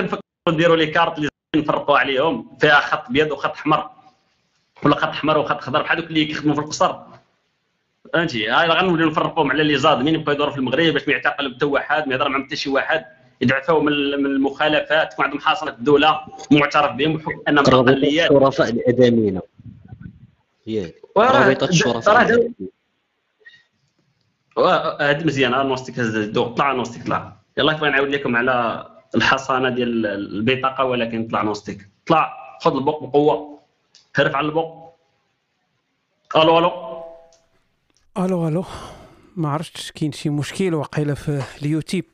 كنفكروا نديروا لي كارت اللي نفرقوا عليهم فيها خط ابيض وخط احمر ولا خط احمر وخط خضر بحال دوك اللي كيخدموا في القصر. فهمتي؟ هاي غنوليو نفرقوهم على لي زاد. مين يبقى يدور في المغرب؟ باش ما يعتقل حتى واحد ما يهضر مع حتى شي واحد. يدعفوا من المخالفات. تكون عندهم حاصله الدولة معترف بهم بحكم أنهم أقليات. الشرفاء الأدميين. ياك رابطة الشرفاء هذه مزيانه نوستيك طلع نوستيك طلع يلا بغيت نعاود لكم على الحصانة ديال البطاقة ولكن طلع نوستيك. طلع خذ البوق بقوة. خرف على البوق. ألو ألو. ألو ألو. ما عرفتش كاين شي مشكل واقيلا في اليوتيوب.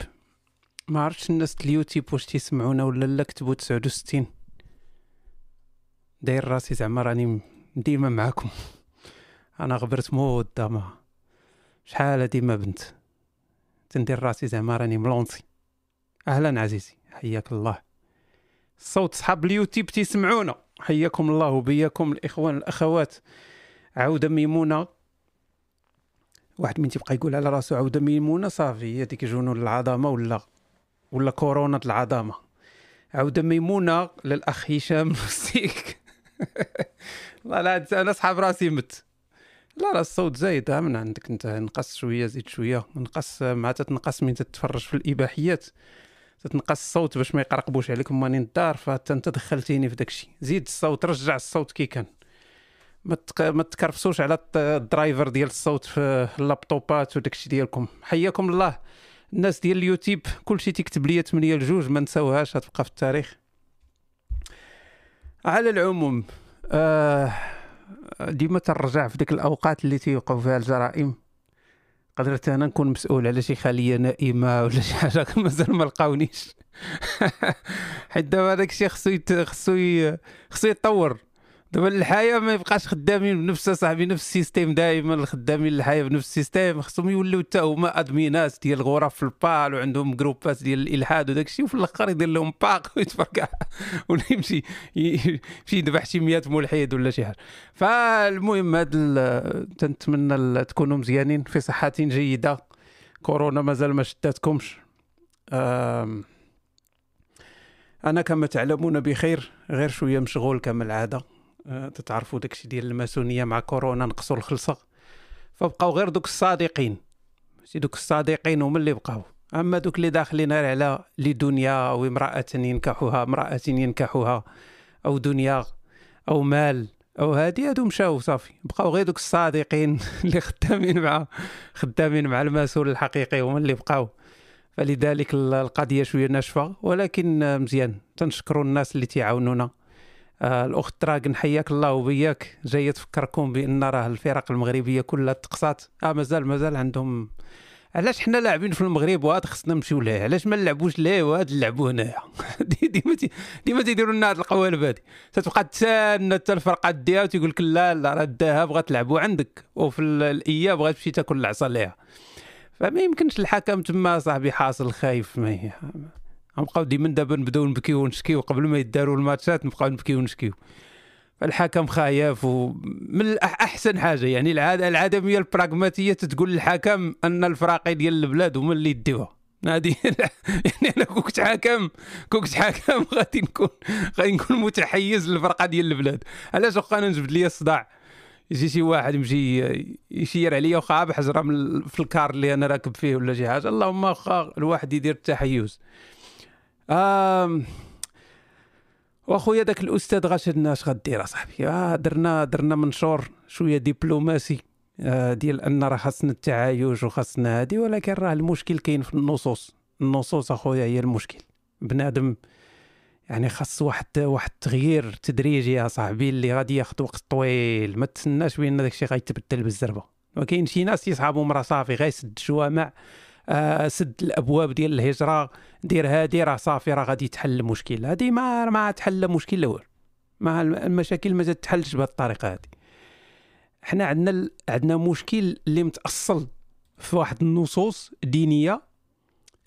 ما عرفتش الناس اليوتيوب واش تيسمعونا ولا لا كتبوا 69 داير راسي زعما راني ديما معاكم. أنا غبرت مده ما شحال ديما بنت؟ تندير راسي زعما راني ملونسي. أهلا عزيزي حياك الله. صوت صحاب اليوتيوب تيسمعونا حياكم الله وبياكم الإخوان الاخوات عودة ميمونة. واحد من تيبقى يقول على راسو عودة ميمونة صافي هي ديك جنون العظمة ولا؟ ولا كورونا العظمة. عودة ميمونة للأخ هشام نسيك لا لا أنا صحاب راسي مت. لا لا الصوت زايد. من عندك أنت نقص شوية زيد شوية. نقص مع تتنقص من تتفرج في الإباحيات. تتنقص الصوت باش ما يقرقبوش عليك. ماني الدار فانت أنت دخلتيني في داكشي. زيد الصوت رجع الصوت كي كان. ما ما تكرفسوش على ال driver ديال الصوت في اللابتوبات وداكشي ديالكم. حياكم الله. الناس ديال اليوتيوب كلشي تكتب لي 8 لجوج ما نساوهاش غتبقى في التاريخ. على العموم آه ديما ترجع في ديك الأوقات اللي تيوقعوا فيها الجرائم. قدرت أنا نكون مسؤول على شي خليه نائمة ولا شي حاجة. مازال ما لقاونيش. حيت دابا داك الشيء خصو خصو خصو يتطور. دابا الحياة ما يبقاش خدامين بنفس صاحبي نفس السيستيم دائما الخدامين الحياة بنفس السيستيم خصهم يوليو حتى هما ادمينات ديال الغرف في البال وعندهم جروبات ديال الإلحاد وداك الشيء وفي الآخر يدير لهم باق ويتفرقع ولا يمشي يمشي يذبح شي 100 ملحد ولا شي حاجة. فالمهم هذا تنتمنى تكونوا مزيانين في صحه جيدة. كورونا مازال ما شداتكمش أنا كما تعلمون بخير غير شوية مشغول كما العادة. تتعرفوا داكشي ديال الماسونية مع كورونا نقصوا الخلصة. فبقاو غير دوك الصادقين. ماشي دوك الصادقين هما اللي بقاو. أما دوك اللي داخلين غير على لدنيا أو امرأة ينكحها امرأة ينكحها أو دنيا أو مال أو هادي هادو مشاو صافي. بقاو غير دوك الصادقين اللي خدامين مع خدامين مع المسؤول الحقيقي هما اللي بقاو. فلذلك القضية شوية ناشفة ولكن مزيان. تنشكروا الناس اللي تيعاونونا. الأخت تراغن حياك الله وبياك جاية تفكركم بأن راه الفرق المغربية كلها تقصات. آه مازال مازال عندهم. علاش حنا لاعبين في المغرب وهذا خصنا نمشيو ليه؟ علاش ما نلعبوش ليه وهذا نلعبوا هنايا؟ ديما ديما تيديروا لنا هذه القوالب هذه تتبقى تسنى حتى الفرقة ديها وتيقول لك لا لا راه داها بغات تلعبوا عندك. وفي الإياب بغات تمشي تاكل العصا ليها. فما يمكنش الحكم تما صاحبي حاصل خايف ما غنبقاو ديما دابا نبداو نبكيو ونشكيو قبل ما يداروا الماتشات نبقاو نبكيو ونشكيو. فالحكم خايف ومن أحسن حاجة يعني العاده العدميه البراغماتية تقول للحكم أن الفراقي ديال البلاد هما اللي يديوها. هذه يعني أنا كنت حاكم كنت حاكم غادي نكون غادي نكون متحيز للفرقة ديال البلاد. علاش واخا أنا نجبد لي الصداع؟ يجي شي واحد يمشي يشير عليا واخا بحجرة في الكار اللي أنا راكب فيه ولا شي حاجة اللهم واخا الواحد يدير التحيز. آم وأخويا داك الأستاذ غاشدنا اش غدير أصاحبي. آه درنا درنا منشور شوية دبلوماسي آه ديال أن راه خاصنا التعايش وخاصنا هادي ولكن راه المشكل كاين في النصوص. النصوص أخويا هي المشكل. بنادم يعني خاص واحد واحد التغيير تدريجي يا صاحبي اللي غادي ياخذ وقت طويل. ما تسناش بأن داك الشيء غيتبدل بالزربة. وكاين شي ناس يصحابهم راه صافي غيسد الشوامع آه سد الأبواب ديال الهجرة دير هادي راه صافي راه غادي تحل المشكل هادي ما ما تحل مشكل الأول ما المشاكل ما تتحلش بهذه الطريقة هذه حنا عندنا عندنا مشكل اللي متأصل في واحد النصوص دينية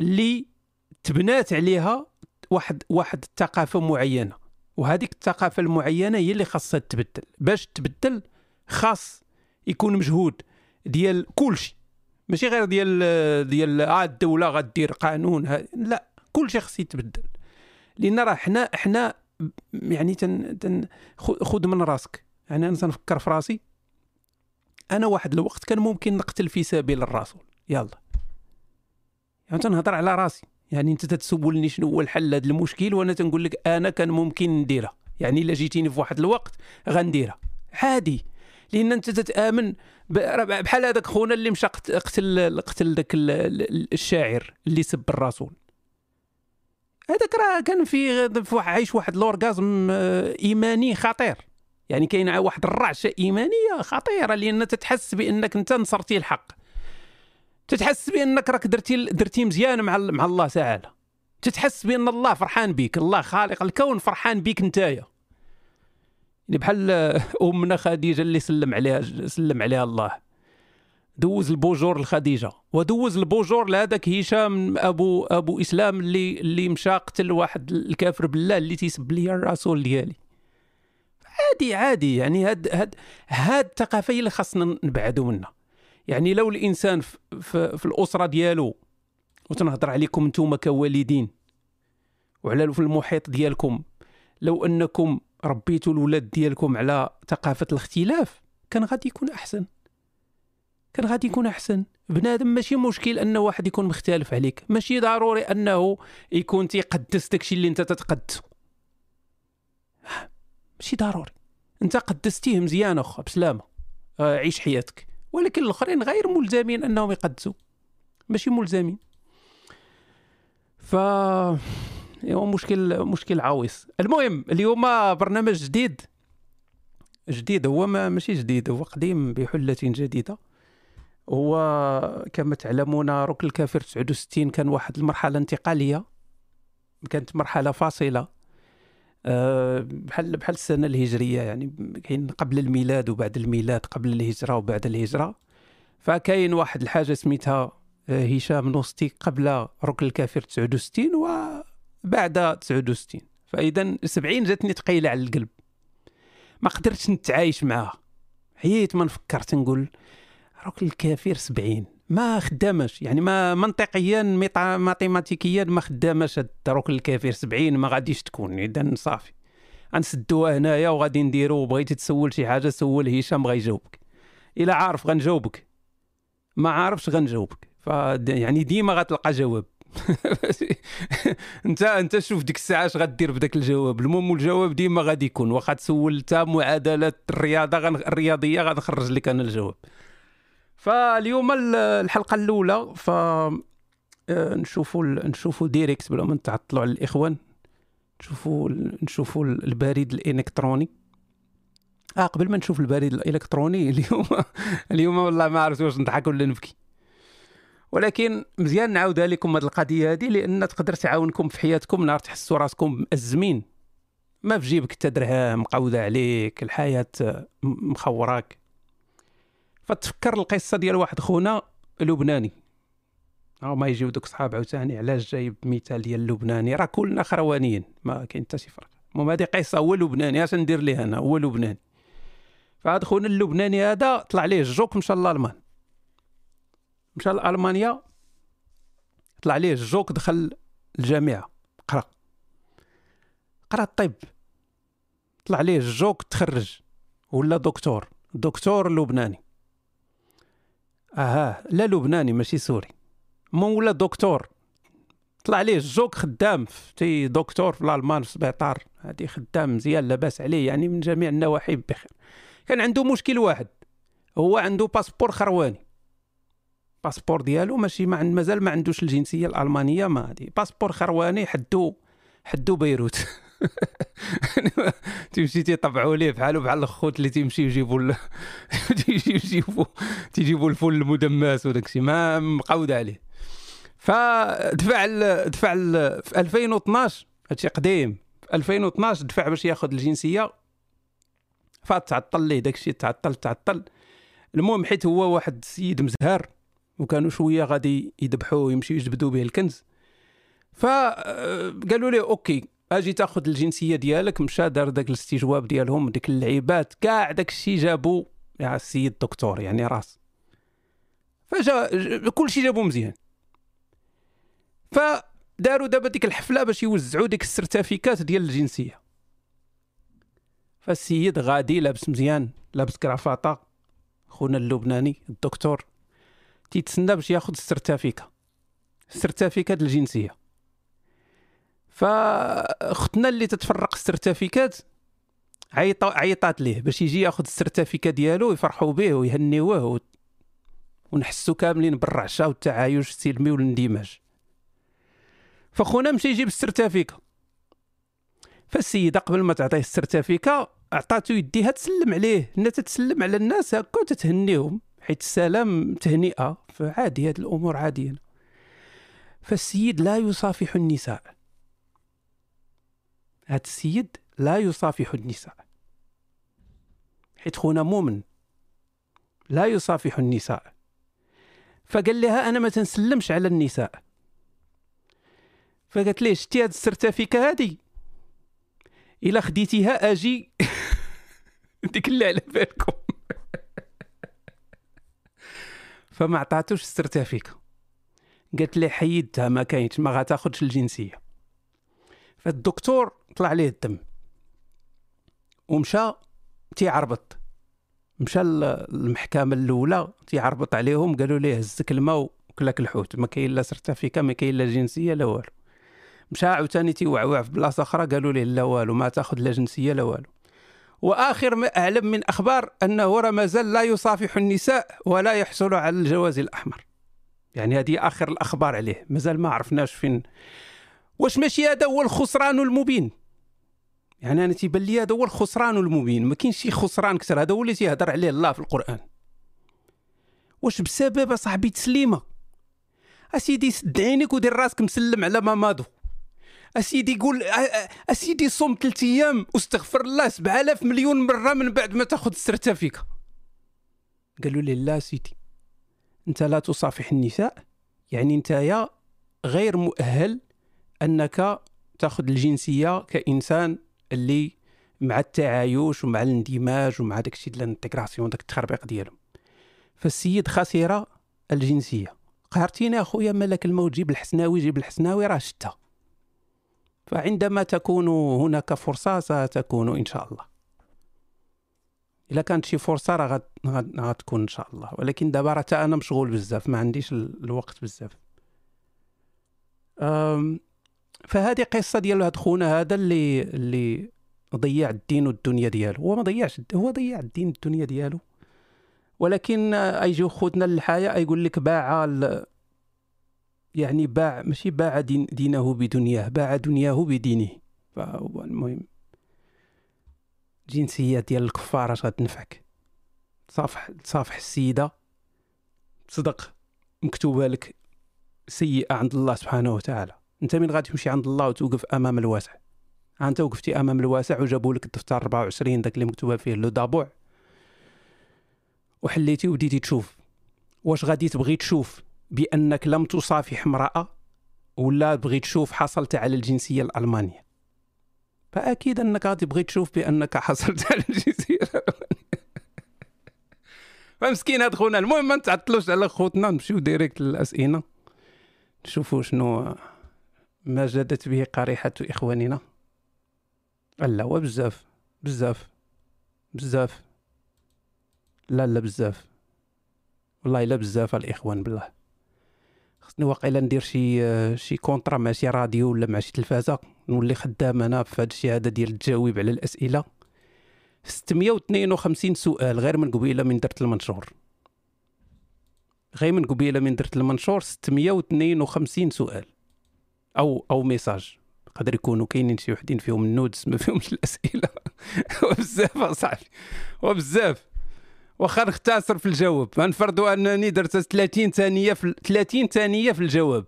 اللي تبنات عليها واحد واحد الثقافة معينة. وهذيك الثقافة المعينة هي اللي خاصها تبدل باش تبدل خاص يكون مجهود ديال كل شيء ماشي غير ديال ديال آه الدولة غدير قانون لا كل شيء خص يتبدل. لأن راه حنا حنا يعني تن, تن خذ من راسك. يعني أنا تنفكر في راسي. أنا واحد الوقت كان ممكن نقتل في سبيل الرسول. يلا. يعني تنهضر على راسي. يعني أنت تتسولني شنو هو الحل لهذا المشكل وأنا تنقول لك أنا كان ممكن نديرها. يعني إلا جيتيني في واحد الوقت غنديرها. عادي. لأن أنت تتآمن بحال هذاك خونا اللي مشى قتل قتل ذاك الشاعر اللي سب الرسول. هذاك راه كان في عايش واحد l'orgasme آه، إيماني خطير. يعني كاين واحد الرعشه ايمانيه خطيره لأن تتحس بأنك أنت نصرتي الحق. تتحس بأنك راك درتي درتي مزيان مع مع الله تعالى. تتحس بأن الله فرحان بك الله خالق الكون فرحان بك نتايا. يعني بحال أمنا خديجة اللي سلم عليها سلم عليها الله. دوز ال bonjour لخديجة. ودوز ال bonjour لهذاك هشام أبو أبو إسلام اللي اللي مشى قتل واحد الكافر بالله اللي تيسب لي الرسول ديالي. عادي عادي. يعني هاد هاد هاد الثقافة هي اللي خاصنا نبعدوا منها. يعني لو الإنسان في, في, في الأسرة ديالو وتنهضر عليكم أنتم كوالدين وعلى في المحيط ديالكم لو أنكم ربيتوا الولاد ديالكم على ثقافة الاختلاف كان غادي يكون أحسن. كان غادي يكون أحسن. بنادم ماشي مشكل أن واحد يكون مختلف عليك. ماشي ضروري أنه يكون تيقدس داكشي اللي أنت تتقدسه ماشي ضروري. أنت قدستيه مزيان اخا بسلامة. آه، عيش حياتك. ولكن الآخرين غير ملزمين أنهم يقدسوا. ماشي ملزمين. ف هو مشكل مشكل عويص. المهم اليوم برنامج جديد. جديد هو ما ماشي جديد هو قديم بحلة جديدة. هو كما تعلمون ركن الكافر 69 كان واحد المرحلة انتقالية. كانت مرحلة فاصلة. أه بحال بحال السنة الهجرية يعني كاين قبل الميلاد وبعد الميلاد قبل الهجرة وبعد الهجرة. فكاين واحد الحاجة سميتها آه، هشام نوستي قبل ركن الكافر 69 وبعد 69 فإذا 70 جاتني ثقيله على القلب. ما قدرتش نتعايش معاها. حييت ما نفكرت نقول ركن الكافر 70 ما خدامش يعني ما منطقيا ماتيماتيكيا ما خدامش هاد ركن الكافر 70 ما غاديش تكون. اذا صافي. غنسدوها هنايا وغادي نديرو. بغيتي تسول شي حاجة سول هشام غيجاوبك إلا عارف غنجاوبك. ما عارفش غنجاوبك. ف يعني ديما غتلقى جواب. انت انت شوف ديك الساعة اش غدير بداك الجواب. المهم الجواب ديما غادي يكون. واخا تسول تا معادلات الرياضة غن... الرياضية غنخرج لك أنا الجواب. فاليوم الحلقة الأولى ف نشوفوا نشوفوا ديريكت بلا ما نتعطلوا على الإخوان. نشوفوا نشوفوا البريد الإلكتروني. آه قبل ما نشوف البريد الإلكتروني اليوم اليوم والله ما عرفت واش نضحك ولا نبكي. ولكن مزيان نعاودها لكم هذه القضية هذه لأن تقدر تعاونكم في حياتكم نهار تحسوا راسكم مأزمين. ما في جيبك حتى درهم مقوده عليك الحياة مخوراك. فتفكر القصة ديال واحد خونا لبناني. أو ما يجيو دوك صحاب عاوتاني علاش جايب مثال ديال اللبناني راه كلنا خروانيين ما كاين حتى شي فرق. المهم هذه قصة هو لبناني اش ندير ليه أنا هو لبناني. فهذا خونا اللبناني هذا طلع ليه الجوك مشى لألمان. مشى لالمانيا طلع ليه الجوك دخل الجامعة قرأ. قرأ الطب. طلع ليه الجوك تخرج. ولا دكتور. دكتور لبناني. أها لا لبناني ماشي سوري. مو ولا دكتور. طلع ليه الجوك خدام في دكتور في الألمان في السبيطار. هادي خدام مزيان لاباس عليه يعني من جميع النواحي بخير. كان عنده مشكل واحد. هو عنده passeport خرواني. passeport ديالو ماشي ما مازال ما عندوش الجنسية الألمانية ما هادي. passeport خرواني حدو حدو بيروت. تمشي تيطبعوا ليه بحالو بحال الخوت اللي تيمشيو يجيبوا ال... تيجيبوا تيجيبوا الفول المدمس وداك الشيء. ما مقود عليه. فدفع ال... دفع ال... في 2012 هادشي قديم. في 2012 دفع باش ياخذ الجنسية. فتعطل ليه داك الشيء تعطل تعطل. المهم حيت هو واحد السيد مزهر. وكانوا شوية غادي يذبحوه يمشيو يجبدوا به الكنز. فقالوا له OK أجي تأخذ الجنسية ديالك. مشى دار داك الاستجواب ديالهم ديك اللعيبات كاع داك الشيء جابوا يا السيد الدكتور يعني راس. فجا كل شيء جابوا مزيان. ف داروا دابا ديك الحفلة باش يوزعوا ديك ال certificats ديال الجنسية. فالسيد غادي لابس مزيان لابس كرافاطة. خونا اللبناني الدكتور. تيتسنى باش ياخذ ال certificat. ال certificats الجنسية. فاختنا اللي تتفرق ال certificats عيطات ليه باش يجي ياخذ ال certificat ديالو يفرحوا به ويهنيوه و... ونحسوا كاملين بالرعشة والتعايش السلمي والاندماج. فخونا مشى يجيب ال certificat. فالسيدة قبل ما تعطيه ال certificat عطاتو يديها تسلم عليه. إنها تتسلم على الناس هكا وتتهنيهم. حيت السلام تهنئة فعادي هذه الأمور عادية. فالسيد لا يصافح النساء. هذا السيد لا يصافح النساء. حيت خونا مؤمن. لا يصافح النساء. فقال لها أنا ما تنسلمش على النساء. فقالت ليه شتي هاد السرتافيكة هادي؟ إلا خديتيها أجي. ديك اللي على بالكم فما عطاتوش ال certificat قالت ليه حيدتها ما كاينش ما غاتاخذش الجنسية. فالدكتور طلع عليه الدم. ومشى تيعربط. مشى المحكمه الأولى تيعربط عليهم قالوا ليه هزك الماء وكلاك الحوت. ما كاين لا certificat ما كاين لا جنسية لا والو. مشى عاوتاني تيوعوع في بلاصة أخرى قالوا ليه لا والو ما تاخذ لا جنسية لا والو. وآخر ما أعلم من أخبار انه راه مازال لا يصافح النساء ولا يحصل على الجواز الأحمر. يعني هذه آخر الأخبار عليه. مازال ما عرفناش فين. واش ماشي هذا هو الخسران المبين؟ يعني أنا تيبان لي هذا هو الخسران المبين. ما كاينش شي خسران كثر هذا هو اللي تيهضر عليه الله في القرآن. واش بسبب صاحبي تسليمة؟ أسيدي سد عينيك ودير راسك مسلم على مامادو. أسيدي قول أسيدي صوم ثلاث أيام واستغفر الله 7000 مليون مره من بعد ما تأخذ ال certificat قالوا لي لا سيدي أنت لا تصافح النساء. يعني أنت يا غير مؤهل أنك تأخذ الجنسية كإنسان اللي مع التعايش ومع الاندماج ومع داك الشيء ديال الانتغراسيون داك التخربيق ديالهم. فالسيد خسر الجنسية. قهرتيني أخويا ملك الموت جيب الحسناوي جيب الحسناوي راه شتا فعندما تكون هناك فرصة ستكون إن شاء الله. إلا كانت شي فرصة راه غتكون إن شاء الله. ولكن دابا راه أنا مشغول بزاف ما عنديش الوقت بزاف. فهذه قصة ديال هاد خونا هذا اللي اللي ضيع الدين والدنيا ديالو. هو ما ضيعش هو ضيع الدين والدنيا ديالو. ولكن ايجيو خوتنا للحياة يقول لك باع يعني باع ماشي باع دين دينه بدنياه باع دنياه بدينه. فهو المهم. جنسية ديال الكفار اش غتنفعك؟ تصافح تصافح السيدة. صدق. مكتوبة لك سيئة عند الله سبحانه وتعالى. انت من غادي تمشي عند الله وتوقف أمام الواسع. انت وقفتي أمام الواسع وجابوا لك الدفتر 24 داك اللي مكتوبة فيه لو دابوع وحليتي وبديتي تشوف. واش غادي تبغي تشوف؟ بأنك لم تصافح امرأة ولا بغيت تشوف حصلت على الجنسية الألمانية. فأكيد أنك غادي تبغي تشوف بأنك حصلت على الجنسية الألمانية. فمسكين هاد خونا. المهم ما نتعطلوش على خوتنا نمشيو ديريكت للأسئلة. نشوفوا شنو ما جادت به قريحة إخواننا. لا هو بزاف بزاف. لا لا بزاف. والله إلا بزاف الإخوان بالله. خصني واقيلا ندير شي شي contrat مع شي راديو ولا مع شي تلفازة نولي خدام أنا في هذا الشيء هذا ديال التجاوب على الأسئلة. 652 سؤال غير من قبيلة من درت المنشور. غير من قبيلة من درت المنشور 652 سؤال. أو أو message. قدر يكونوا كاينين شي وحدين فيهم ال nudes ما فيهمش الأسئلة. وبزاف أصاحبي. وبزاف. واخا نختصر في الجواب. غنفرضوا أنني درت 30 ثانية في 30 ثانية في الجواب.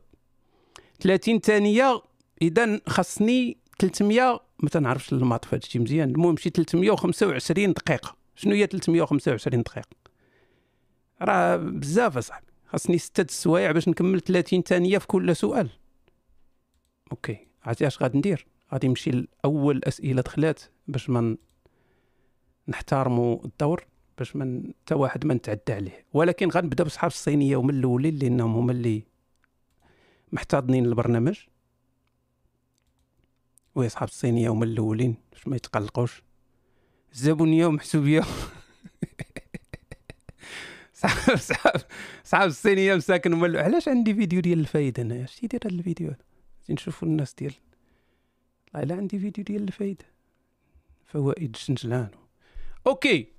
30 ثانية إذا خاصني 300 ما تنعرفش الماط في هادشي مزيان. المهم شي 325 دقيقة. شنو هي 325 دقيقة؟ راه بزاف أصاحبي. خاصني ستة السوايع باش نكمل 30 ثانية في كل سؤال. أوكي. عرفتي اش غادي ندير؟ غادي نمشي لأول أسئلة دخلات باش ما نحترموا الدور. باش من حتى واحد ما نتعدى عليه. ولكن غنبدأ بصحاب الصينية ومن الأولين لانهم هما اللي محتضنين البرنامج. وي صحاب الصينية هما الأولين باش ما يتقلقوش. الزبونية ومحسوبيه صحاب صحاب صحاب الصينية مساكن هما علاش عندي فيديو ديال الفايدة أنا اش تيدير هذا الفيديو؟ هذا نشوفوا الناس ديال. والله الا عندي فيديو ديال الفايدة. فوائد الشنجلان أوكي.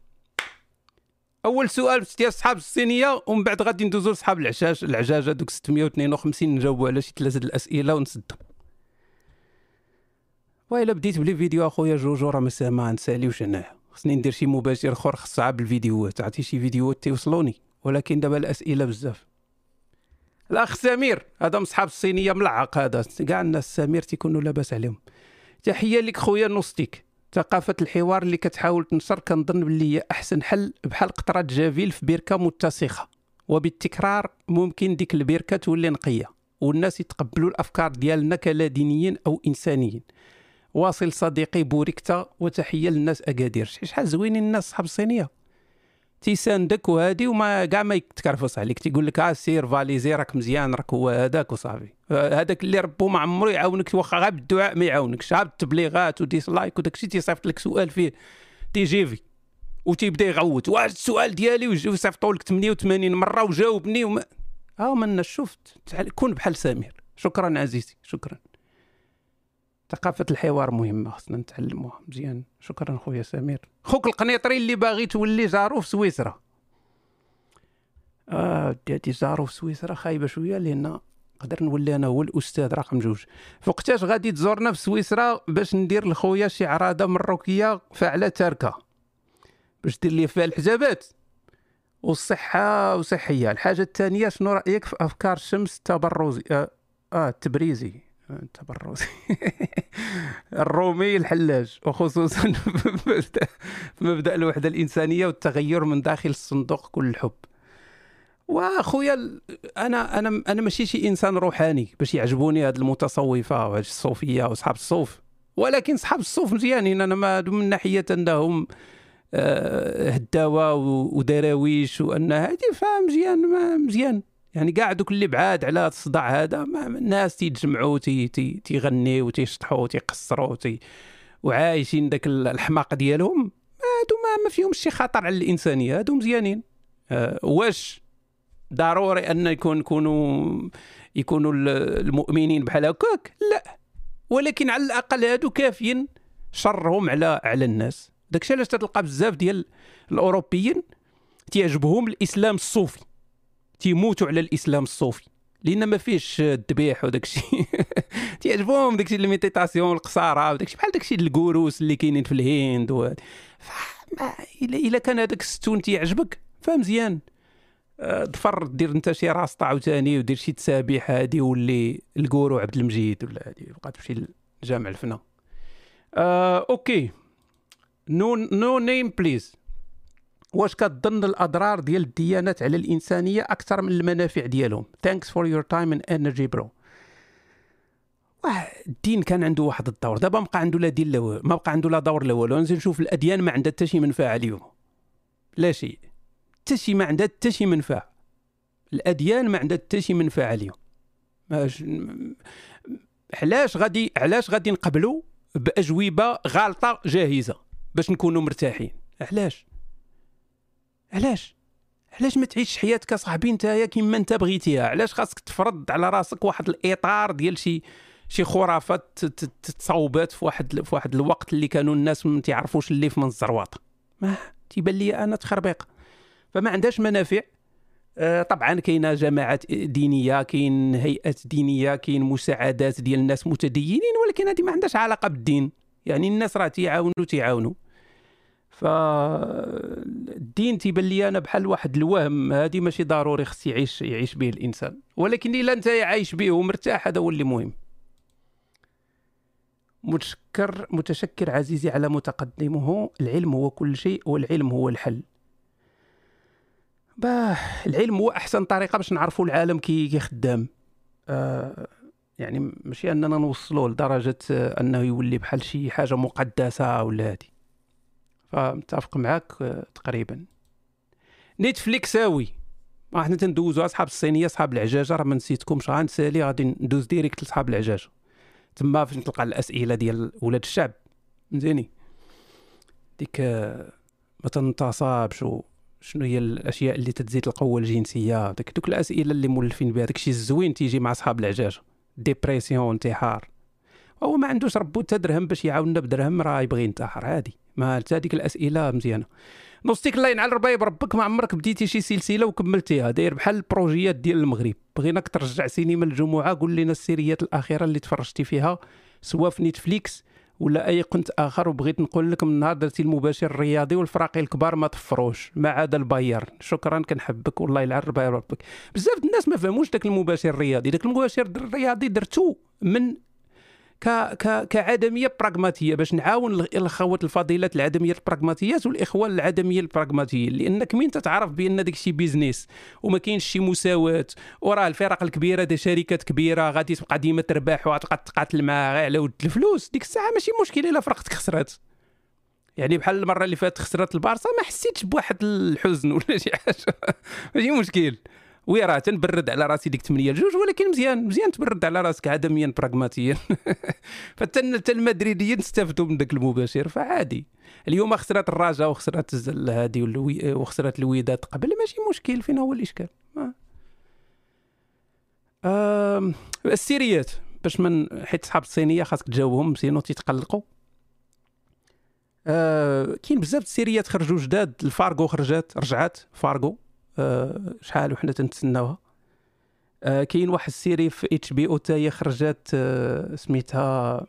أول سؤال ديال صحاب الصينية ومن بعد غادي ندوزو لصحاب العجاج هذوك 652 نجاوبوا على شي ثلاثة الأسئلة ونسدو وإلا بديت ب les vidéos أخويا جوجو راه ما نساليوش انايا خصني ندير شي مباشر آخر خص غا بالفيديوهات. عرفتي شي فيديوهات تيوصلوني ولكن دابا الأسئلة بزاف. الأخ سمير هذا من صحاب الصينية ملعق هذا. كاع الناس سمير تيكونوا لاباس عليهم. تحية لك خويا نوستيك ثقافة الحوار اللي كتحاول تنشر كنظن باللي هي أحسن حل بحال قطرة جافيل في بركة متسخة. وبالتكرار ممكن ديك البركة تولي نقية والناس يتقبلوا الأفكار ديالنا كلا دينيين أو إنسانيين. واصل صديقي بوركتا وتحية للناس أكادير. شحال زوينين الناس صحاب الصينية تيساندك وهادي وما كاع ما يتكرفص عليك تيقول لك آه سير فاليزي راك مزيان راك هو هذاك وصافي. هذاك اللي ربو ما عمرو يعاونك واخا غير بالدعاء ما يعاونكش. غير بالتبليغات و dislike وداك الشيء تيصيفط لك سؤال فيه تيجيفي وتيبدا يغوت. واش السؤال ديالي ويصيفطوا لك 88 مرة وجاوبني وما ها من شفت؟ كون بحال سمير. شكرا عزيزي شكرا. ثقافة الحوار مهمة خصنا نتعلموها مزيان. شكرا خويا سمير. خوك القنيطري اللي باغي تولي جارو في سويسرا. آه ديالتي جارو في سويسرا خايبة شوية لأن نقدر نولي أنا هو الأستاذ رقم جوج. فوقتاش غادي تزورنا في سويسرا باش ندير لخويا شي عراضه مروكية فعلى تاركة. باش دير لي فيها الحجابات. والصحة وصحية. الحاجة الثانية شنو رأيك في أفكار شمس التبرزي آه, آه التبريزي تبرز الرومي الحلاج وخصوصا في مبدأ الوحدة الإنسانية والتغير من داخل الصندوق كل الحب وأخويا أنا أنا أنا ماشي شي إنسان روحاني باش يعجبوني هاد المتصوفة وهاد الصوفية واصحاب الصوف. ولكن صحاب الصوف مزيانين أنا ما من ناحية أنهم آه، هداوة ودراويش وأن هادي فاهم مزيان مزيان. يعني كاع دوك اللي بعاد على الصداع هذا الناس تيتجمعوا تي تي تيغنيو تيشطحوا تيقصروا تي وعايشين داك الحماق ديالهم. هادو ما, ما فيهمش شي خطر على الإنسانية هادو مزيانين أه واش ضروري أن يكون يكونوا يكونوا المؤمنين بحال هكاك؟ لا. ولكن على الأقل هادو كافيين شرهم على على الناس. داكشي علاش تلقى بزاف ديال الأوروبيين تيعجبهم الإسلام الصوفي. تيموتوا على الإسلام الصوفي لأن ما فيهش الذبيح وداك الشيء. تيعجبهم داك الشيء ال méditation القصاره وداك الشيء بحال داك الشيء ال gourous اللي كاينين في الهند و... الا كان هذاك الستون تيعجبك فمزيان ظفر آه، دير أنت شي راسطة عاوتاني ودير شي تسابيح هادي ولي ال gourou عبد المجيد ولا هادي بقى تمشي لجامع الفنا آه، OK. No no name please واش كتظن الأضرار ديال الديانات على الإنسانية أكثر من المنافع ديالهم؟ Thanks for your time and energy bro الدين كان عنده واحد الدور. دابا ما بقى عنده لا دين لا ما بقى عنده لا دور لا والو. نشوف الأديان ما عندها حتى شي منفعة اليوم. لا شيء. حتى شي ما عندها حتى شي منفعة. الأديان ما عندها حتى شي منفعة اليوم. علاش غادي علاش غادي نقبلوا بأجوبة غالطة جاهزة باش نكونوا مرتاحين؟ علاش؟ علاش؟ علاش ما تعيش حياتك صاحبي نتايا كيما انت بغيتيها؟ علاش خاصك تفرض على راسك واحد الإطار ديال شي شي خرافات تصوبات في واحد في واحد الوقت اللي كانوا الناس ما تيعرفوش اللي في من الزرواطه ما تيبان لي أنا تخربيق. فما عندهاش منافع. آه، طبعا كاينة جماعات دينية كاين هيئات دينية كاين مساعدات ديال الناس متدينين ولكن هذه ما عندهاش علاقة بالدين. يعني الناس راه تيعاونوا تيعاونوا. فالدين تيبان لي أنا بحال واحد الوهم هذه ماشي ضروري خص يعيش يعيش به الإنسان. ولكن إلا أنت عايش به ومرتاح هذا هو اللي مهم. متشكر متشكر عزيزي على ما تقدمه. العلم هو كل شيء والعلم هو الحل. باه العلم هو أحسن طريقة باش نعرفوا العالم كي خدام. آه يعني ماشي أننا نوصلوه لدرجة أنه يولي بحال شي حاجة مقدسة ولا هذه فمتفق معاك آه، تقريبا. نيتفليكساوي ما حنا تندوزو أصحاب الصينية أصحاب العجاجة. راه ما نسيتكمش غنسالي غادي ندوز direct لصحاب العجاجة. تما فاش تلقى الأسئلة ديال ولاد الشعب. فهمتيني ديك ما تنتصابش شنو هي الأشياء اللي تزيد القوة الجنسية. داك دوك الأسئلة اللي مولفين بها. داكشي الزوين تيجي مع صحاب العجاج dépression انتحار. هو ما عندوش ربو حتى درهم باش يعاوننا بدرهم راه يبغي ينتحر عادي. ما هذيك الأسئلة مزيانة. نوستيك الله ينعل ربايب ربك ما عمرك بديتي شي سلسلة وكملتيها. داير بحال البروجيات ديال المغرب. بغيناك ترجع سينما الجمعة قول لنا السيريات الأخيرة اللي تفرجتي فيها سواء في نيتفليكس ولا أي قنت آخر. وبغيت نقول لك من نهار درتي المباشر الرياضي والفراقي الكبار ما طفروش ما عدا البايرن. شكرا كنحبك. والله يلعن ربك بزاف الناس ما فهموش داك المباشر الرياضي. داك المباشر الرياضي درتو من ك ك كعدمية براغماتية باش نعاون الاخوات الفضيلات العدمية البراغماتيات والاخوان العدمية البراغماتيين لأنك مين تتعرف بأن داك الشيء business وما كاينش شي مساواة وراه الفرق الكبيرة دي شركات كبيرة غادي تبقى ديما تربح وغتبقى تقاتل معاها على ود الفلوس ديك الساعة ماشي مشكل إلا فرقتك خسرات. يعني بحال المرة اللي فاتت خسرت البارسا ما حسيتش بواحد الحزن ولا شي حاجة ماشي مشكل. وي راه تنبرد على راسي ديك 8 لجوج ولكن مزيان مزيان تبرد على راسك عدميا براغماتيا فتا المدريديين استفدوا من ذاك المباشر فعادي. اليوم خسرت الرجاء وخسرت هذه وخسرت الوداد قبل ماشي مشكل فين هو الإشكال؟ آه. السيريات باش من حيت صحاب الصينية خاصك تجاوبهم sinon تيتقلقوا. آه كاين بزاف السيريات خرجوا جداد الفارغو خرجت رجعت فارغو. شحال وحنا تنتسناوها. آه، كاين واحد ال série في HBO تا هي خرجت آه، سميتها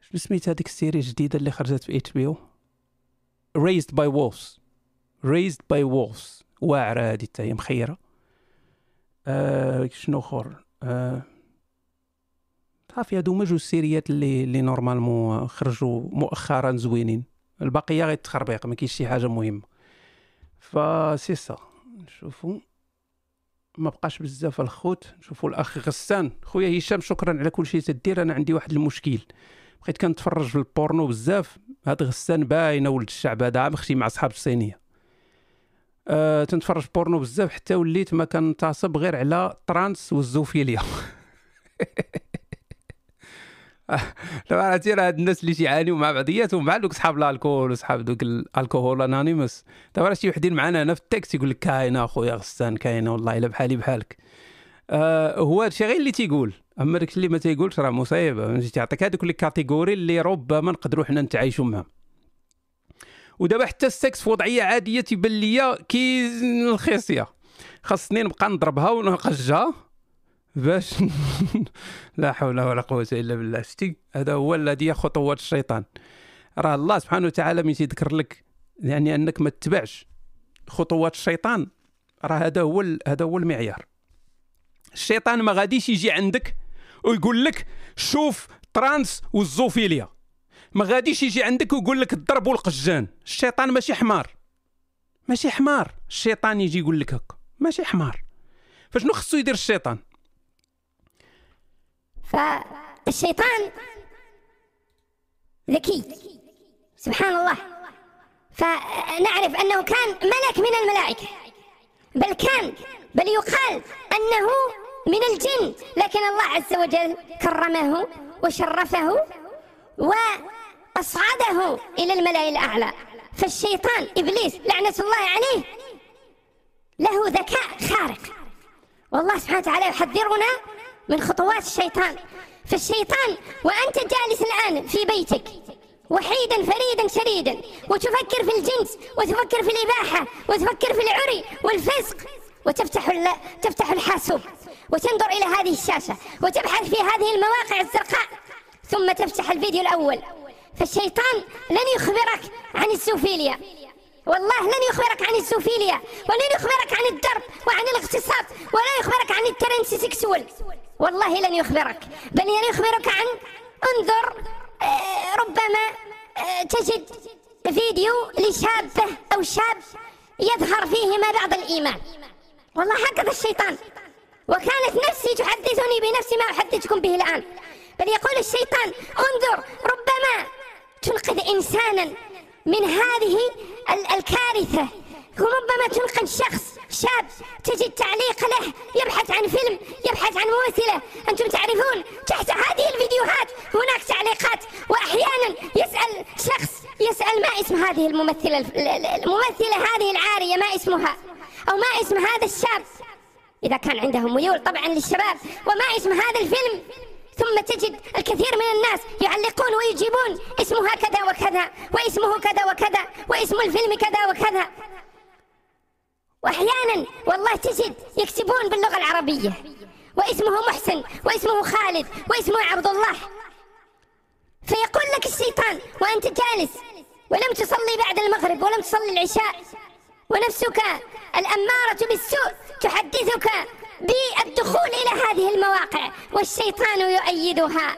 شنو سميتها هذيك ال série الجديدة اللي خرجت في HBO raised by wolves. Raised by wolves. واعرة هذه حتى هي مخيرة. آه شنو أخر؟ آه هادو هما جوج سيريات اللي اللي normalement خرجوا مؤخرا زوينين. البقية غير تخربيق ما كاينش شي حاجة مهمة. فسي سا نشوفوا ما بقاش بزاف الخوت نشوفوا الأخ غسان. خويا هشام شكرا على كل شيء تدير. أنا عندي واحد المشكل. بقيت كنتفرج في البورنو بزاف. هاد غسان باينة ولد الشعب هذا عام أختي مع صحاب الصينية. أه تنتفرج بورنو بزاف. حتى وليت ما كنتصب غير على trans و ال zoophilia. عرفتي راه هاد الناس اللي تيعانيو مع بعضياتهم مع دوك صحاب ال alcool وصحاب دوك ال alcohol anonymous دابا راه شي وحدين معنا هنا في التاكسي يقول لك كاينة أخويا غسان كاينة والله إلا بحالي بحالك. آه هو هادشي غير اللي تيقول. أما داك اللي ما تيقولش راه مصيبة. تيعطيك هذوك les catégories اللي ربما نقدروا حنا نتعايشوا معاهم. ودابا حتى السكس في وضعية عادية تيبان ليا كي الخصيه خاصني نبقى نضربها ونقجها باش لا حول ولا قوة إلا بالله. شتي هذا هو الذي خطوات الشيطان. راه الله سبحانه وتعالى من تيذكر لك يعني أنك ما تتبعش خطوات الشيطان راه هذا هو هذا هو المعيار. الشيطان ما غاديش يجي عندك ويقول لك شوف ترانس والزوفيليا. ما غاديش يجي عندك ويقول لك الضرب والقجان. الشيطان ماشي حمار. ماشي حمار. الشيطان يجي يقول لك هكا. ماشي حمار. فشنو خصو يدير الشيطان؟ فالشيطان ذكي سبحان الله. فنعرف أنه كان ملك من الملائكة بل كان بل يقال أنه من الجن. لكن الله عز وجل كرمه وشرفه وأصعده إلى الملأ الأعلى. فالشيطان إبليس لعنة الله عليه له ذكاء خارق. والله سبحانه وتعالى يحذرنا من خطوات الشيطان. فالشيطان وأنت جالس الآن في بيتك وحيدا فريدا شريدا وتفكر في الجنس وتفكر في الإباحة وتفكر في العري والفسق وتفتح تفتح الحاسوب وتنظر إلى هذه الشاشة وتبحث في هذه المواقع الزرقاء ثم تفتح الفيديو الأول. فالشيطان لن يخبرك عن السوفيليا. والله لن يخبرك عن السوفيليا ولن يخبرك عن الدرب وعن الاغتصاب ولا يخبرك عن الترنس سكسول والله لن يخبرك بل لن يخبرك عن انظر آه، ربما آه، تجد فيديو لشابة أو شاب يظهر فيهما بعض الإيمان. والله هكذا الشيطان. وكانت نفسي تحدثني بنفس ما أحدثكم به الآن. بل يقول الشيطان انظر ربما تنقذ إنسانا من هذه الكارثة. ربما تنقذ شخص. شاب تجد تعليق له يبحث عن فيلم يبحث عن ممثلة. أنتم تعرفون تحت هذه الفيديوهات هناك تعليقات. وأحيانا يسأل شخص يسأل ما اسم هذه الممثلة الممثلة هذه العارية ما اسمها؟ أو ما اسم هذا الشاب؟ إذا كان عندهم ميول طبعا للشباب. وما اسم هذا الفيلم؟ ثم تجد الكثير من الناس يعلقون ويجيبون اسمها كذا وكذا واسمه كذا وكذا واسم الفيلم كذا وكذا. وأحيانا والله تجد يكتبون باللغة العربية. واسمه محسن واسمه خالد واسمه عبد الله فيقول لك الشيطان وأنت جالس ولم تصلي بعد المغرب ولم تصلي العشاء ونفسك الأمارة بالسوء تحدثك بالدخول إلى هذه المواقع والشيطان يؤيدها.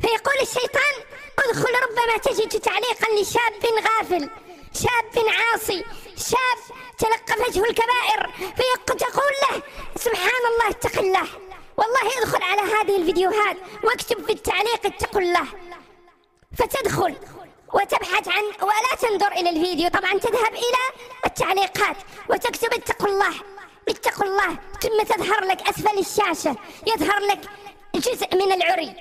فيقول الشيطان ادخل ربما تجد تعليقا لشاب غافل شاب عاصي شاب تلقفته الكبائر فيقول له سبحان الله اتق الله. والله ادخل على هذه الفيديوهات واكتب في التعليق اتق الله. فتدخل وتبحث عن ولا تنظر إلى الفيديو طبعا تذهب إلى التعليقات وتكتب اتقوا الله اتقوا الله. ثم تظهر لك أسفل الشاشة يظهر لك جزء من العري.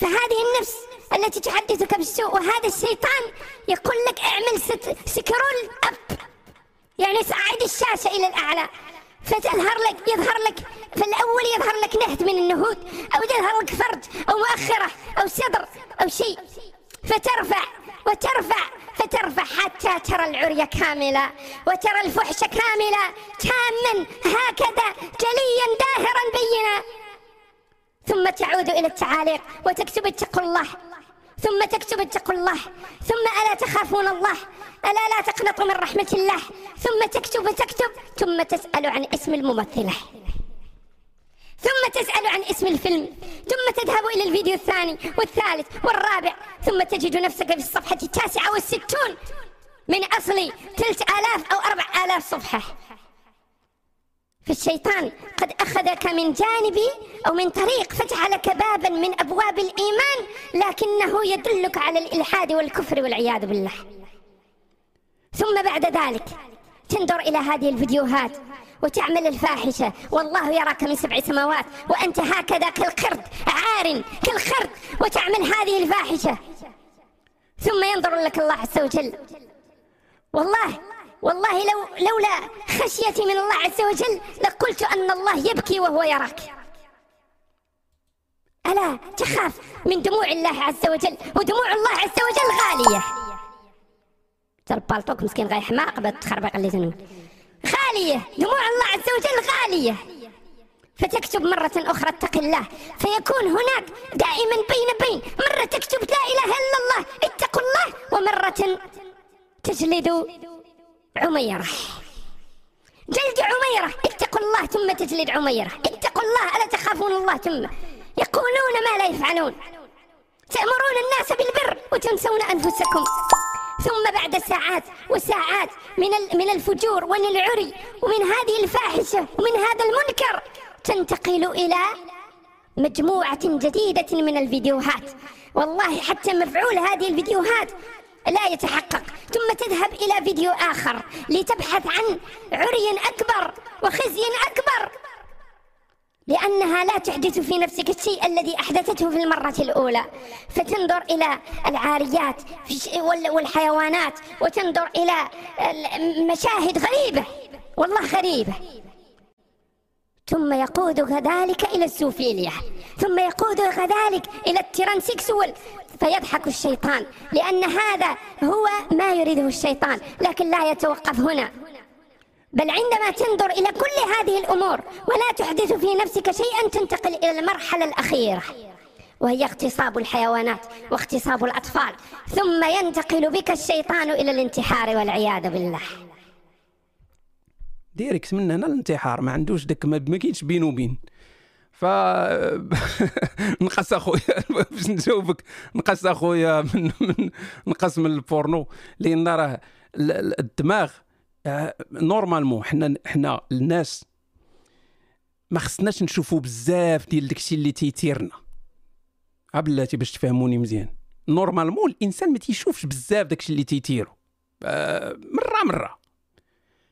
فهذه النفس التي تحدثك بالسوء وهذا الشيطان يقول لك اعمل سكرول أب يعني صعد الشاشة إلى الأعلى. فتظهر لك يظهر لك في الأول يظهر لك نهد من النهود أو يظهر لك فرج أو مؤخرة أو صدر أو شيء. فترفع وترفع فترفع حتى ترى العري كاملة وترى الفحش كاملة. تاما هكذا جليا داهرا بينا. ثم تعود إلى التعاليق وتكتب اتقوا الله. ثم تكتب اتقوا الله ثم ألا تخافون الله ألا لا تقنطوا من رحمة الله. ثم تكتب وتكتب ثم تسأل عن اسم الممثلة. ثم تسأل عن اسم الفيلم. ثم تذهب إلى الفيديو الثاني والثالث والرابع. ثم تجد نفسك في الصفحة التاسعة والستون. من أصل ثلث آلاف أو أربع آلاف صفحة. فالشيطان قد أخذك من جانب أو من طريق فتح لك بابا من أبواب الإيمان لكنه يدلك على الإلحاد والكفر والعياذ بالله. ثم بعد ذلك تنظر إلى هذه الفيديوهات وتعمل الفاحشة. والله يراك من سبع سماوات وأنت هكذا كالقرد عار كالخرد وتعمل هذه الفاحشة. ثم ينظر لك الله عز وجل. والله والله لو لولا خشيتي من الله عز وجل لقلت أن الله يبكي وهو يراك. ألا تخاف من دموع الله عز وجل ودموع الله عز وجل غالية. ترى بالطوك مسكين غاي حماق بتخربق اللي تنون غالية دموع الله عز وجل غالية. فتكتب مرة أخرى اتق الله فيكون هناك دائما بين بين. مرة تكتب لا إله إلا الله اتقوا الله ومرة تجلد عميرة. جلد عميرة. اتقوا الله ثم تجلد عميرة. اتقوا الله ألا تخافون الله ثم؟ يقولون ما لا يفعلون. تأمرون الناس بالبر وتنسون أنفسكم. ثم بعد ساعات وساعات من من الفجور ومن العري ومن هذه الفاحشة ومن هذا المنكر تنتقل إلى مجموعة جديدة من الفيديوهات. والله حتى مفعول هذه الفيديوهات لا يتحقق ثم تذهب إلى فيديو آخر لتبحث عن عري أكبر وخزي أكبر. لأنها لا تحدث في نفسك الشيء الذي أحدثته في المرة الأولى. فتنظر إلى العاريات والحيوانات وتنظر إلى مشاهد غريبة والله غريبة. ثم يقودك ذلك إلى السوفيليا. ثم يقودك ذلك إلى ال transsexual فيضحك الشيطان لأن هذا هو ما يريده الشيطان لكن لا يتوقف هنا. بل عندما تنظر إلى كل هذه الأمور ولا تحدث في نفسك شيئا تنتقل إلى المرحلة الأخيرة وهي اغتصاب الحيوانات واغتصاب الأطفال ثم ينتقل بك الشيطان إلى الانتحار والعياذ بالله. direct من هنا الانتحار ما عندوش داك ما كاينش بين وبين. ف نقص أخويا. باش نجاوبك. نقص أخويا من, من نقص من البورنو. لأن راه الدماغ normalement حنا حنا الناس ما خصناش نشوفوا بزاف ديال داكشي اللي تيتيرنا بلاتي باش تفهموني مزيان. normalement الإنسان ما تيشوفش بزاف داكشي اللي تيتيرو آه، مره مرة.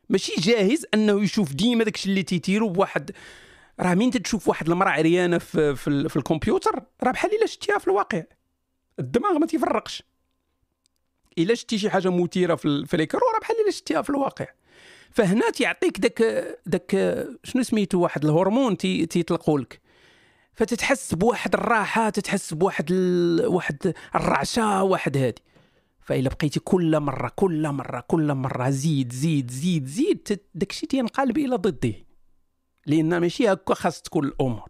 ماشي جاهز أنه يشوف ديما داكشي اللي تيتيرو بواحد راه مين تشوف واحد المرأة عريانة في, في, في الكمبيوتر؟ راه بحال إلا شتيها في الواقع. الدماغ ما تيفرقش. إلا شتي شي حاجة مثيره في, في راه بحال إلا شتيها في الواقع. فهنا تيعطيك داك داك شنو سميتو؟ واحد الهرمون تيطلقوا لك. فتتحس بواحد الراحة تتحس بواحد ال... واحد الرعشة واحد هادي. فإلا بقيتي كل مرة كل مرة كل مرة زيد زيد زيد زيد داكشي تينقلب إلى ضده لأن ماشي هكا خاص تكون الأمور.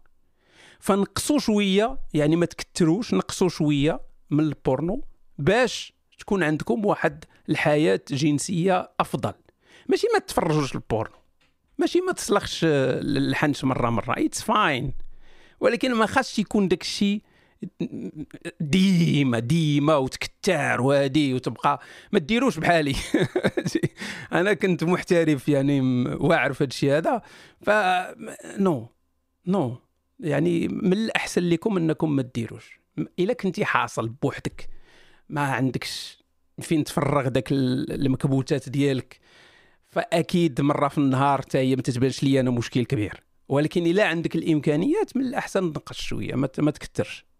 فنقصوا شوية يعني ما تكتروش نقصوا شوية من البورنو باش تكون عندكم واحد الحياة جنسية أفضل. ماشي ما تفرجوش البورنو. ماشي ما تسلخش الحنش مرة مرة. it's fine ولكن ما خاصش يكون داك الشيء ديما ديما وتكتار وهادي وتبقى ما ديروش بحالي. أنا كنت محترف يعني واعر في هادشي هذا. ف no no. يعني من الأحسن لكم أنكم ما ديروش إلا كنتي حاصل بوحدك. ما عندكش فين تفرغ داك المكبوتات ديالك. فأكيد مرة في النهار حتى هي ما تتبانش لي أنا مشكل كبير. ولكن إلا عندك الإمكانيات من الأحسن تنقص شوية ما تكثرش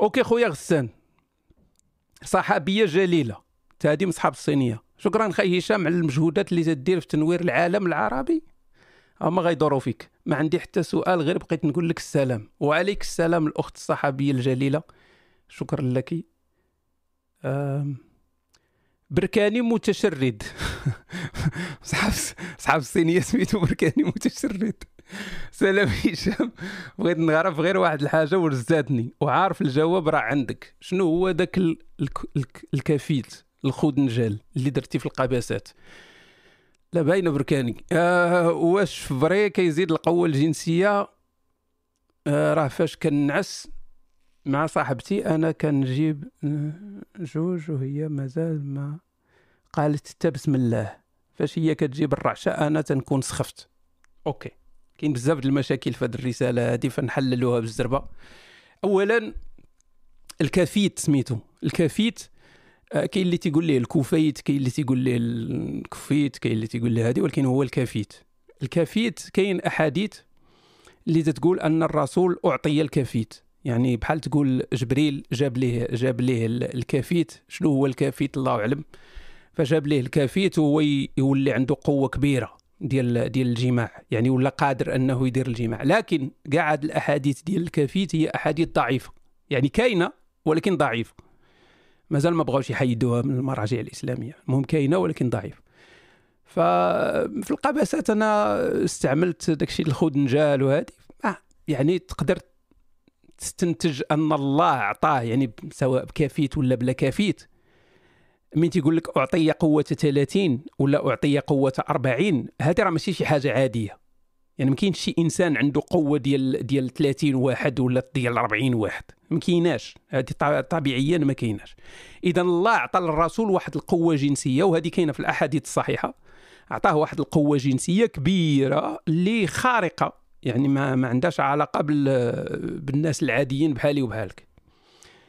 أوكي خويا غسان صحابية جليلة هذه من صحاب الصينية. شكرا خي هشام على المجهودات اللي تدير في تنوير العالم العربي. هما غيدوروا فيك. ما عندي حتى سؤال غير بقيت نقول لك السلام. وعليك السلام الأخت الصحابية الجليلة. شكرا لك. بركاني متشرد. صحاب صحاب الصينية سميتو بركاني متشرد. سلام هشام. بغيت نعرف غير واحد الحاجة ورزاتني وعارف الجواب راه عندك. شنو هو ذاك الكفيل الخودنجال اللي درتي في القباسات؟ لا باينة بركاني. آه واش فري كيزيد القوة الجنسية؟ آه راه فاش كنعس مع صاحبتي أنا كنجيب آه، جوج وهي مازال ما قالت حتى بسم الله. فاش هي كتجيب الرعشة أنا تنكون سخفت. OK. كاين بزاف المشاكل في هذه الرسالة هذه فنحللوها بالزربة. اولا الكافيت سميتو. الكافيت آه، كاين اللي تيقول ليه الكوفيت كاين اللي تيقول ليه الكفيت كاين اللي تيقول ليه هذه ولكن هو الكافيت. الكافيت كاين أحاديث اللي تتقول أن الرسول أعطي الكافيت. يعني بحال تقول جبريل جاب ليه جاب ليه الكافيت. شنو هو الكافيت؟ الله أعلم. فجاب ليه الكافيت وهو يولي عنده قوة كبيرة. ديال ديال الجماع يعني ولا قادر أنه يدير الجماع. لكن قاعد الأحاديث ديال الكافيت هي أحاديث ضعيفة. يعني كاينة ولكن ضعيفة. مازال ما بغاوش يحيدوها من المراجع الإسلامية. المهم كاينة ولكن ضعيفة. ففي القباسات أنا استعملت داكشي الخدنجال وهذه آه يعني تقدر تستنتج أن الله أعطاه يعني سواء بكافيت ولا بلا كافيت. من تيقول لك أعطي قوة 30 ولا أعطي قوة 40 هذه راه ماشي شي حاجة عادية. يعني ما كاينش شي إنسان عنده قوة ديال ديال 30 واحد ولا ديال 40 واحد. ما كايناش. هذه طبيعيا ما كايناش. اذا الله عطى للرسول واحد القوة جنسية وهذه كاينة في الأحاديث الصحيحة. اعطاه واحد القوة جنسية كبيرة اللي خارقة. يعني ما ما عندهاش علاقة بالناس العاديين بحالي وبحالك.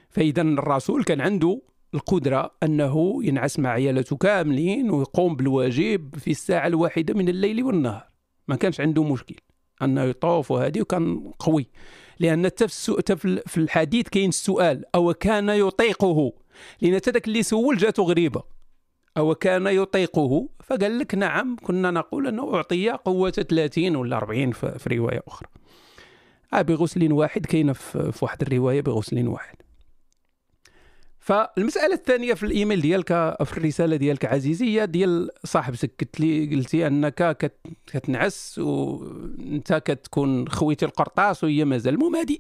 فاذا الرسول كان عنده القدرة أنه ينعس مع عيالته كاملين ويقوم بالواجب في الساعة الواحدة من الليل والنهار. ما كانش عنده مشكل أنه يطوف وهذه وكان قوي. لأن في الحديث كاين السؤال أو كان يطيقه؟ لأن تدك اللي سول جاته غريبة. أو كان يطيقه؟ فقال لك نعم كنا نقول أنه أعطي قوة 30 ولا 40 في رواية أخرى. آه بغسل واحد كاينة في واحد الرواية بغسل واحد. فالمسألة الثانية في الإيميل ديالك في الرسالة ديالك عزيزي هي ديال صاحبتك قلت لي قلتي أنك كتنعس وانت كتكون خويتي القرطاس وهي مازال المهم هذه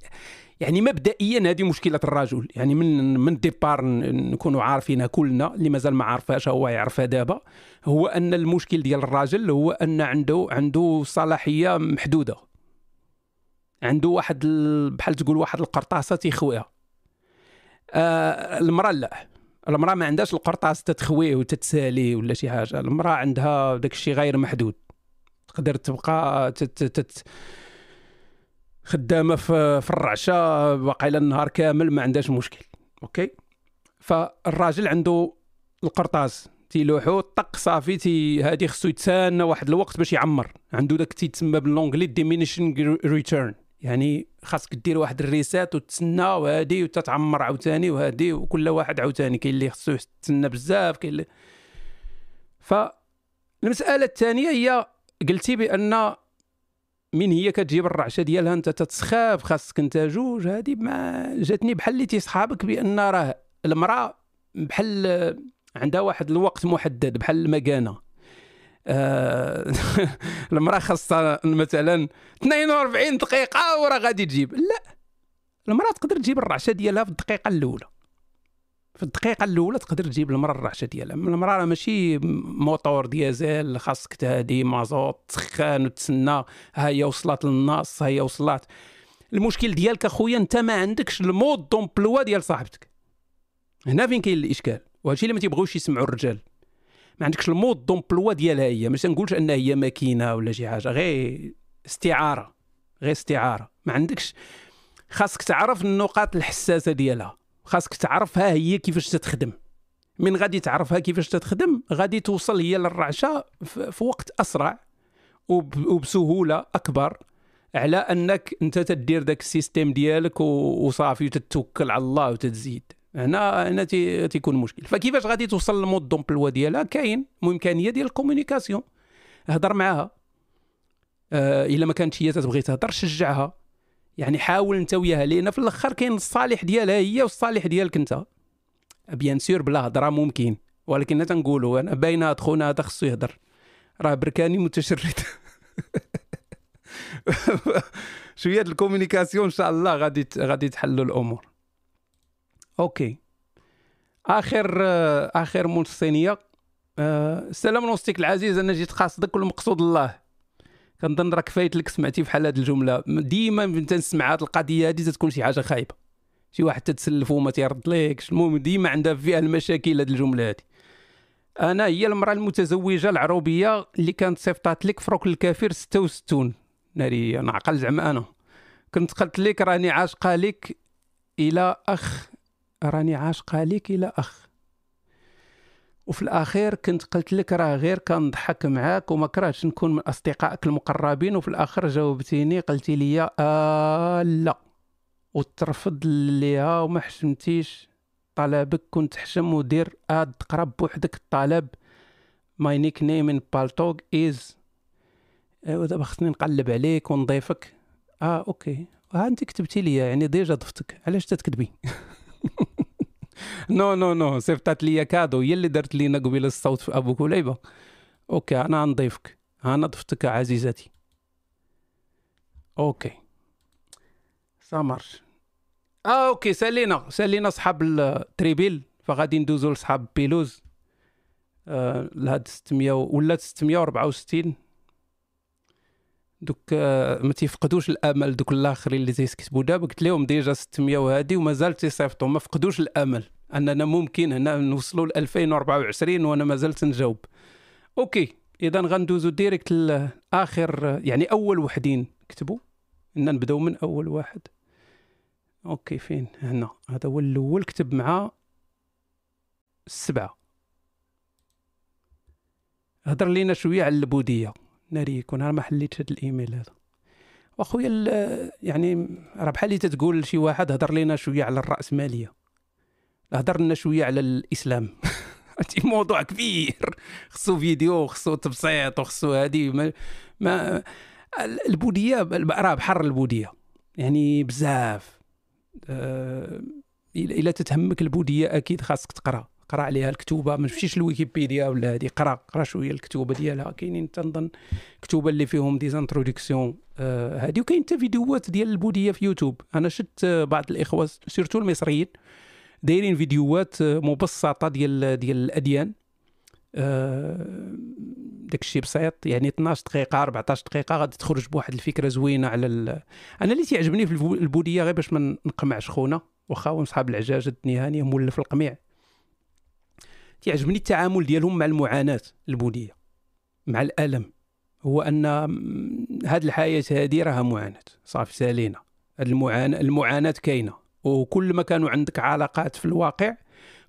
يعني مبدئيا هذه مشكلة الرجل. يعني من من ديبار نكونوا عارفينها كلنا اللي مازال ما عارفهاش هو يعرفها دابا. هو أن المشكل ديال الراجل هو أن عنده عنده صلاحية محدودة. عنده واحد بحال تقول واحد القرطاسة تيخويها آه المرأة لا. المرأة ما عندهاش القرطاس تتخويه وتتسالي ولا شي حاجة. المرأة عندها داك الشيء غير محدود. تقدر تبقى تت تت خدامة في, في الرعشة باقي النهار كامل ما عندهاش مشكل. OK؟ فالراجل عنده القرطاس. تيلوحو طق صافي تي هادي خصو يتسنى واحد الوقت باش يعمر. عنده داك تيتسمى ب l'anglais diminishing return يعني خاصك دير واحد الريسات وتسنى وهادي وتتعمر عاوتاني وهادي وكل واحد عاوتاني كاين اللي خصو يتسنى بزاف كاين اللي فالمساله الثانية هي قلتي بأن من هي كتجيب الرعشة ديالها؟ أنت تتسخاف خاصك أنت جوج هذه ما جاتني بحال اللي تيصحابك بأن راه المرأة بحال عندها واحد الوقت محدد بحال المكانة. المرأة خاصها مثلا 42 دقيقة وراه غادي تجيب. لا المرأة تقدر تجيب الرعشة ديالها في الدقيقة الأولى. في الدقيقة الأولى تقدر تجيب المرأة الرعشة ديالها. المرأة راه ماشي moteur diesel خاصك تهدي مازوت تسخن وتسنى. ها هي وصلت للنص ها هي وصلت. المشكل ديالك أخويا أنت ما عندكش ال mode d'emploi ديال صاحبتك. هنا فين كاين الإشكال؟ وهادشي اللي ما تيبغيوش يسمعوا الرجال. ما عندكش ال mode d'emploi ديالها هي. ماشي نقولش أنها هي ماكينة ولا شي حاجة. غير استعارة. غير استعارة. ما عندكش خاصك تعرف النقاط الحساسة ديالها. خاصك تعرفها هي كيفاش تتخدم من غادي تعرفها كيفاش تتخدم غادي توصل هي للرعشة في وقت أسرع وبسهولة أكبر. على أنك أنت تدير داك ال système ديالك وصافي وتتوكل على الله وتتزيد. هنا هنا تيكون مشكل. فكيفاش غادي توصل لل mode d'emploi ديالها؟ كاين امكانيه ديال ال communication. هضر معاها. آه إلا ما كانتش هي تبغي تهضر شجعها. يعني حاول أنت وياها لأن في الأخر كاين الصالح ديالها هي والصالح ديالك أنت. bien sûr بلا هضرة ممكن. ولكن تنقولوا أنا باينه خونا هذا خصو يهضر. راه بركاني متشرد. شوية ال communication إن شاء الله غادي غادي تحلوا الأمور. OK. آخر آخر ملصينيه السلام أه نوستيك العزيز أنا جيت قاصدك والمقصود الله. كنظن راك فايت لك سمعتي بحال هذه الجملة. ديما من تنسمع هذه القضية هذه تكون شي حاجة خايبة. شي واحد تتسلف وما تيرد لكش المهم ديما عندها فيها المشاكل هذه الجملة هذه أنا هي المرأة المتزوجة العروبية اللي كانت صيفطات لك في ركن الكافر 66 ناري أنا عقل زعما أنا. كنت قلت لك راني عاشقة لك إلى أخ راني عاشقة لك إلى أخ. وفي الأخير كنت قلت لك راه غير كنضحك معاك وما كرهتش نكون من أصدقائك المقربين وفي الآخر جاوبتيني قلتي لي آه لا. وترفض ليها وما حشمتيش. طلبك كنت حشم ودير آد تقرب بوحدك الطلب. my nickname in Paltalk is ودابا خصني نقلب عليك ونضيفك. آه OK. ها أنت كتبتي لي يعني déjà ضفتك. علاش تتكذبي؟ non non non صيفطات لي cadeau هي اللي درت لينا قبيل الصوت في أبو كليبة. OK أنا نضيفك. أنا ضفتك عزيزتي. OK. ça marche آه OK سالينا سالينا صحاب التريبيل فغادي ندوزو لصحاب بيلوز. آه لهاد 600 ولا 664 دوك آه ما تيفقدوش الأمل دوك الآخرين اللي تيكتبوا دابا قلت لهم déjà 600 وهادي ومازال تيصيفطوا. ما فقدوش الأمل. أننا ممكن هنا نوصلوا ل 2024 وأنا ما زلت نجاوب. OK إذا غندوزو direct لاخر يعني أول وحدين. كتبوا؟ إن نبداو من أول واحد. OK فين؟ هنا. هذا هو الأول. كتب مع السبعة. هضر لينا شوية على البودية. ناري يكون أنا ما حليتش هذا الإيميل هذا. وأخويا يعني راه بحال اللي تتقول شي واحد هضر لينا شوية على الراسماليه هضر لنا شوية على الإسلام. هادي موضوع كبير. خصو فيديو خصو تبسيط وخصو هادي ما, ما البودية راه بحر البودية. يعني بزاف. أه إلا تتهمك البودية أكيد خاصك تقرأ. قرا عليها الكتوبه ما تمشيش لويكيبيديا ولا هذه قرا قرا شوية الكتوبه ديالها. كاينين تنظن كتوبه اللي فيهم des introductions هذه وكاين حتى فيديوهات ديال البوديه في يوتيوب. أنا شفت بعض الإخوة surtout المصريين دايرين فيديوهات مبسطة ديال ديال الأديان. آه، داك الشيء بسيط. يعني 12 دقيقة 14 دقيقة غادي تخرج بواحد الفكرة زوينة على ال... أنا اللي تيعجبني في البودية غير باش ما نقمعش خونا. واخا صحاب العجاج الدنيهاني مولف القميع. تيعجبني التعامل ديالهم مع المعاناة البوديه مع الألم. هو أن هاد الحياة هذه راها معاناة صافي سالينا هاد المعاناه المعاناة كاينة. وكل ما كانوا عندك علاقات في الواقع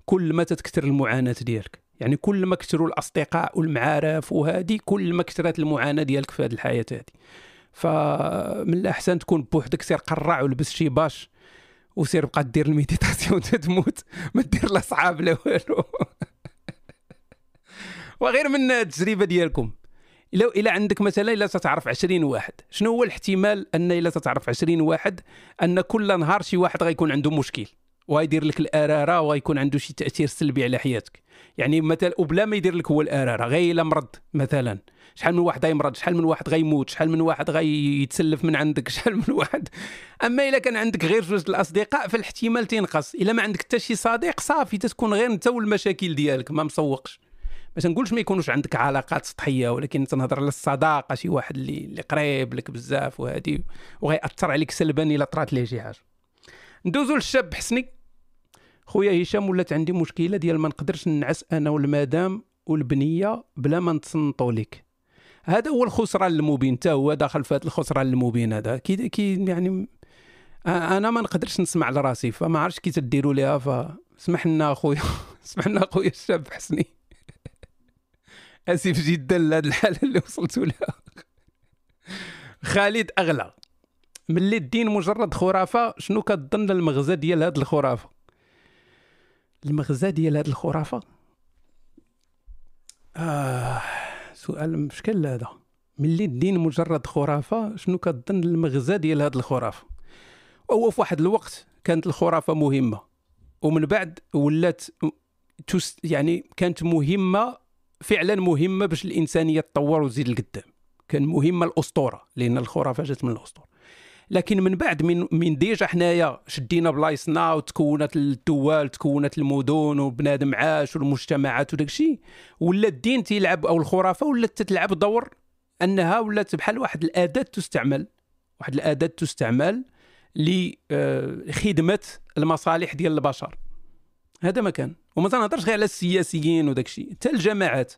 كل ما تتكثر المعاناة ديالك. يعني كل ما كثروا الأصدقاء والمعارف وهذه كل ما كثرت المعاناة ديالك في هذه الحياة هذه فمن الأحسن تكون بوحدك سير قرع ولبس شي bâche وسير بقى دير ال méditation تموت ما دير لا صعاب لا والو. وغير من التجربة ديالكم. إلا إلا عندك مثلا إلا تتعرف 20 واحد. شنو هو الاحتمال أن إلا تتعرف 20 واحد؟ أن كل نهار شي واحد غيكون عنده مشكل وغيدير لك الأرارة وغيكون عنده شي تأثير سلبي على حياتك. يعني مثلا وبلا ما يدير لك هو الأرارة غير إلا مرض مثلا. شحال من واحد غيمرض شحال من واحد غيموت شحال من واحد غيتسلف من عندك شحال من واحد. أما إلا كان عندك غير جوج الأصدقاء فالاحتمال تينقص إلا ما عندك حتى شي صديق صافي تتكون غير أنت والمشاكل ديالك ما مسوقش. ما تنقولش ما يكونوش عندك علاقات سطحية ولكن تنهضر على الصداقة شي واحد اللي اللي قريب لك بزاف وهادي وغيأثر عليك سلبا الا طرات ليه شي حاجة ندوزو للشاب حسني. خويا هشام ولات عندي مشكلة ديال ما نقدرش نعس أنا والمدام والبنية بلا ما نتصنطوا لك هذا هو الخسران المبين حتى هو داخل في هذا الخسران المبين هذا. كي كي يعني أنا ما نقدرش نسمع لراسي فما عرفتش كي تديروا ليها فاسمح لنا اخويا اسمح لنا اخويا الشاب حسني. آسف جدا لهذه الحالة اللي وصلت لها. خالد أغلى. ملي الدين مجرد خرافة شنو كتظن المغزى ديال هذه الخرافة؟ المغزى ديال هذه الخرافة؟ آه سؤال مشكل هذا. ملي الدين مجرد خرافة شنو كتظن المغزى ديال هذه الخرافة؟ هو في واحد الوقت كانت الخرافة مهمة ومن بعد ولات يعني كانت مهمة فعلا مهمة باش الانسانيه تطور وتزيد لقدام. كان مهمة الأسطورة لأن الخرافة جات من الأسطورة. لكن من بعد من من ديجا حنايا شدينا بلايصنا وتكونت الدول تكونت المدن وبنادم عاش والمجتمعات وداك الشيء ولا الدين تيلعب أو الخرافة ولات تلعب دور أنها ولات بحال واحد الأداة تستعمل واحد الأداة تستعمل لخدمة المصالح ديال البشر. هذا ما كان. وما تنهضرش غير على السياسيين وداك الشيء. حتى الجماعات.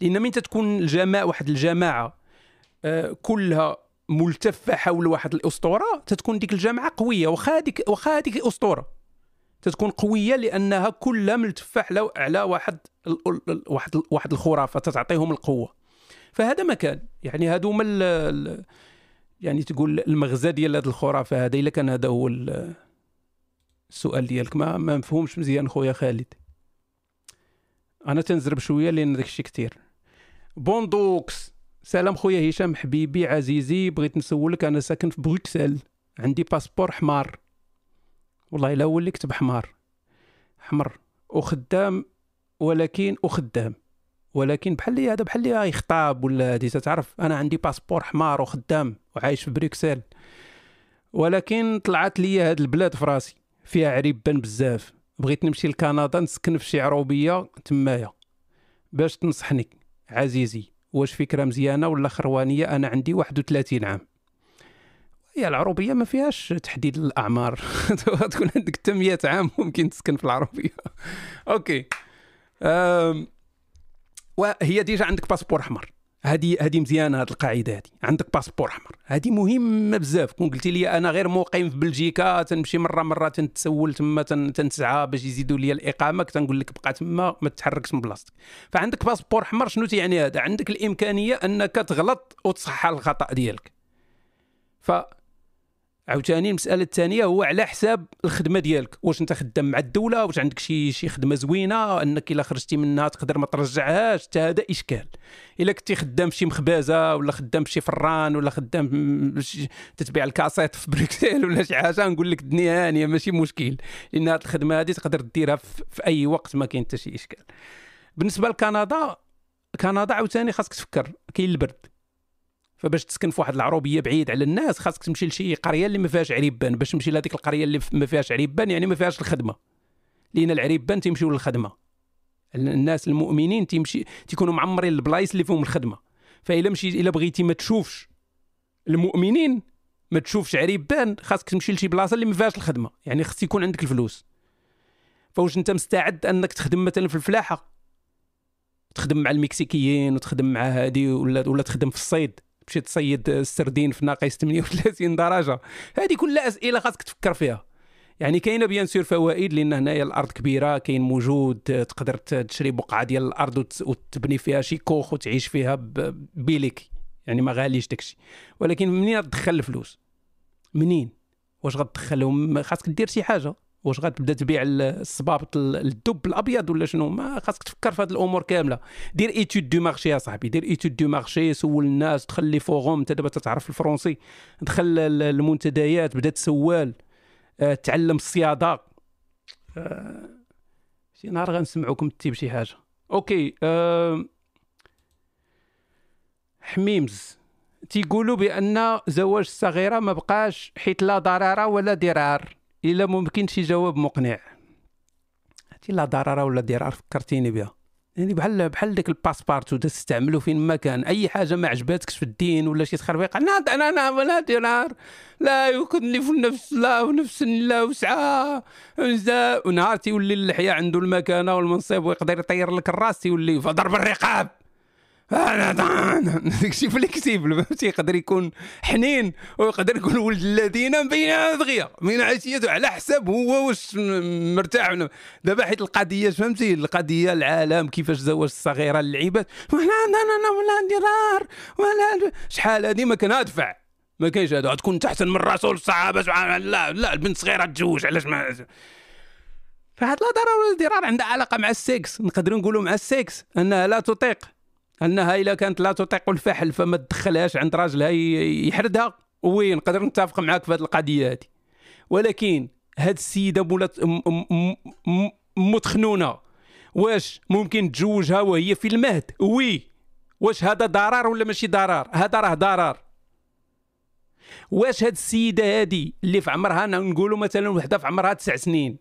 لأن من تتكون الجماعة واحد الجماعة آه، كلها ملتفة حول واحد الأسطورة تتكون ديك الجامعة قوية. واخا هذيك واخا هذيك اسطوره تتكون قوية لأنها كلها ملتفة على على واحد واحد واحد الخرافة. تتعطيهم القوة. فهذا ما كان. يعني هادو هما يعني تقول المغزى ديال هذه الخرافة هذا إلا كان هذا هو السؤال ديالك. ما ما مفهومش مزيان خويا خالد. أنا تنزرب شوية لأن داكشي كثير بوندوكس سلام خويا هشام حبيبي عزيزي بغيت نسولك أنا ساكن في بروكسل. عندي passeport حمار. والله إلا هو اللي كتب حمار. حمر. وخدام ولكن وخدام. ولكن بحال لي هذا بحال لي يخطاب ولا هادي تعرف أنا عندي passeport حمار وخدام وعايش في بروكسل. ولكن طلعت لي هاد البلاد في راسي. فيها عريبان بزاف. بغيت نمشي لكندا نسكن في شي عروبية تمايا. باش تنصحني؟ عزيزي واش فكرة مزيانة ولا خروانية؟ أنا عندي 31 عام. هي العروبية ما فيهاش تحديد الاعمار تكون عندك حتى 100 عام ممكن تسكن في العروبية. OK. أم... وهي déjà عندك passeport أحمر. هذه هذه مزيانه هذه القاعدة هذه عندك passeport أحمر. هذه مهمة بزاف. كون قلتي لي أنا غير مقيم في بلجيكا تنمشي مره مرة تنتسول تما تنسعى باش يزيدوا لي الإقامة. تنقول لك بقى تما ما تتحركش من بلاصتك. فعندك passeport أحمر شنو تيعني هذا؟ عندك الإمكانية أنك تغلط وتصحح الخطأ ديالك. ف عاوتاني المسألة الثانية هو على حساب الخدمة ديالك. واش انت خدام مع الدولة؟ واش عندك شي شي خدمة زوينة؟ انك إلا خرجتي منها تقدر ما ترجعهاش. حتى هذا إشكال. إلا كنتي خدام شي مخبازه ولا خدام شي فران ولا خدام تتبيع الكاسيت في بروكسل ولا شي حاجة نقول لك الدنيا هانية ماشي مشكل. لأن هذه الخدمة هذه تقدر ديرها في أي وقت ما كاين حتى شي إشكال. بالنسبة لكندا كندا عاوتاني خاصك تفكر. كاين البرد. فباش تسكن في واحد العروبية بعيد على الناس خاصك تمشي لشي قرية اللي ما فيهاش عريبان باش تمشي لهذيك القرية اللي ما فيهاش عريبان يعني ما فيهاش الخدمة. لأن العريبان تيمشيو للخدمة. الناس المؤمنين تيمشي تيكونوا معمرين البلايص اللي فيهم الخدمة. فاذا مشي إلا بغيتي ما تشوفش المؤمنين ما تشوفش عريبان خاصك تمشي لشي بلاصة اللي ما فيهاش الخدمة. يعني خص يكون عندك الفلوس. فواش أنت مستعد أنك تخدم مثلا في الفلاحة؟ تخدم مع المكسيكيين وتخدم مع هادي ولا ولا تخدم في الصيد؟ تمشي تصيد السردين في ناقص 38 درجة. هذه كلها أسئلة خاصك تفكر فيها. يعني كاينة bien sûr فوائد لأن هنايا الأرض كبيرة كاين موجود تقدر تشري بقعة ديال الأرض وتبني فيها شي كوخ وتعيش فيها بيليك يعني ما غاليش داكشي. ولكن منين تدخل الفلوس؟ منين؟ واش غتدخلهم خاصك دير شي حاجة. واش غتبدا تبيع الصبابط الدب الابيض ولا شنو؟ ما خاصك تفكر في هذه الأمور كامله. دير étude de marché يا صاحبي. دير étude de marché سول الناس دخل les forums انت دابا تتعرف الفرونسي. دخل المنتديات بدا تسوال آه، تعلم الصيادة. آه، شي نهار غنسمعوكم تيب شي حاجة. OK أه حميمز. تيقولوا بأن زواج الصغيره ما بقاش حيت لا ضرر ولا ضرار. إلا ممكن شي جواب مقنع. هاتي لا ضرر ولا ضرار فكرتيني بها. يعني بحال بحال داك الباسبورت تستعملو فين ما كان أي حاجة ما عجباتكش في الدين ولا شي تخربيق لا أنا أنا ولا دينار لا يكلف النفس لا نفس لا وسعها ونهار تيولي اللحية عنده المكانة والمنصب ويقدر يطير لك الراس تيولي فضرب الرقاب داكشي فليكسيبل فهمتي يقدر يكون حنين ويقدر يكون ولد الذين بين دغيا من عشيته على حساب هو واش مرتاح. دابا حيت القضية فهمتي؟ القضية العالم كيفاش زواج الصغيرة اللعيبات ولا أنا ولا درار ولا شحال هذه ما كندفع ما كاينش هذا تكون احسن من رسول الصحابة سبحان الله. لا البنت صغيرة تتزوج علاش ما فهاد لا ضرر ولا ضرار عندها علاقة مع السكس. نقدروا نقولوا مع السكس أنها لا تطيق. أنها اذا كانت لا تطيق الفحل فما تدخلهاش عند راجلها يحردها. وي نقدر نتفق معاك في هذه القضية هذه ولكن هاد السيدة مولات متخنونة. واش ممكن تزوجها وهي في المهد؟ وي! واش هذا ضرر ولا ماشي ضرر؟ هذا راه ضرر. واش هاد السيدة هادي اللي في عمرها نقولوا مثلا وحدة في عمرها تسع سنين.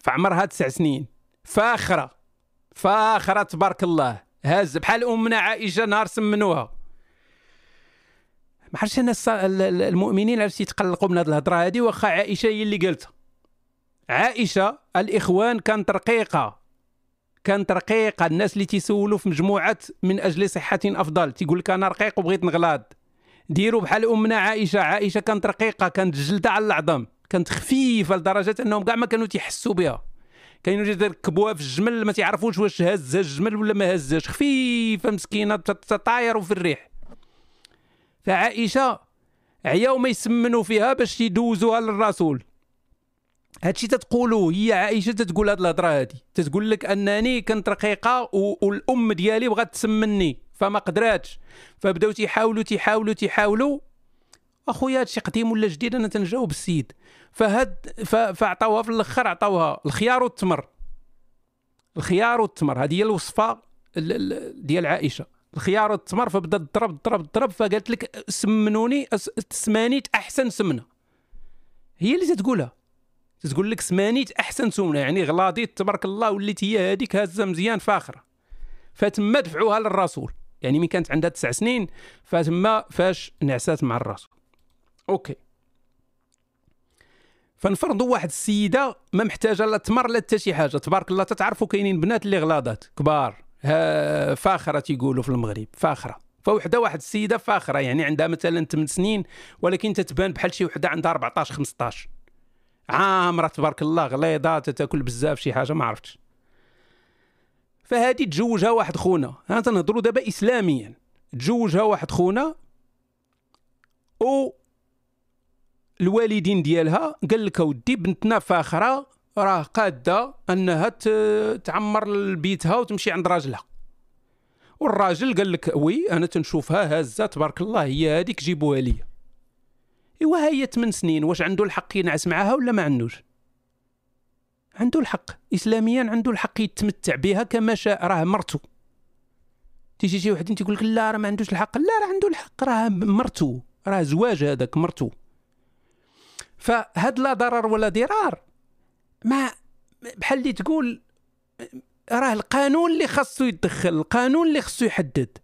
في عمرها تسع سنين. فاخرة. فاخره تبارك الله. هاز بحال أمنا عائشة نهار سمنوها. ما عرفتش الناس المؤمنين عرفتي يتقلقوا من هذه الهضرة هذه واخا عائشة هي اللي قالتها. عائشة الإخوان كانت رقيقه كانت رقيقه الناس اللي تيسولوا في مجموعة من أجل صحة أفضل. تيقول لك أنا رقيق وبغيت نغلاض ديروا بحال أمنا عائشة. عائشة كانت رقيقة. كانت جلدة على العظم. كانت خفيفة لدرجة أنهم كاع ما كانوا تيحسوا بها. كاينوا اللي يركبوها في الجمل ما تعرفوش واش هزها الجمل ولا ما هزاش خفيفة مسكينة تطاير في الريح. فعائشة عياو ما يسمنوا فيها باش يدوزوها للرسول. هادشي تتقولوا هي عائشة تتقول هاد الهضرة هادي. تتقول لك أنني كنت رقيقة والأم ديالي بغات تسمني. فما قدراتش. فبداو تيحاولوا تيحاولوا تيحاولوا أخويا هادشي قديم ولا جديد؟ أنا تنجاوب السيد. فهاد فعطاوها في الأخر عطاوها الخيار والتمر. الخيار والتمر هذه هي الوصفة ديال عائشة. الخيار والتمر فبدا تضرب تضرب تضرب فقالت لك سمنوني سمانيت أحسن سمنة. هي اللي تتقولها. تقول لك سمانيت أحسن سمنة يعني غلاضيت تبارك الله وليت هي هذيك هازة مزيان فاخرة. فتما دفعوها للرسول. يعني ملي كانت عندها تسع سنين فتما فاش نعسات مع الرسول. OK. فنفرضوا واحد السيدة ما محتاجة لا تمر لا حتى شي حاجة. تبارك الله تتعرفوا كاينين بنات اللي غلاضات كبار. فاخرة تيقولوا في المغرب فاخرة. فوحدة واحد السيدة فاخرة يعني عندها مثلا 8 سنين ولكن تتبان بحال شي وحدة عندها 14 15 عامرة تبارك الله غليظة تاكل بزاف شي حاجة ما عرفتش. فهادي تزوجها واحد خونا. ها تنهضروا دابا اسلاميا. تزوجها واحد خونا و الوالدين ديالها قال لك اودي بنتنا فاخرة راه قادة أنها تعمر بيتها وتمشي عند راجلها. والراجل قال لك وي أنا تنشوفها هازة تبارك الله هي هذيك جيبوها لي إيوا هي 8 سنين واش عنده الحق ينعس معاها ولا ما عندوش؟ عنده الحق اسلاميا عنده الحق يتمتع بها كما شاء راه مرته تيجي شي واحد تيقول لك لا راه ما عندوش الحق. لا راه عنده الحق راه مرته راه زواج هذاك مرته فهاد لا ضرر ولا ضرار. ما بحال اللي تقول راه القانون اللي خاصو يتدخل القانون اللي خاصو يحدد.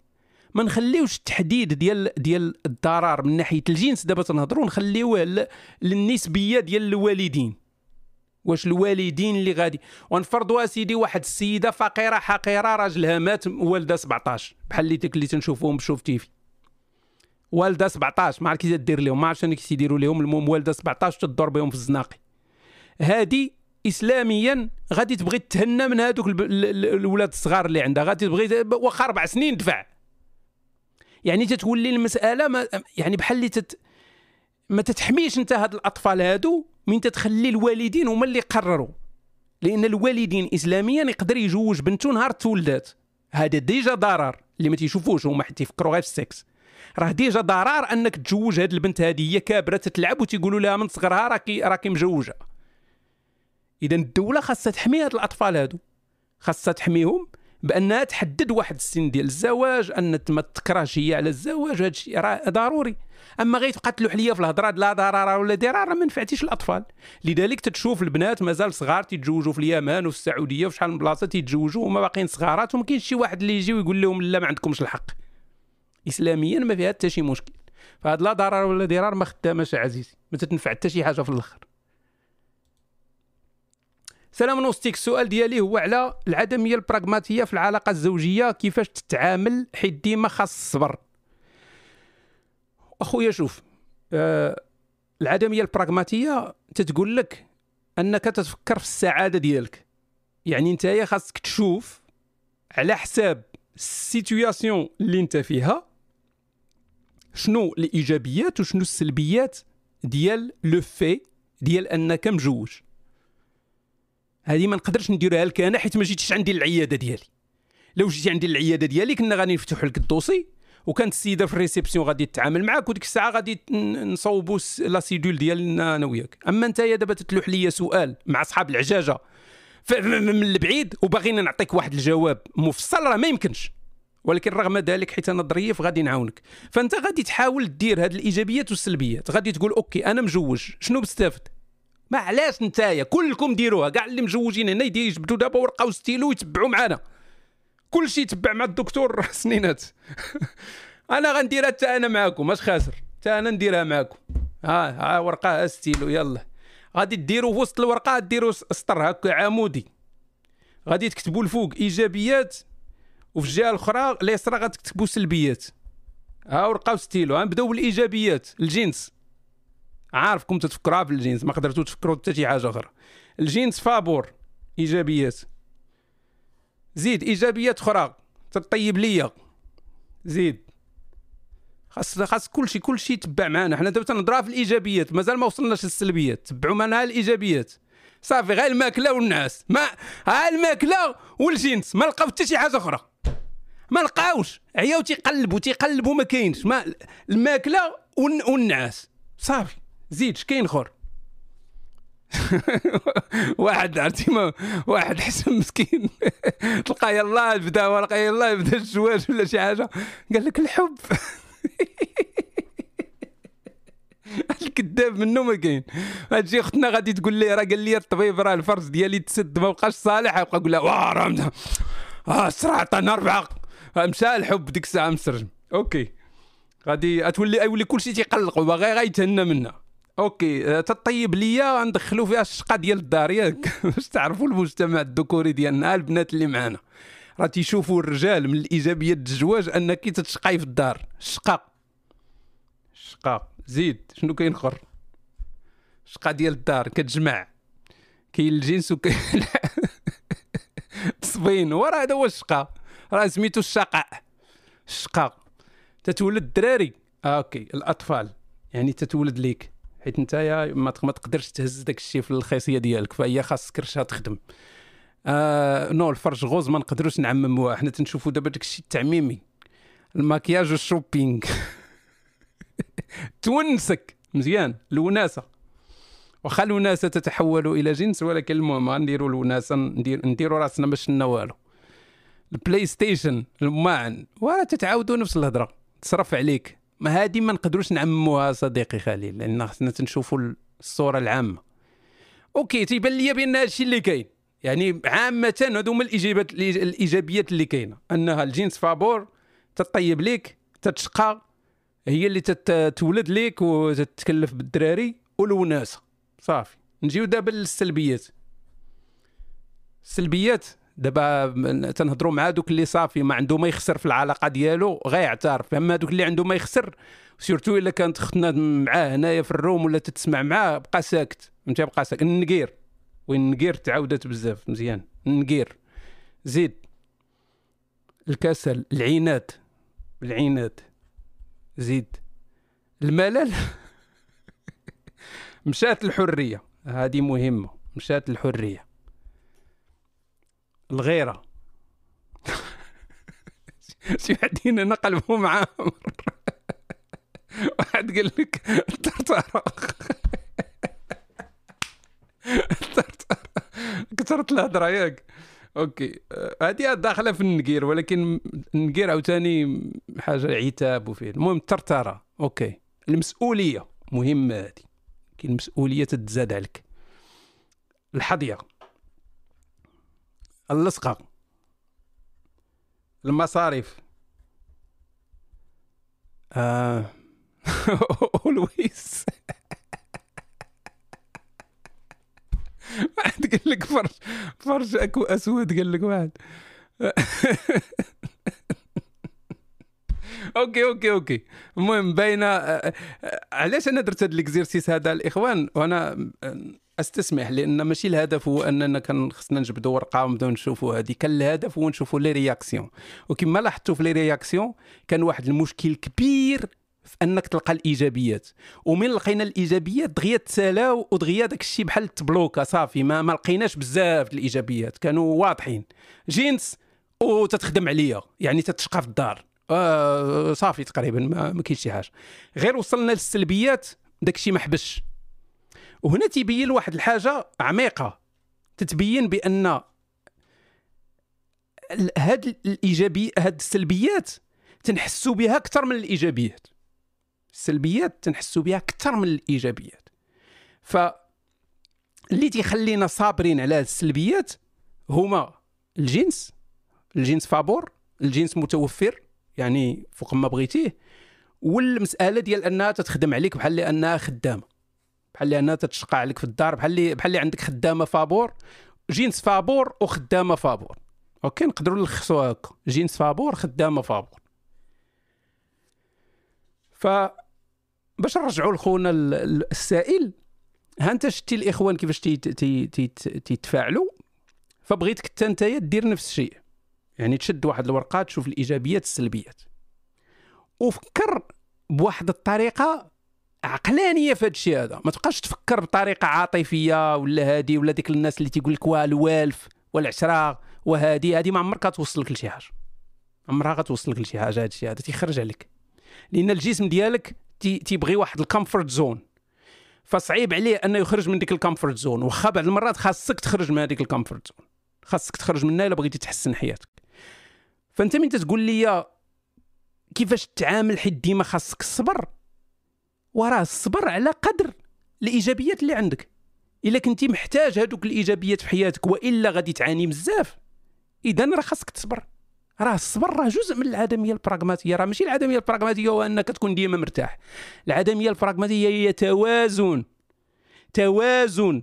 ما نخليوش التحديد ديال ديال الضرر من ناحية الجنس دابا تنهضروا نخليوه للنسبية ديال الوالدين. واش الوالدين اللي غادي؟ ونفرضوا سيدي واحد السيدة فقيرة حقيرة راجلها مات والدة 17 بحال اللي اللي تنشوفوهم بشوف تيفي. والده 17 ما عرفت كيفاش دير لهم ما عرفتش أنا كيديروا لهم المهم والده 17 تدور بهم في الزناقي هادي اسلاميا غادي تبغي تهنى من هذوك الولاد الصغار اللي عندها غادي تبغي واخا أربع سنين دفع يعني تتولي المسألة ما يعني بحال اللي تت ما تتحميش انت هاد الأطفال هادو من تتخلي الوالدين هما اللي يقرروا. لأن الوالدين اسلاميا يقدر يجوج بنته نهار تولدات هذا déjà ضرر اللي ما تيشوفوش هما حتى يفكروا غير في السكس. راه déjà ضرر انك تجوج هاد البنت هذه هي كابرة تتلعب وتيقولوا لها من صغرها راكي راكي مجوجة. إذا الدولة خاصها تحمي هاد الأطفال هادو. خاصها تحميهم بأنها تحدد واحد السن ديال الزواج أن ما تكرهش هي على الزواج هذا الشيء راه ضروري. أما غير تبقى تلوح ليا في الهضرة لا ضرر ولا ضرار ما نفعتيش الأطفال. لذلك تتشوف البنات مازال صغار تيتزوجوا في اليمن وفي السعودية وفي شحال من بلاصة تيتزوجوا وما باقيين صغارات وما كاينش شي واحد اللي يجي ويقول لهم لا ما عندكمش الحق. اسلاميا ما فيها حتى شي مشكل. فهاد لا ضرر ولا ضرار ما خداماش عزيزي ما تتنفع حتى شي حاجة في الآخر. سلام نوستيك السؤال ديالي هو على العدمية البراغماتية في العلاقة الزوجية كيفاش تتعامل حيت ديما خاص الصبر؟ أخويا شوف آه العدمية البراغماتية تتقول لك أنك تتفكر في السعادة ديالك. يعني انت خاصك تشوف على حساب ال situation اللي انت فيها شنو الإيجابيات وشنو السلبيات ديال le fait ديال أنك مجوج؟ هذه ما نقدرش نديرها لك أنا حيت ما جيتش عندي العيادة ديالي. لو جيتي عندي العيادة ديالي كنا غادي نفتحوا لك ال dossier وكانت السيدة في ال réception غادي تتعامل معاك وديك الساعة غادي نصوبوا la cédule ديالنا أنا وياك. أما أنت دابا تتلوح ليا سؤال مع أصحاب العجاجة من البعيد وباغينا نعطيك واحد الجواب مفصل راه ما يمكنش. ولكن رغم ذلك حيت أنا ظريف غادي نعاونك. فأنت غادي تحاول دير هاد الإيجابيات والسلبيات. غادي تقول OK أنا مجوج. شنو بستافد ما علاش نتايا؟ كلكم ديروها. كاع اللي مجوجين هنا يجبدوا دابا ورقه وستيلو ويتبعوا معنا كل شيء يتبع مع الدكتور سنينات. أنا غنديرها حتى أنا معاكم. أش خاسر؟ حتى أنا نديرها معاكم. ها ها ورقة ستيلو. يلا. غادي ديروا في وسط الورقة ديروا سطر هكا عمودي. غادي تكتبوا الفوق إيجابيات وفي الجهة الأخرى اليسرى غتكتبوا سلبيات. ها ورقه وستيلو غنبداو بالإيجابيات. الجنس. عارفكم تتفكروها في الجنس ما قدرتوا تفكروا حتى شي حاجة أخرى. الجنس فابور إيجابيات. زيد إيجابيات أخرى. تطيب ليا. زيد. خاص خاص كلشي كلشي يتبع معنا حنا دابا تنهضروا في الإيجابيات مازال ما وصلناش للسلبيات. تبعوا معنا الإيجابيات. صافي غير الماكلة والناس ما ها الماكلة والجنس. ما لقاو حتى شي حاجة أخرى. ما لقاوش. عياو تيقلبوا تيقلبوا ما كاينش. ما الماكلة والنعاس. صافي. زيد كاين اخر. واحد عرفتي ما واحد حسن مسكين. تلقى يلاه بدا ورقه يلاه بدا الزواج ولا شي حاجة. قال لك الحب. الكذاب منه ما كاين. تجي اختنا غادي تقول لي راه قال لي الطبيب راه الفرج ديالي تسد ما بقاش صالح. يبقى يقول لها واه راه آه الشرع عطانا أربعة. مشى الحب ديك الساعة مسرجم OK. غادي تولي يولي كلشي تيقلق وباغي غيتهنى منها OK. تطيب ليا ندخلوا فيها الشقا ديال الدار ياك باش تعرفوا المجتمع الذكوري ديالنا البنات اللي معانا راه تيشوفوا الرجال من الايجابيات الزواج أنك تتشقاي في الدار. الشقا الشقا زيد شنو كاين اخر الشقا ديال الدار كتجمع. كاين الجنس وكاين تصبين وراه هذا هو الشقا. راه سميتو الشقاء الشقه تتولد الدراري. آه OK. الأطفال. يعني تتولد ليك. حيت انت ما تقدرش تهز داك الشيء في الخاصيه ديالك. فهي خاص كرشها تخدم. آه non الفرج غوز ما نقدروش نعمموها حنا تنشوفوا دابا داك الشيء التعميمي. الماكياج وال shopping. تونسك. مزيان. الوناسة. واخا الوناسة تتحول إلى جنس ولكن المهم غنديروا الوناسة ندير نديروا راسنا ما شلنا والو. ال PlayStation الماعن تتعاودوا نفس الهضرة. تصرف عليك. ما هذه ما نقدروش نعمموها صديقي خليل لأن خصنا تنشوفوا الصورة العامة. OK تيبان لي بأن هذا الشيء اللي كاين. يعني عامة هذو هما الاجابات الإيجابيات اللي كاينة. أنها الجنس فابور تطيب ليك تتشقى هي اللي تتولد ليك وتتكلف بالدراري والوناسة. صافي. نجيو دابا للسلبيات. السلبيات دابا تنهضروا مع دوك اللي صافي ما عنده ما يخسر في العلاقة ديالو غيعترف أما دوك اللي عنده ما يخسر سيرتو إلا كانت اختنا معاه هنايا في ال room ولا تتسمع معاه بقى ساكت. انت بقى ساكت. النقير. وين النقير؟ تعاودت بزاف. مزيان. النقير. زيد. الكسل. العينات العينات زيد. الملل. مشات الحرية. هذه مهمة. مشات الحرية. الغيرة. شي وحدين هنا قلبهم معاهم واحد قال لك الطرطره كثرت الهضره ياك OK. هذه داخلة في النقير ولكن النقير عاوتاني حاجة عتاب وفيه المهم الترترة. OK. المسؤولية. مهمة هذه. كاين المسؤولية تتزاد عليك. الحظيه اللصقه المصاريف. آه. Always واحد قال لك فرش فرش أكو أسود قال لك واحد. OK OK OK. المهم باينه آه، آه، علاش أنا درت هذا ال exercice هذا الإخوان؟ وأنا أستسمح لأن ماشي الهدف هو أننا كان خصنا نجبدوا ورقة ونبدأو نشوفوا هذه كان الهدف هو نشوفوا les réactions. وكما لاحظتوا في les réactions كان واحد المشكل كبير في أنك تلقى الإيجابيات. ومن لقينا الإيجابيات دغيا تسالاو ودغيا داك الشيء بحال تبلوكا صافي ما, ما لقيناش بزاف الإيجابيات. كانوا واضحين. جينس وتتخدم عليا. يعني تتشقى في الدار. آه صافي تقريبا ما, ما كاينش شي حاجة. غير وصلنا للسلبيات داك الشيء ما حبش وهنا تيبين واحد الحاجة عميقة. تتبين بأن هاد الايجابي هاد السلبيات تنحسوا بها أكثر من الإيجابيات. السلبيات تنحسوا بها أكثر من الإيجابيات. ف اللي تيخلينا صابرين على السلبيات هما الجنس الجنس فابور الجنس متوفر يعني فوق ما بغيتيه والمسألة ديال أنها تتخدم عليك بحال انها خدامة. بحال انها تتشقى عليك في الدار بحال اللي بحال اللي عندك خدامة فابور جنس فابور وخدامة فابور. OK نقدروا نلخصوها هكا جنس فابور خدامة فابور. ف باش نرجعوا لخونا السائل ها أنت شتي الإخوان كيفاش تيتفاعلوا؟ فبغيتك حتى انت دير نفس الشيء. يعني تشد واحد الورقة تشوف الإيجابيات السلبيات. وفكر بواحد الطريقة عقلانية في هذا الشيء هذا. ما تبقاش تفكر بطريقة عاطفية ولا هادي ولا ديك الناس اللي تيقول لك والوالف والعشره وهادي هادي ما عمرك غتوصلك لشي حاجة. عمرها غتوصلك لشي حاجة هذا الشيء هذا تيخرج عليك. لأن الجسم ديالك تيبغي واحد ال comfort zone. فصعيب عليه أنه يخرج من ديك ال comfort zone. واخا بعض المرات خاصك تخرج من هذيك ال comfort zone. خاصك تخرج منها إلا بغيتي تحسن حياتك. فأنت من تقول لي كيفاش تتعامل حيت ديما خاصك الصبر وراه الصبر على قدر الإيجابيات اللي عندك. إلا كنتي محتاج هذوك الإيجابيات في حياتك وإلا غادي تعاني بزاف. اذا راه خاصك تصبر. راه الصبر راه جزء من العدمية البراغماتية. راه ماشي العدمية البراغماتية هو انك تكون ديما مرتاح. العدمية البراغماتية هي توازن. توازن.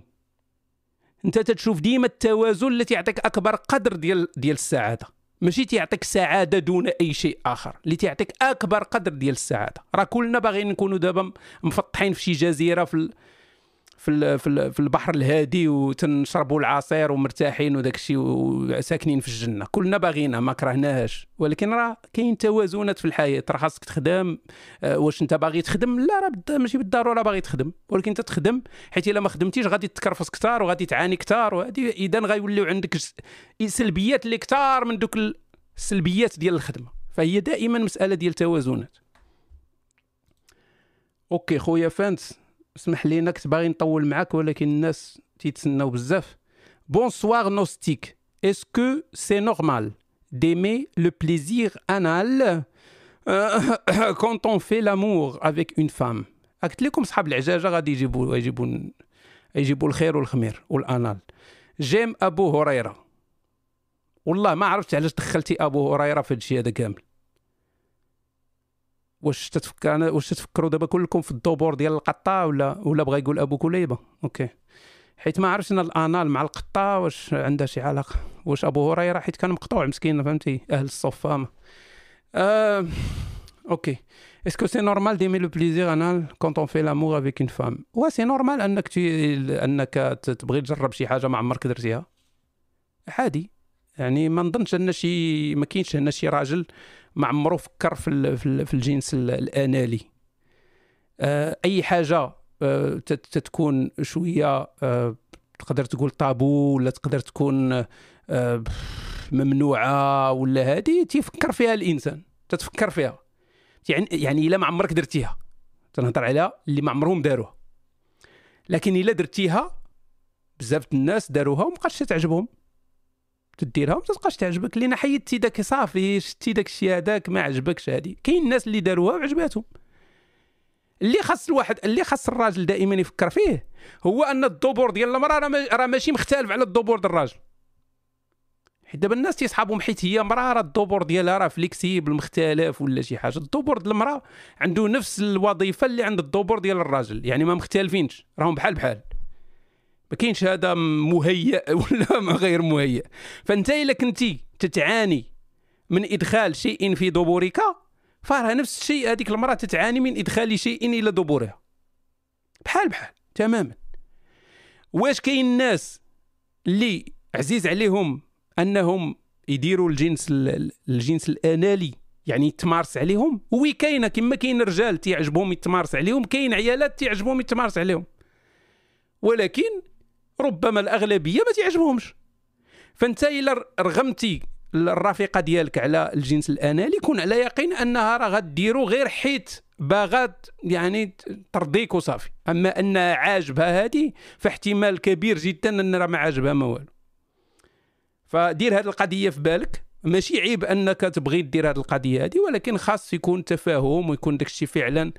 أنت تشوف ديما التوازن اللي تيعطيك أكبر قدر ديال ديال السعادة. ماشي تيعطيك سعادة دون أي شيء آخر اللي تيعطيك أكبر قدر ديال السعادة. راه كلنا باغيين نكونوا دابا مفطحين في شي جزيرة في في في البحر الهادي وتنشربوا العصير ومرتاحين وداك الشيء وساكنين في الجنة. كلنا باغينها ما كرهناهاش. ولكن راه كاين توازنات في الحياة. راه خاصك تخدم آه، واش انت باغي تخدم؟ لا راه ماشي بالضرورة باغي تخدم. ولكن انت تخدم حيت إلا ما خدمتيش غادي تكرفص كثار وغادي تعاني كثار وهذه إذا غيوليو عندك سلبيات اللي كثار من دوك السلبيات ديال الخدمة. فهي دائما مسألة ديال توازنات. OK خويا فانت. اسمح لينا كنت باغي نطول معاك ولكن الناس تيتسناو بزاف. Bonsoir Nostik est-ce que c'est normal d'aimer le plaisir anal? Quand on fait l'amour avec une femme. قلت لكم صحاب العجاجة غادي يجيبوا يجيبوا يجيبوا الخير والخمير وال anal. جيم أبو هريرة. والله ما عرفت علاش دخلتي أبو هريرة في هادشي هذا كامل. واش تتفكر واش تتفكروا دابا كلكم في الدبور ديال القطة ولا ولا بغى يقول أبو كليبة؟ OK. حيت ما عرفتش أنا ال anal مع القطة واش عندها شي علاقة. واش أبو هريرة حيت كان مقطوع مسكين فهمتي؟ أهل الصفامه آه... OK. est-ce que c'est normal d'aimer le plaisir anal quand on fait l'amour avec une femme وا c'est normal أنك تي... أنك تبغي تجرب شي حاجة ما عمرك درتيها. عادي. يعني ما نظنش أن شي ما كاينش هنا شي راجل ما عمرو فكر في. في الجنس الانالي. آه... أي حاجة آه... تتكون شوية آه... تقدر تقول طابو ولا تقدر تكون ممنوعة ولا هذه تيفكر فيها الإنسان تتفكر فيها. يعني يعني إلا ما عمرك درتيها. تنهضر على اللي ما عمرهم داروها. لكن إلا درتيها بزاف الناس داروها وما بقاش تعجبهم تديرها وما تبقاش تعجبك لأن حيدتي داك صافي شتي داك الشيء هذاك ما عجبكش هذه كاين الناس اللي داروها وعجباتهم. اللي خاص الواحد اللي خاص الراجل دائما يفكر فيه هو أن الدبور ديال المرأة راه ماشي مختلف على الدبور ديال الراجل. حيت دابا الناس تيصحابهم حيت هي مرأة راه الدبور ديالها راه flexible مختلف ولا شي حاجة. الدبور ديال المرأة عنده نفس الوظيفة اللي عند الدبور ديال الراجل يعني ما مختلفينش راهم بحال بحال. ما كاينش هذا مهيئ ولا غير مهيئ فانت إلا كنتي تتعاني من إدخال شيء في دبورك فراه نفس الشيء هذيك المرأة تتعاني من إدخال شيء إلى دبورها. بحال بحال تماما. واش كاين الناس اللي عزيز عليهم أنهم يديروا الجنس الجنس الأنالي يعني يتمارس عليهم؟ وي كاينة كما كاين رجال تيعجبهم يتمارس عليهم كاين عيالات تيعجبهم يتمارس عليهم. ولكن ربما الأغلبية ما تعجبهمش. فأنت إلا رغمتي الرفيقه ديالك على الجنس الأنالي كون على يقين أنها راه غديرو غير حيت باغات يعني ترضيك وصافي. أما انها عاجبها هذه فاحتمال كبير جدا أن راه ما عاجبها ما والو. فدير هذه القضية في بالك. ماشي عيب أنك تبغي دير هذه القضية هذه ولكن خاص يكون تفاهم ويكون داك الشيء فعلا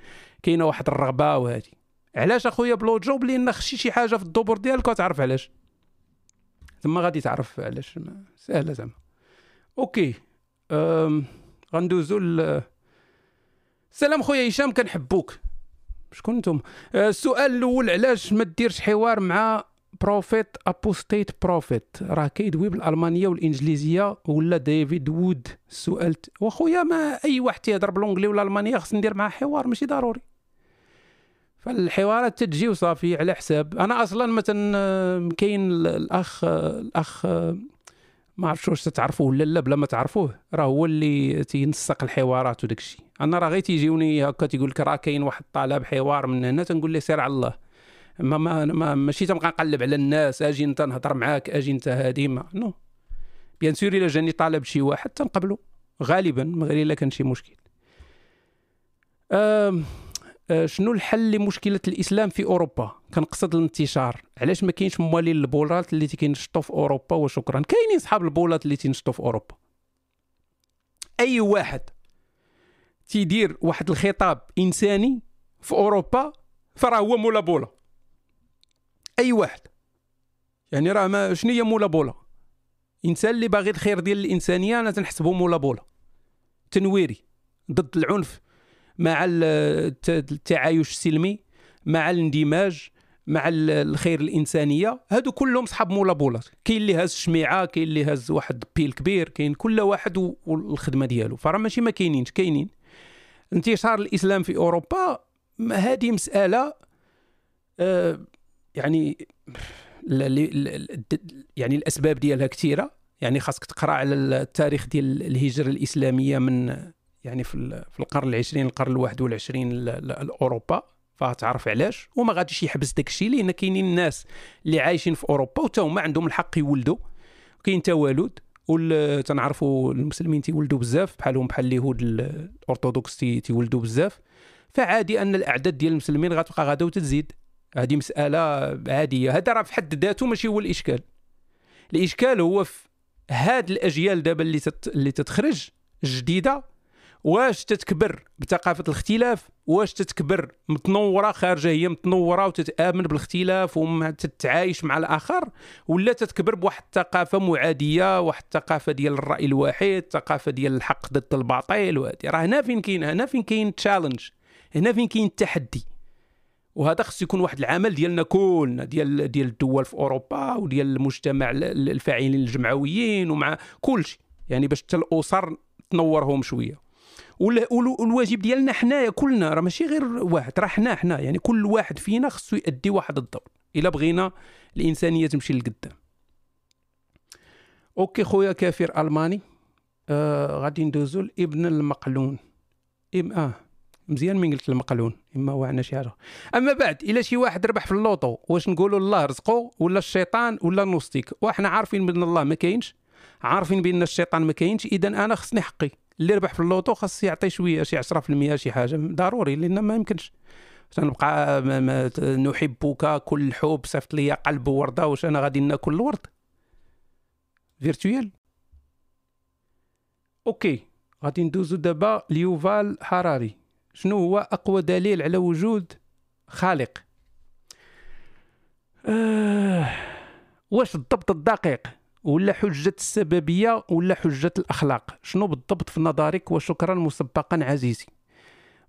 كاينة واحد الرغبة وهذه. علاش اخويا blow job لأن خشي شي حاجة في الدبر ديالك وتعرف علاش؟ ثم غادي تعرف علاش. سهلة زعما. OK. أم... غندوزو ل سلام خويا هشام كنحبوك. شكون نتوما؟ أه، السؤال الأول علاش ما ديرش حوار مع Prophet Apostate Prophet راه كيدوي بالألمانية والإنجليزية ولا David Wood؟ السؤال وأخويا ما أي واحد تيهضر ب l'anglais ولا الالمانيه خص ندير معاه حوار ماشي ضروري. فالحوارات تجي وصافي على حساب. أنا أصلا مثلا كاين الأخ الأخ ما عرفتش واش تعرفوه ولا لا بلا ما تعرفوه راه هو اللي تينسق الحوارات وداك الشيء. أنا راه غير تيجيوني هكا تيقول لك راه كاين واحد طلب حوار من هنا تنقول له سير على الله. ما ما, ما ماشي تنبقى نقلب على الناس أجي أنت نهضر معاك أجي أنت هادي mais non. bien sûr إلا جاني طالب شي واحد تنقبلو غالبا من غير إلا كان شي مشكل. أه شنو الحل لمشكلة الإسلام في أوروبا؟ كنقصد الانتشار. علاش ما كاينش موالين البولات اللي تينشطوا في أوروبا؟ وشكرا. كاينين صحاب البولات اللي تينشطوا في أوروبا. أي واحد تيدير واحد الخطاب إنساني في أوروبا فراه هو مولا بولا. أي واحد. يعني راه ما شنو هي مولا بولا؟ إنسان اللي باغي الخير ديال الإنسانية أنا تنحسبه مولا بولا. تنويري. ضد العنف. مع التعايش السلمي مع الاندماج مع الخير الإنسانية. هادو كلهم صحاب مولا بولات كاين اللي هاز الشميعه كاين اللي هاز واحد بيل كبير كاين كل واحد والخدمة ديالو. فراه ماشي ما كاينينش كاينين. انتشار الإسلام في أوروبا هذه مسألة آه يعني يعني الأسباب ديالها كثيرة. يعني خاصك تقرأ على التاريخ ديال الهجرة الإسلامية من يعني في في القرن العشرين القرن الواحد والعشرين لأوروبا. فتعرف علاش؟ وما غاديش يحبس داك الشيء لأن كاينين الناس اللي عايشين في أوروبا وتا هما عندهم الحق يولدوا كاين توالد تنعرفوا المسلمين تيولدوا بزاف بحالهم بحال اليهود الأرثوذكس تيولدوا بزاف. فعادي أن الأعداد ديال المسلمين غتبقى غادا وتزيد هذه مسألة عادية. هذا راه في حد ذاته ماشي هو الإشكال. الإشكال هو في هاد الأجيال دابا اللي تت... اللي تتخرج جديدة واش تتكبر بثقافة الاختلاف؟ واش تتكبر متنورة خارجه هي متنورة وتتآمن بالاختلاف وتتعايش مع الآخر؟ ولا تتكبر بواحد الثقافة معادية واحد الثقافة ديال الرأي الواحد ثقافة ديال الحق ضد الباطل وهذه راه هنا فين كاين هنا فين كاين تشالنج هنا فين كاين التحدي؟ وهذا خص يكون واحد العمل ديالنا كلنا ديال ديال الدول في أوروبا وديال المجتمع الفاعلين الجمعويين ومع كل شيء. يعني باش حتى الأسر تنورهم شوية. والواجب ديالنا حنايا كلنا راه ماشي غير واحد راه حنا حنا يعني كل واحد فينا خصو يؤدي واحد الدور. إلا بغينا الإنسانية تمشي لقدام. أوكي خويا كافر ألماني. آه غادي ندوزو لابن المقلون. ام آه مزيان من قلت المقلون إما وعنا شي حاجة. أما بعد إلا شي واحد ربح في loto واش نقولوا الله رزقو ولا الشيطان ولا النوستيك وحنا عارفين بأن الله ما كاينش عارفين بأن الشيطان ما كاينش اذا أنا خصني حقي. اللي ربح في loto خاص يعطي شوية شي 10% شي حاجة ضروري لأن ما يمكنش. تنبقى نحبك كل حب صيفط لي قلب وردة واش أنا غادي ناكل الورد؟ virtuel okay غادي ندوزو دابا ليوفال حراري شنو هو أقوى دليل على وجود خالق؟ آه واش الضبط الدقيق؟ ولا حجة السببية ولا حجة الأخلاق؟ شنو بالضبط في نظرك؟ وشكرا مسبقا عزيزي.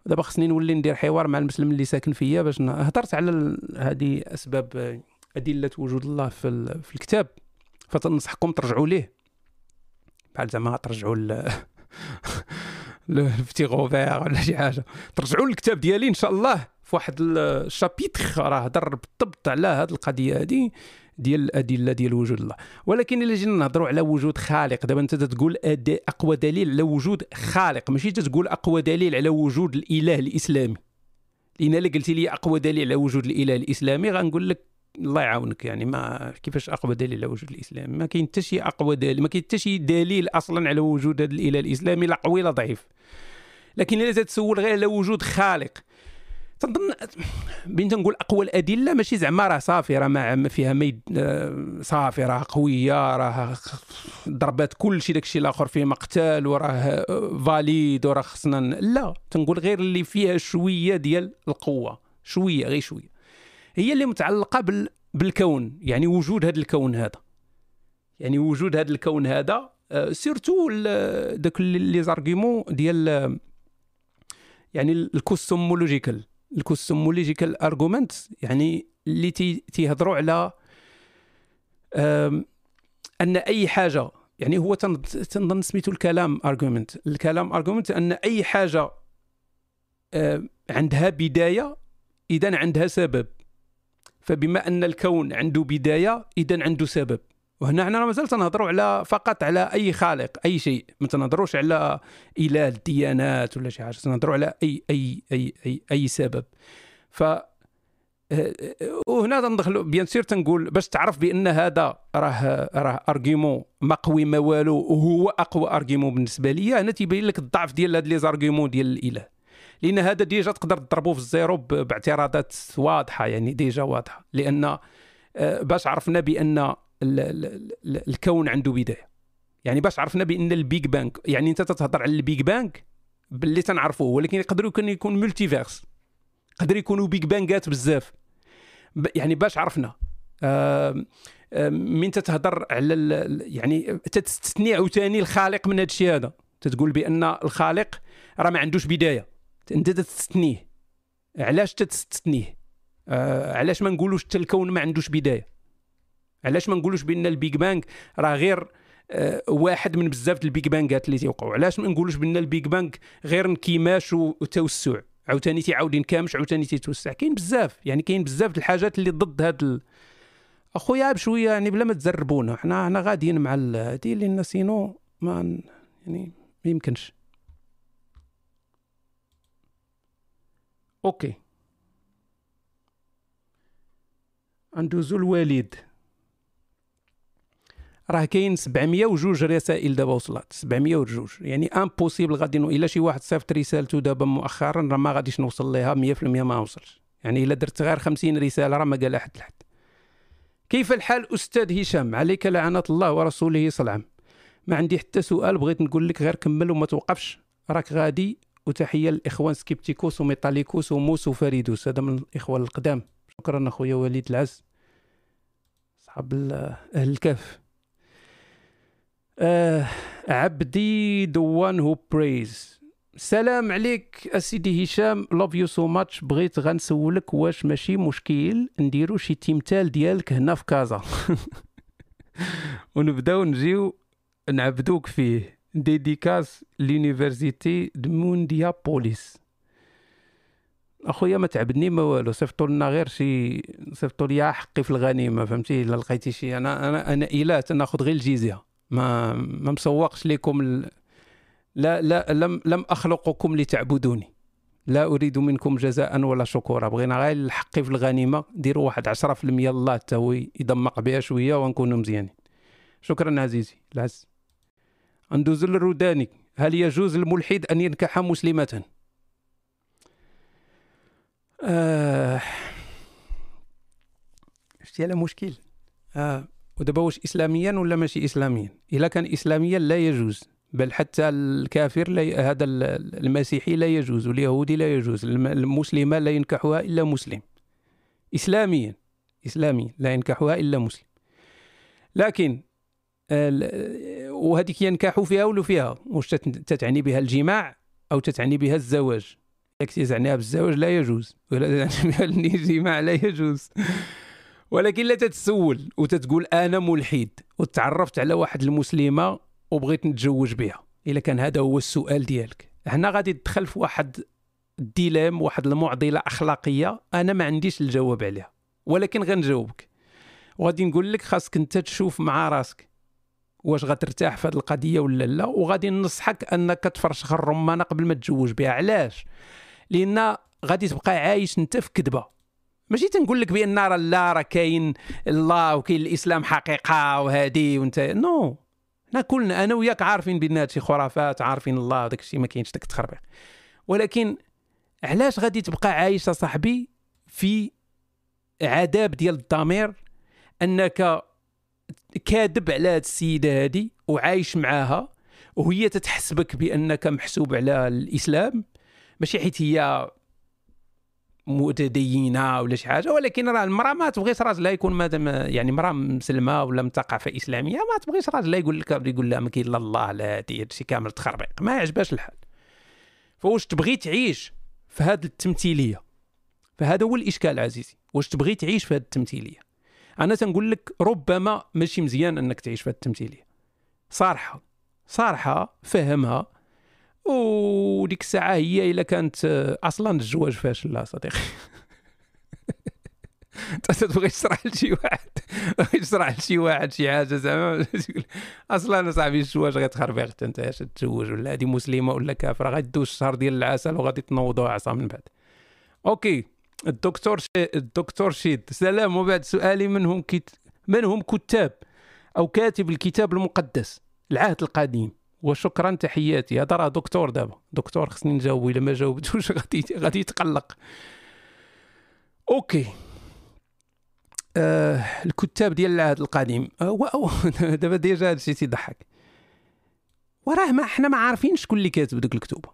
دابا خصني نولي ندير حوار مع المسلم اللي ساكن فيا باش هضرت على هذه أسباب أدلة وجود الله في, في الكتاب. فتنصحكم ترجعوا ليه. بحال زعما ترجعوا الفتي غوفير ولا شي حاجة. ترجعوا للكتاب ديالي إن شاء الله. في واحد الشابيتر راه هضر بالضبط على هذه القضية هذه ديال الأدلة ديال وجود الله. ولكن إلا جينا نهضروا على وجود خالق دابا أنت تقول أقوى دليل على وجود خالق. ماشي تقول أقوى دليل على وجود الإله الإسلامي. لأن إلا قلتي لي أقوى دليل على وجود الإله الإسلامي غنقول لك الله يعاونك. يعني ما كيفاش أقوى دليل على وجود الإسلام؟ ما كاين حتى شي أقوى دليل ما كاين حتى شي دليل أصلا على وجود هذا الإله الإسلامي لا قوي لا ضعيف. لكن إلا تتسول غير على وجود خالق تنظن بين تنقول أقوى الأدلة ماشي زعما راه صافي راه ما فيها ميد صافي راه قوية راه ضربات كل شيء داك الشيء الآخر فيه مقتل وراه valide وراه خصنا لا تنقول غير اللي فيها شوية ديال القوة شوية غير شوية. هي اللي متعلقة بال بالكون يعني وجود هذا الكون هذا. يعني وجود هذا الكون هذا surtout داك les arguments ديال يعني ال cosmological ال cosmological argument يعني اللي تيهضروا على أن أي حاجة يعني هو تنظن سميتو الكلام أرغومنت. الكلام أرغومنت أن أي حاجة عندها بداية اذا عندها سبب. فبما أن الكون عنده بداية اذا عنده سبب. وهنا حنا مازال تنهضروا على فقط على أي خالق أي شيء. ما تنهضروش على اله الديانات ولا شي حاجة تنهضروا على أي أي أي أي, أي سبب. ف آه، وهنا تندخلوا bien sûr تنقول باش تعرف بأن هذا راه راه argument ما قوي ما والو وهو أقوى argument بالنسبة لي هنا تيبين لك الضعف ديال هاد les arguments ديال الإله. لأن هذا déjà تقدر تضربه في ال zéro باعتراضات واضحة يعني déjà واضحة. لأن آه، باش عرفنا بأن الكون عنده بداية. يعني باش عرفنا بأن ال Big Bang يعني أنت تتهضر على ال Big Bang باللي تنعرفوه ولكن يقدر يكون يكون multiverse يقدر يكونوا Big Bang ات بزاف. يعني باش عرفنا. من تتهضر على يعني تستثني عاوتاني الخالق من هذا الشيء هذا. تتقول بأن الخالق راه ما عندوش بداية. أنت تستثنيه علاش تستثنيه آه علاش ما نقولوش حتى الكون ما عندوش بداية؟ علاش ما نقولوش بأن ال Big Bang راه غير آه واحد من بزاف ال Big Bang ات اللي تيوقعوا. علاش ما نقولوش بأن ال Big Bang غير انكماش وتوسع؟ عاوتاني تيعاود ينكمش عاوتاني تيتوسع. كاين بزاف يعني كاين بزاف الحاجات اللي ضد هاد ال... أخويا بشوية يعني بلا ما تزربونا. حنا حنا غاديين مع هادي لأن sinon ما يعني ما يمكنش. okay. ندوزو الوالد راه كاين 702 رسائل دابا وصلت. 702 يعني impossible غادي إلا شي واحد صيفط رسالته دابا مؤخرا راه ما غاديش نوصل ليها 100% ما وصلش. يعني إلا درت غير 50 رسالة راه ما قال احد لحد. كيف الحال أستاذ هشام؟ عليك لعنة الله ورسوله صلى الله ما عندي حتى سؤال بغيت نقول لك غير كمل وما توقفش. راك غادي؟ وتحية للإخوان سكيبتيكوس وميطاليكوس وموس وفريدوس هذا من الاخوان القدام. شكرا أخويا وليد العز. صحاب أهل الكهف. آه عبدي the one who prays. سلام عليك أسيدي هشام. love you so much بغيت غنسولك واش ماشي مشكل نديرو شي تمثال ديالك هنا في كازا. ونبداو نجيو نعبدوك فيه. ديديكاس لونيفرسيتي دو مونديا بوليس أخويا ما تعبدني ما والو. صيفطوا لنا غير شي صيفطوا لي حقي في الغنيمة فهمتي؟ إلا لقيتي شي. أنا أنا أنا اله تناخذ غير الجيزية. ما ما مسوقش لكم ال... لا لا لم لم أخلقكم لتعبدوني. لا أريد منكم جزاء ولا شكورا. بغينا غير الحق في الغنيمة. ديروا واحد 10% الله حتى هو يدمق بها شوية ونكونوا مزيانين. شكرا عزيزي. العز. ندوز للروداني هل يجوز للملحد أن ينكح مسلمة؟ آه. شتي على مشكل؟ آه. ودابا واش اسلاميا ولا ماشي اسلاميا؟ إلا كان اسلاميا لا يجوز بل حتى الكافر لا هذا المسيحي لا يجوز واليهودي لا يجوز المسلمة لا ينكحها إلا مسلم. إسلاميا إسلاميا لا ينكحها إلا مسلم. لكن وهذيك ينكح فيها ولا فيها؟ واش تتعني بها الجماع أو تتعني بها الزواج؟ تعنيها بالزواج لا يجوز ولا تعني بها الجماع لا يجوز. ولكن لا تتسول وتتقول أنا ملحد وتعرفت على واحد المسلمة وبغيت نتزوج بها. إلا كان هذا هو السؤال ديالك. هنا غادي تدخل في واحد الديلام واحد المعضلة أخلاقية أنا ما عنديش الجواب عليها ولكن غنجاوبك. وغادي نقول لك خاصك أنت تشوف مع راسك واش غترتاح في هذه القضية ولا لا وغادي ننصحك أنك تفرشخ الرمانة قبل ما تتزوج بها. علاش؟ لأن غادي تبقى عايش أنت في كذبة. ماشي تنقول لك بأن راه لا راه كاين الله وكاين الإسلام حقيقة وهادي وانت نو حنا كلنا أنا وياك عارفين بأن هادشي خرافات عارفين الله وداك الشيء ما كاينش داك التخربيق. ولكن علاش غادي تبقى عايش صاحبي في عذاب ديال الضمير؟ أنك كاذب على هاد السيدة هادي وعايش معاها وهي تتحسبك بأنك محسوب على الإسلام؟ ماشي حيت هي متدينة ولا شي حاجة ولكن راه المرأة ما تبغيش راجلها يكون مادام يعني مرأة مسلمة ولا مثقفه إسلامية ما تبغيش راجلها يقول لك يقول لها ما كاين الا الله لا هادي هادشي كامل تخربيق ما يعجبهاش الحال. فواش تبغي تعيش في هذه التمثيلية؟ فهذا هو الإشكال عزيزي واش تبغي تعيش في هذه التمثيلية؟ أنا تنقول لك ربما ماشي مزيان أنك تعيش في هذه التمثيلية. صارحة صارحة فهمها وديك الساعة هي إلا كانت أصلا الزواج فاشل صديقي. أنت تبغي تشرح لشي واحد؟ تشرح لشي واحد شي حاجة زعما؟ أصلا صاحبي الزواج غيتخربيق حتى أنت اش تزوج ولا هذه مسلمة ولا كافرة غادي دوز الشهر ديال العسل وغادي تنوضوا عصا من بعد. okay الدكتور شي... الدكتور شيد سلام. وبعد سؤالي من هم كت... من هم كتاب أو كاتب الكتاب المقدس؟ العهد القديم. وشكرا تحياتي. هذا راه دكتور دابا. دكتور خصني نجاوب إلا ما جاوبتوش غادي غادي يتقلق. okay. آه الكتاب ديال العهد القديم. آه دابا déjà هذا الشيء تيضحك. وراه ما حنا ما عارفين شكون اللي كاتب دوك الكتب.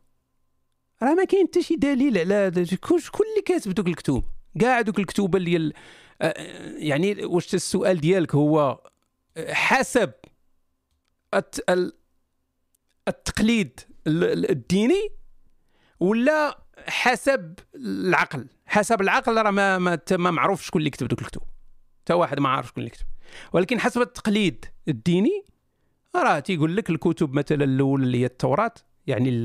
راه ما كاين حتى شي دليل على شكون اللي كاتب دوك الكتب. كاع دوك الكتب ديال آه يعني واش السؤال ديالك هو حسب التقليد الديني ولا حسب العقل؟ حسب العقل راه ما ما, معروف شكون اللي كتب دوك الكتب. حتى واحد ما عارف شكون اللي كتب ولكن حسب التقليد الديني راه تيقول لك الكتب مثلا الأول اللي هي التوراة يعني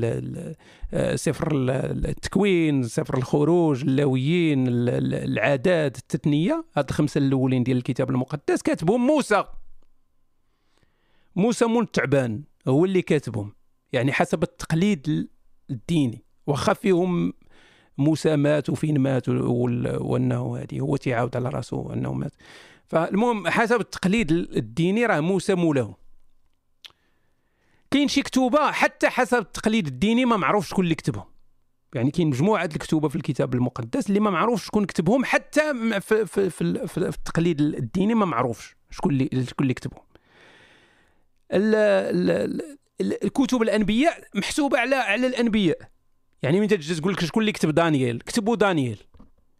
آه، سفر التكوين سفر الخروج اللاويين العادات التثنية. هاد الخمسة الأولين ديال الكتاب المقدس كاتبهم موسى. موسى مول التعبان هو اللي كاتبهم. يعني حسب التقليد الديني. واخا فيهم موسى مات وفين مات وانه هذه هو تيعاود على راسه انه مات. فالمهم حسب التقليد الديني راه موسى مولاه كاين شي كتوبة حتى حسب التقليد الديني ما معروف شكون اللي كتبهم. يعني كاين مجموعة الكتوبة في الكتاب المقدس اللي ما معروف شكون كتبهم حتى في, في, في, في التقليد الديني ما معروفش شكون اللي شكون اللي كتبهم. الكتب الأنبياء محسوبة على على الأنبياء. يعني من تجي تقول لك شكون اللي كتب دانيال كتبوا دانيال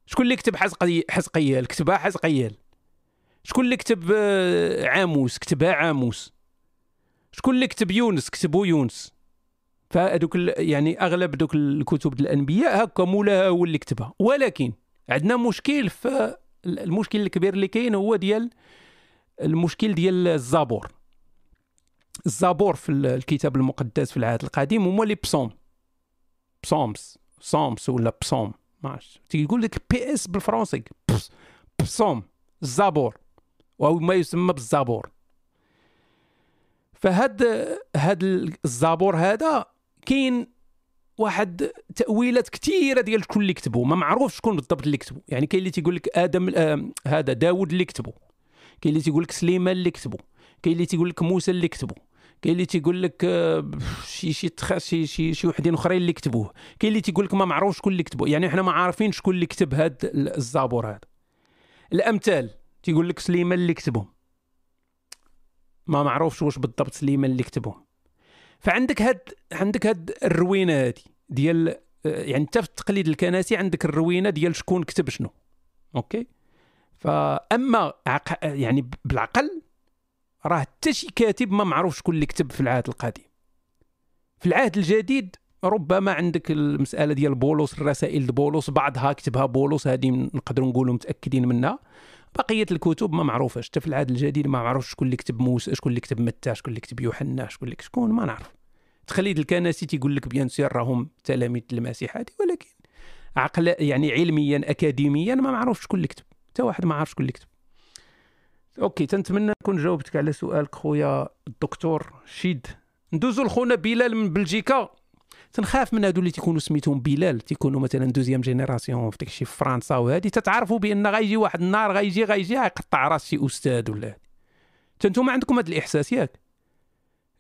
شكون اللي كتب حزقيال كتبها حزقيال شكون اللي كتب آه، عاموس؟ كتبها عاموس. شكون اللي كتب يونس؟ كتبوا يونس. فهذوك يعني أغلب دوك الكتب الأنبياء هكا مولاها هو اللي كتبها. ولكن عندنا مشكل فالمشكل الكبير اللي كاين هو ديال المشكل ديال الزبور. الزبور في الكتاب المقدس في العهد القديم هما لي بصوم. بصومس صومس ولا بصوم. ما تيقول لك بي إس بالفرنسي. بصوم. الزبور وهو ما يسمى بالزبور فهاد هاد الزبور هذا كاين واحد تأويلات كثيره ديال شكون اللي كتبوا ما معروف شكون بالضبط اللي كتبوا يعني كاين اللي تيقول لك آدم آه هذا داوود اللي كتبوا كاين اللي تيقول لك سليمان اللي كتبوا كاين اللي تيقول لك موسى اللي كتبوا كاين اللي تيقول لك آه شي شي شي شي, شي وحدين أخرين اللي كتبوه. كاين اللي تيقول لك ما معروف شكون اللي كتبوا يعني إحنا ما عارفين شكون اللي كتب هذا الزبور هذا الأمثال تيقول لك سليمان اللي كتبهم. ما معروفش واش بالضبط سليمان اللي كتبهم. فعندك هاد عندك هاد الروينة هادي ديال يعني انت في التقليد الكنسي عندك الروينة ديال شكون كتب شنو. okay؟ فأما عق... يعني بالعقل راه حتى شي كاتب ما معروف شكون اللي كتب في العهد القديم. في العهد الجديد ربما عندك المسألة ديال بولس الرسائل بولس بعضها كتبها بولس هذه نقدروا نقولوا متأكدين منها. بقية الكتب ما معروفاش حتى في العهد الجديد ما معروفش شكون اللي كتب موسى شكون اللي كتب متى شكون اللي كتب يوحنا شكون اللي شكون ما نعرف. التقليد الكنسي تيقول لك بيان سير راهم تلاميذ المسيح هذه ولكن عقل يعني علميا اكاديميا ما معروف شكون اللي كتب. حتى واحد ما عارف شكون اللي كتب. okay تنتمنى نكون جاوبتك على سؤالك خويا الدكتور شيد. ندوزو لخونا بلال من بلجيكا. تنخاف من هادو اللي تيكونوا سميتهم بلال تيكونوا مثلا deuxième génération في داكشي في فرنسا وهادي. تتعرفوا بأن غيجي واحد النهار غيجي غيجي غيقطع راس شي أستاذ ولا. تنتوما عندكم هذا الاحساس ياك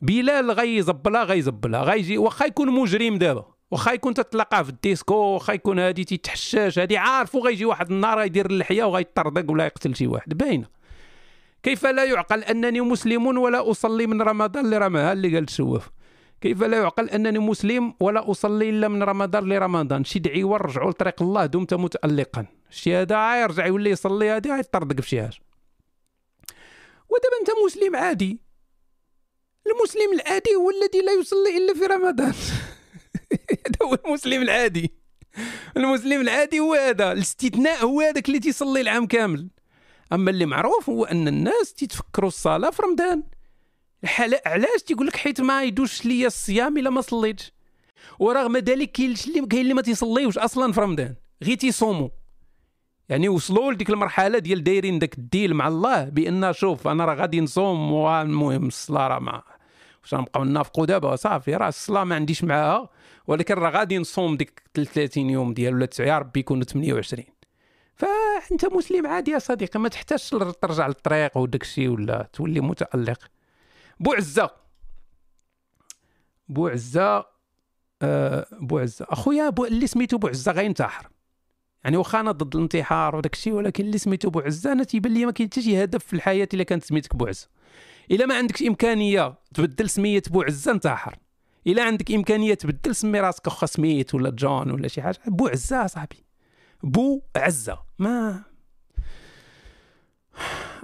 بلال غيزبلها غيزبلها غيجي واخا يكون مجرم دابا. واخا يكون تتلاقاه في الديسكو واخا يكون هادي تيتحشاش هادي عارفو غيجي واحد النهار غيدير اللحية وغيطردق ولا يقتل شي واحد. باينة. كيف لا يعقل أنني مسلم ولا أصلي من رمضان لرمضان؟ اللي قال تشوف كيف لا يعقل أنني مسلم ولا أصلي إلا من رمضان لرمضان؟ شي دعيوه رجعوا لطريق الله دمت متالقا. شي هذا يرجع يولي يصلي هادي غيطردق في شي حاجة. ودابا أنت مسلم عادي. المسلم العادي هو الذي لا يصلي إلا في رمضان. هذا هو المسلم العادي. المسلم العادي هو هذا. الاستثناء هو هذاك اللي تيصلي العام كامل. أما اللي معروف هو أن الناس تيتفكروا الصلاة في رمضان. علاش تيقول لك حيت ما يدوش ليا الصيام إلا ما صليتش؟ ورغم ذلك كاين اللي كاين اللي ما تيصليوش أصلا في رمضان غير تيصوموا. يعني وصلوا لديك المرحلة ديال دايرين داك الديل مع الله بأن شوف أنا راه غادي نصوم والمهم الصلاة راه ما واش غنبقاو نافقوا دابا؟ صافي راه الصلاة ما عنديش معاها ولكن راه غادي نصوم ديك 30 يوم ديال ولا 9 يا ربي يكونوا 28 فأنت مسلم عادي يا صديقي ما تحتاجش ترجع للطريق وداك الشيء ولا تولي متألق. بوعزه بوعزه آه بوعزه أخويا بو اللي سميتو بوعزه غينتحر يعني واخا أنا ضد الانتحار وداك الشيء ولكن اللي سميتو بوعزه أنا تيبان لي ما كاين حتى شي هدف في الحياة إلا كانت سميتك بوعزه إلا ما عندكش إمكانية تبدل سمية بوعزه انتحر. إلا عندك إمكانية تبدل سمي راسك أخا سميت ولا جون ولا شي حاجة بوعزه صاحبي بو عزة. ما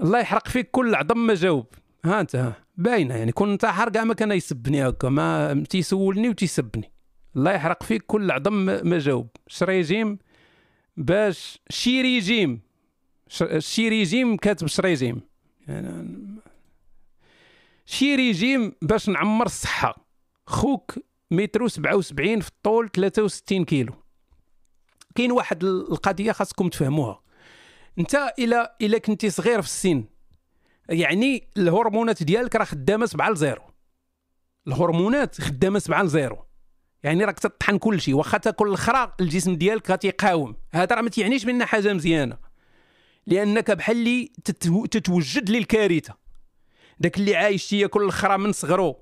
الله يحرق فيك كل عظم ما جاوب. ها أنت ها. باينة يعني. كون انتحر كاع ما كان يسبني هكا. ما تيسولني وتيسبني. الله يحرق فيك كل عظم ما جاوب. شريجيم باش شي ريجيم شي ريجيم كاتب شريجيم يعني شي ريجيم باش نعمر الصحة. خوك متر 77 في الطول 63 كيلو. كاين واحد القضية خاصكم تفهموها. انت إلى إلى كنتي صغير في السن يعني الهرمونات ديالك راه خدامة 7 ل zéro. الهرمونات خدامة 7 ل zéro. يعني راك تطحن كل شيء واخا تاكل الاخرى الجسم ديالك غتيقاوم هذا راه ما تيعنيش بان حاجة مزيانة. لأنك بحال اللي تتوجد للكارثه داك اللي عايش تياكل الاخرى من صغرو.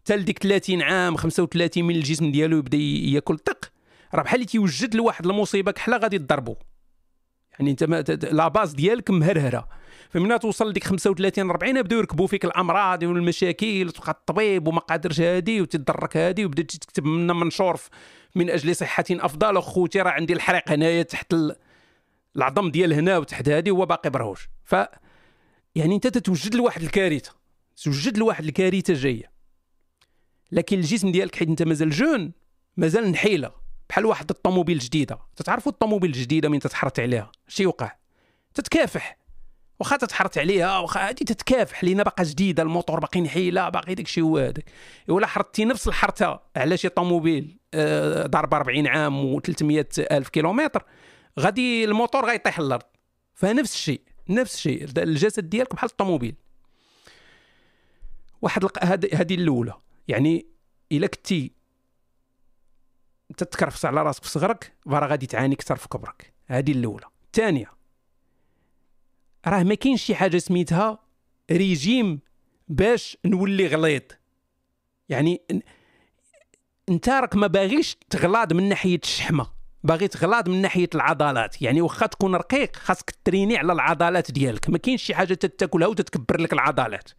حتى لديك 30 عام 35 من الجسم ديالو يبدأ ياكل طق. راه بحال اللي تيوجد لواحد المصيبة كحلة غادي تضربو. يعني انت لا باز ديالك مهرهرة. فمن توصل لديك 35 40 يبداو يركبوا فيك الأمراض والمشاكل وتبقى الطبيب وما قادرش هادي وتضرك هادي وبدا تكتب منا منشور من أجل صحة أفضل. أخوتي راه عندي الحريق هنايا تحت العظم ديال هنا وتحت هادي وهو باقي برهوش. ف يعني انت تتوجد لواحد الكارثة توجد لواحد الكارثة جاية. لكن الجسم ديالك حيت انت مازال جون مازال نحيلة. بحال واحد الطوموبيل جديدة. تتعرفوا الطوموبيل الجديدة من تتحرت عليها؟ شي يوقع. تتكافح. واخا تتحرت عليها واخا هادي تتكافح لينا باقا جديدة الموتور باقي نحيلة باقي داكشي هو هذاك ولا حرتي نفس الحرتة على شي طوموبيل آه، ضرب 40 عام و300 ألف كيلومتر غادي الموتور غيطيح الأرض فنفس الشيء نفس الشيء. الجسد ديالك بحال الطوموبيل. واحد هذه الأولى. يعني إلا كنتي تتكرفس على راسك في صغرك راه غادي تعاني أكثر في كبرك. هذه الأولى. الثانية راه ما كاينش شي حاجة سميتها ريجيم باش نولي غليظ. يعني انت راك ما باغيش تغلاض من ناحية الشحمة باغي تغلاض من ناحية العضلات. يعني واخا تكون رقيق خاصك تريني على العضلات ديالك. ما كاينش شي حاجة تتاكلها وتتكبر لك العضلات.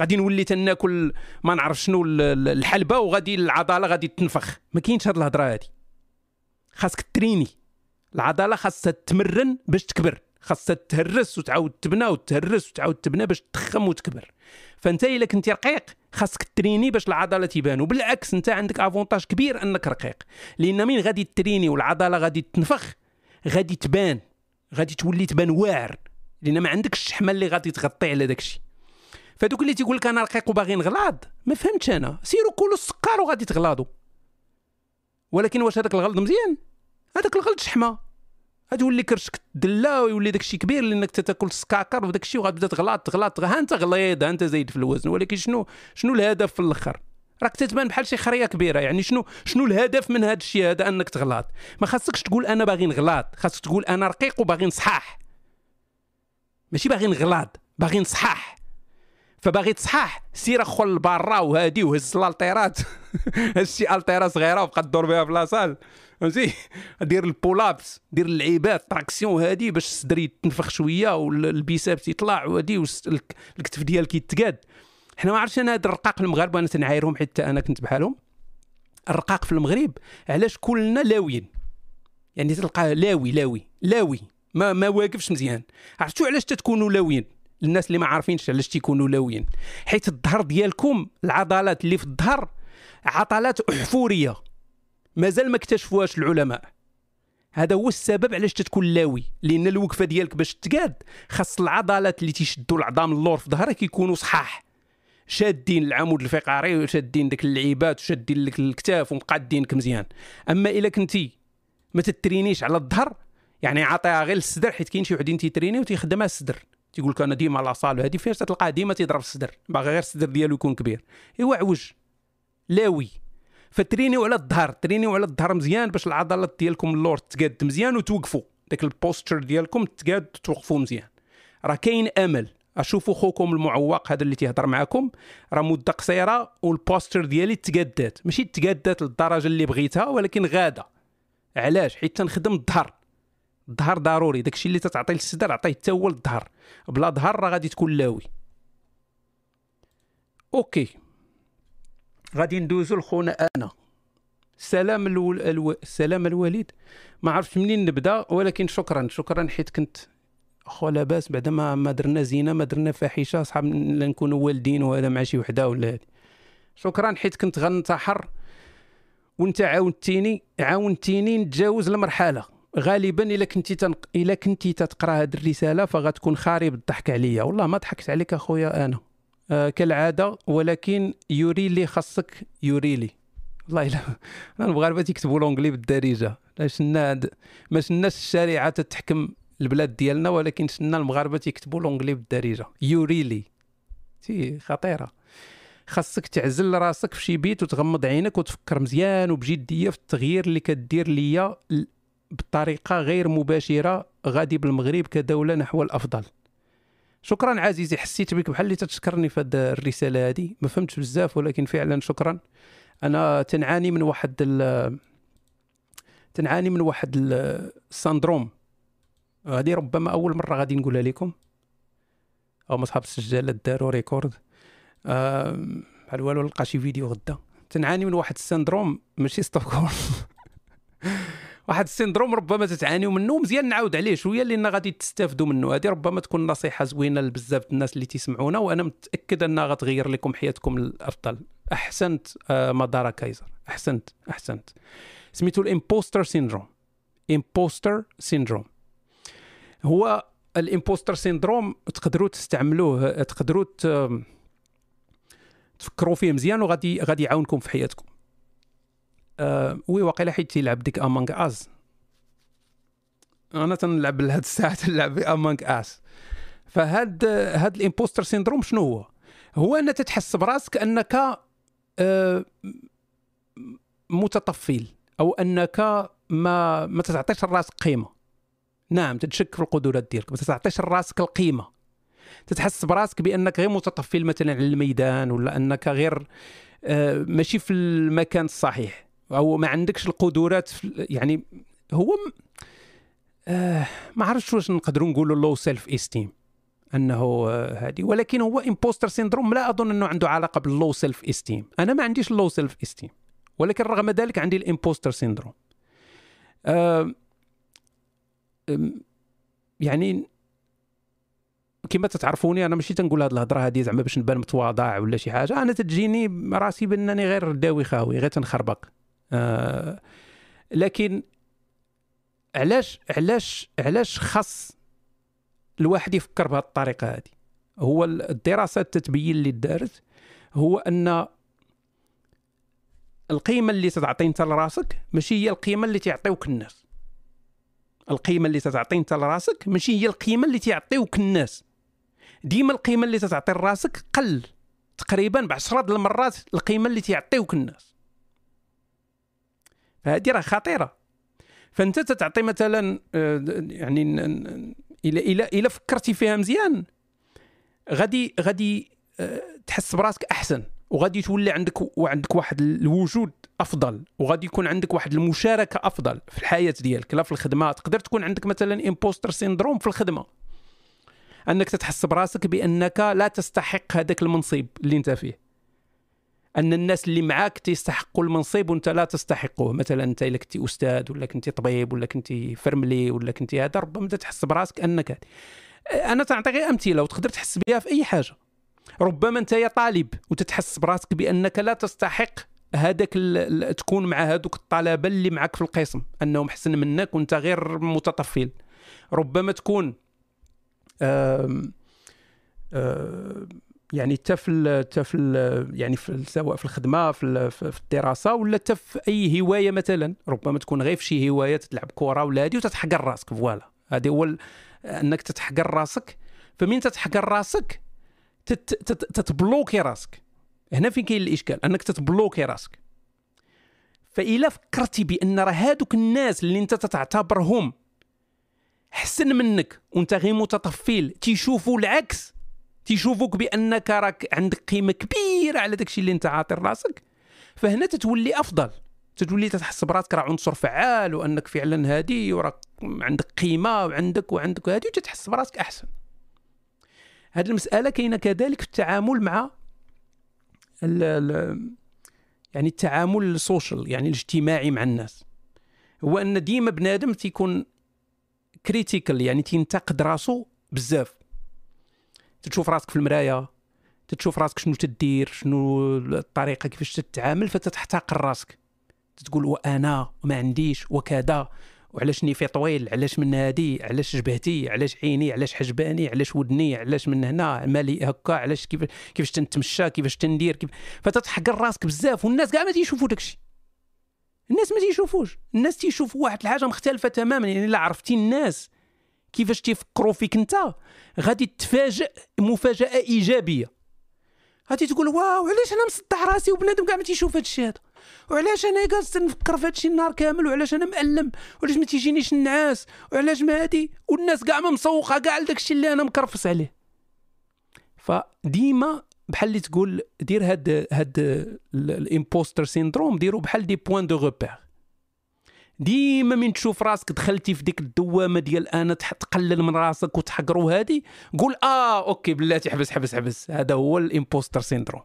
غادي نولي تناكل ما نعرف شنو الحلبة وغادي العضلة غادي تنفخ. ما كاينش هاد الهضرة هادي. خاصك تريني. العضلة خاصها تمرن باش تكبر. خاصها تهرس وتعاود تبنى وتهرس وتعاود تبنى باش تخم وتكبر. فأنت إلا كنتي رقيق خاصك تريني باش العضلات يبانوا بالعكس أنت عندك افونتاج كبير أنك رقيق. لأن من غادي تريني والعضلة غادي تنفخ غادي تبان. غادي تولي تبان واعر. لأن ما عندكش الشحمه اللي غادي تغطي على داك فدوك اللي تيقول لك أنا رقيق وباغي نغلاض ما فهمتش أنا. سيروا كلوا السكر وغادي تغلاضوا ولكن واش هذاك الغلط مزيان؟ هذاك الغلط شحمة. غتولي كرشك تدلا ويولي داك الشيء كبير لأنك تاكل السكاكر وداك الشيء وغتبدا تغلط تغلط ها أنت غليظ ها أنت زايد في الوزن. ولكن شنو شنو الهدف في الأخر؟ راك تتبان بحال شي خرية كبيرة. يعني شنو شنو الهدف من هذا الشيء هذا أنك تغلاض ما خاصكش تقول أنا باغي نغلاض خاصك تقول أنا رقيق وباغي نصحاح. ماشي باغي نغلاض باغي نصحاح. فباغي تصحاح سير أخو لبرا وهادي وهز الألتيرات. هز شي التيرا صغيرة وبقى تدور بها في la salle فهمتي؟ دير ال pull-ups دير اللعيبات traction هادي باش الصدر يتنفخ شوية وال biceps يطلع وهادي والكتف ديالك يتقاد. حنا ما عرفتش أنا هاد الرقاق المغاربه أنا تنعايرهم حتى أنا كنت بحالهم. الرقاق في المغرب علاش كلنا لاويين؟ يعني تلقاه لاوي لاوي لاوي. ما ما واقفش مزيان. عرفتوا علاش تتكونوا لاويين؟ الناس اللي ما عارفينش علاش تيكونوا لاويين. حيت الظهر ديالكم العضلات اللي في الظهر عضلات أحفورية. مازال ما اكتشفوهاش العلماء. هذا هو السبب علاش تتكون لاوي. لأن الوقفة ديالك باش تقاد خاص العضلات اللي تيشدوا العظام اللور في ظهرك يكونوا صحاح. شادين العمود الفقري وشادين ديك اللعيبات وشادين لك الكتاف ومقادينك مزيان. أما إلا كنتي ما تترينيش على الظهر يعني عطيها غير الصدر حيت كاين شي وحدين تيتريني وتيخدمها الصدر. تيقول لك أنا ديما la salle هذه فاش تلقاه ديما تيضرب الصدر باغي غير الصدر ديالو يكون كبير. إيوا عوج. لاوي. فترينيو على الظهر ترينيو على الظهر مزيان باش العضلات ديالكم اللور تقاد مزيان وتوقفوا. داك ال posture ديالكم تقاد توقفوا مزيان. راه كاين أمل. اشوفوا خوكم المعوق هذا اللي تيهضر معاكم. راه مده قصيرة وال posture ديالي تقادات ماشي تقادات للدرجة اللي بغيتها ولكن غادة. علاش؟ حيت تنخدم الظهر. الظهر ضروري. داكشي اللي تتعطي للصدر عطيه حتى هو للظهر بلا ظهر راه غادي تكون لاوي. okay. غادي ندوزو لخونا أنا. سلام الول... ألو... سلام الوليد. ما عرفتش منين نبدأ ولكن شكرا. شكرا حيت كنت خو لاباس بعدا ما ما درنا زينة ما درنا فاحشة صحاب نكونوا والدين ولا مع شي وحدة ولا هادي. شكرا حيت كنت غنتحر وانت عاونتيني عاونتيني نتجاوز المرحلة. غالبا إلا كنتي تنق... إلا كنتي تتقرأ هذه الرسالة فغتكون خارب الضحك عليا. والله ما ضحكت عليك أخويا أنا. آه كالعادة ولكن يوري لي خاصك يوري لي. والله الا المغاربه تيكتبوا l'anglais بالدارجة. شنا ما شناش الشريعه تتحكم البلاد ديالنا ولكن شنا المغاربه تيكتبوا l'anglais بالدارجة. يوري لي. تي خطيرة. خاصك تعزل راسك في شي بيت وتغمض عينك وتفكر مزيان وبجدية في التغيير اللي كدير ليا بطريقة غير مباشرة غادي بالمغرب كدولة نحو الأفضل. شكرا عزيزي حسيت بك بحال اللي تتشكرني في هذه الرسالة هذه ما فهمتش بزاف ولكن فعلا شكرا. أنا تنعاني من واحد ال تنعاني من واحد ال syndrome هذه ربما أول مرة غادي نقولها لكم. أو مصحاب السجالات داروا record. بحال والو نلقى شي فيديو غدا. تنعاني من واحد ال syndrome ماشي ستوكهولم واحد ال syndrome ربما تتعانيوا منه مزيان نعاود عليه شوية لأن غادي تستافدوا منه. هذه ربما تكون نصيحة زوينة لبزاف الناس اللي تسمعونا وأنا متأكد أنها غتغير لكم حياتكم الافضل أحسنت آه مدارا كايزر. أحسنت أحسنت. سميتو ال imposter syndrome. imposter syndrome. هو ال imposter syndrome تقدروا تستعملوه تقدروا تفكروا فيه مزيان وغادي غادي يعاونكم في حياتكم. آه oui واقيلا حيت تيلعب ديك Among Us أنا تنلعب لهاد الساعة تنلعب Among Us فهاد هاد ال imposter syndrome شنو هو؟ هو ان تتحس براسك أنك آه متطفل أو أنك ما ما تعطيش لراسك قيمة. نعم تتشك في القدرات ديالك ما تعطيش لراسك القيمة. تتحس براسك بأنك غير متطفل مثلا على الميدان ولا أنك غير آه ماشي في المكان الصحيح. أو ما عندكش القدرات يعني هو آه ما عرفتش واش نقدروا نقولوا low self-esteem أنه هذه آه ولكن هو imposter syndrome لا أظن أنه عنده علاقة بال low self esteem أنا ما عنديش ال low self esteem ولكن رغم ذلك عندي ال imposter syndrome يعني كما تتعرفوني أنا ماشي تنقول هذه الهضرة هذه زعما باش نبان متواضع ولا شي حاجة. أنا تجيني راسي بأنني غير داوي خاوي غير تنخربق. آه لكن علاش علاش علاش خاص الواحد يفكر بهذه الطريقة هذه؟ هو الدراسات تتبين اللي دارت هو أن القيمة اللي تعطي أنت لراسك ماشي هي القيمة اللي تعطيوك الناس. القيمة اللي تعطي أنت لراسك ماشي هي القيمة اللي تعطيوك الناس. ديما القيمة اللي تعطي لراسك قل. تقريبا بعشرة المرات القيمة اللي تعطيوك الناس. فهذه راه خطيرة. فأنت تتعطي مثلا آه، يعني إلى إلى إلى فكرتي فيها مزيان. غادي غادي آه، تحس براسك أحسن وغادي تولي عندك وعندك واحد الوجود أفضل وغادي يكون عندك واحد المشاركة أفضل في الحياة ديالك لا في الخدمة. تقدر تكون عندك مثلا imposter syndrome في الخدمة. أنك تتحس براسك بأنك لا تستحق هذاك المنصب اللي أنت فيه. أن الناس اللي معاك تستحقوا المنصب وأنت لا تستحقه مثلا أنت إلا كنتي أستاذ ولا كنتي طبيب ولا كنتي فرملي ولا كنتي هذا ربما تحس براسك أنك أنا تعطي غير أمثلة وتقدر تحس بها في أي حاجة. ربما أنت يا طالب وتتحس براسك بأنك لا تستحق هذاك تكون مع هذوك الطلبة اللي معك في القسم أنهم احسن منك وأنت غير متطفل. ربما تكون آم آم يعني حتى في حتى في يعني في سواء في الخدمة في في الدراسة ولا حتى في أي هواية مثلا. ربما تكون غير في شي هواية تلعب كره ولا هذه وتتحقر راسك ف voilà. هذه هو أنك تتحقر راسك. فمين تتحقر راسك؟ تتبلوكي راسك. هنا فين كاين الإشكال؟ أنك تتبلوكي راسك. فإلا فكرتي بأن راه هادوك الناس اللي أنت تعتبرهم حسن منك وأنت غير متطفل تيشوفوا العكس. تيشوفوك بأنك راك عندك قيمة كبيرة على داكشي اللي انت عاطي راسك. فهنا تتولي أفضل. تتولي تحس براسك راه عنصر فعال وأنك فعلا هادي وراك عندك قيمة وعندك وعندك هادي وتتحس براسك أحسن. هذه المسألة كاينة كذلك في التعامل مع ال ال يعني التعامل ال social يعني الاجتماعي مع الناس. هو أن ديما بنادم تيكون critical يعني تينتقد راسو بزاف. تشوف راسك في المرايه تشوف راسك شنو تدير شنو الطريقة كيفاش تتعامل فتتحتقر راسك. تقول وأنا ما عنديش وكذا وعلاش نيفي طويل علاش من هادي علاش جبهتي علاش عيني علاش حجباني علاش ودني علاش من هنا مالي هكا علاش كيف كيفاش تنتمشى كيفاش تندير كيف فتتحقر راسك بزاف والناس كاع ما تيشوفوا داكشي. الناس ما تيشوفوش. الناس تيشوفوا واحد الحاجة مختلفة تماما يعني الا عرفتي الناس. كيفاش تيفكروا فيك انت؟ غادي تفاجئ مفاجأة إيجابية. غادي تقول wow علاش أنا مصدع راسي وبنادم كاع ما تيشوف هذا الشيء هذا؟ وعلاش أنا جالس نفكر في هادشي النهار كامل؟ وعلاش أنا مألم؟ وعلاش ما تيجينيش النعاس؟ وعلاش ما هادي؟ والناس كاع ما مسوقة كاع لداك الشيء اللي أنا مكرفس عليه. فديما بحال اللي تقول دير هاد هاد ال imposter syndrome ديرو بحال des points de repère ديما من تشوف راسك دخلتي في ديك الدوامة ديال أنا تقلل من راسك وتحقروا هادي قول آه okay بلاتي حبس حبس حبس. هذا هو ال imposter syndrome.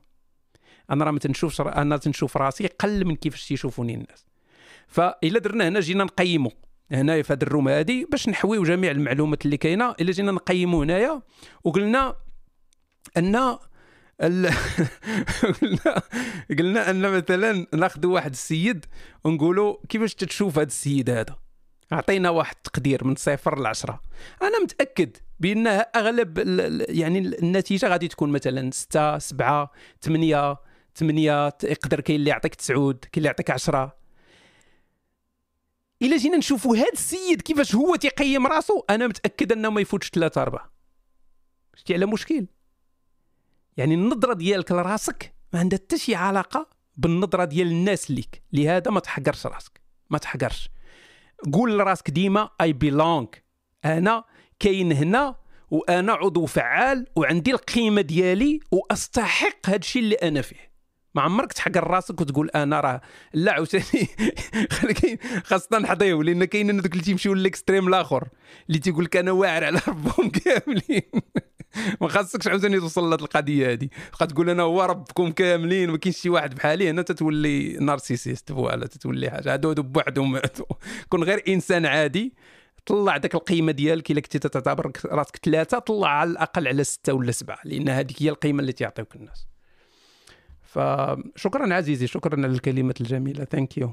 أنا راه ما تنشوفش أنا تنشوف راسي قل من كيفاش تيشوفوني الناس. فإلا درنا هنا جينا نقيموا هنايا في هذا الروم هذه باش نحويو جميع المعلومات اللي كاينة. إلا جينا نقيموا هنايا وقلنا أن قلنا قلنا أن مثلا ناخذ واحد السيد ونقولوا كيفاش تتشوف هذا السيد هذا؟ أعطينا واحد التقدير من صفر لعشرة أنا متأكد بأن أغلب يعني النتيجة غادي تكون مثلا ستة سبعة ثمانية ثمانية يقدر كاين اللي يعطيك تسعود كاين اللي يعطيك عشرة. إلا جينا نشوفوا هذا السيد كيفاش هو تيقيم راسو أنا متأكد أنه ما يفوتش ثلاثة أربعة. شتي على مشكل؟ يعني النظرة ديالك لراسك ما عندها حتى شي علاقة بالنظرة ديال الناس ليك. لهذا ما تحقرش راسك. ما تحقرش. قول لراسك ديما I belong أنا كاين هنا وأنا عضو فعال وعندي القيمة ديالي وأستحق هذا الشيء اللي أنا فيه. ما عمرك تحقر راسك وتقول أنا راه لا عاوتاني. خاصة نحضيو لأن كاين دوك اللي تيمشيو لل extreme الآخر اللي تيقول لك أنا واعر على ربهم كاملين. ما خاصكش عاوتاني توصل لهاد القضية هذه تبقى تقول أنا هو ربكم كاملين ما كاينش شي واحد بحالي. هنا تتولي narcissist ف voilà تتولي حاجة. هادو بوحدهم. كون غير إنسان عادي طلع داك القيمة ديالك إلا كنتي تعتبر راسك ثلاثة طلع على الأقل على ستة ولا سبعة لأن هذيك هي القيمة اللي تيعطيوك الناس. فشكرا عزيزي شكرا على الكلمات الجميلة. thank you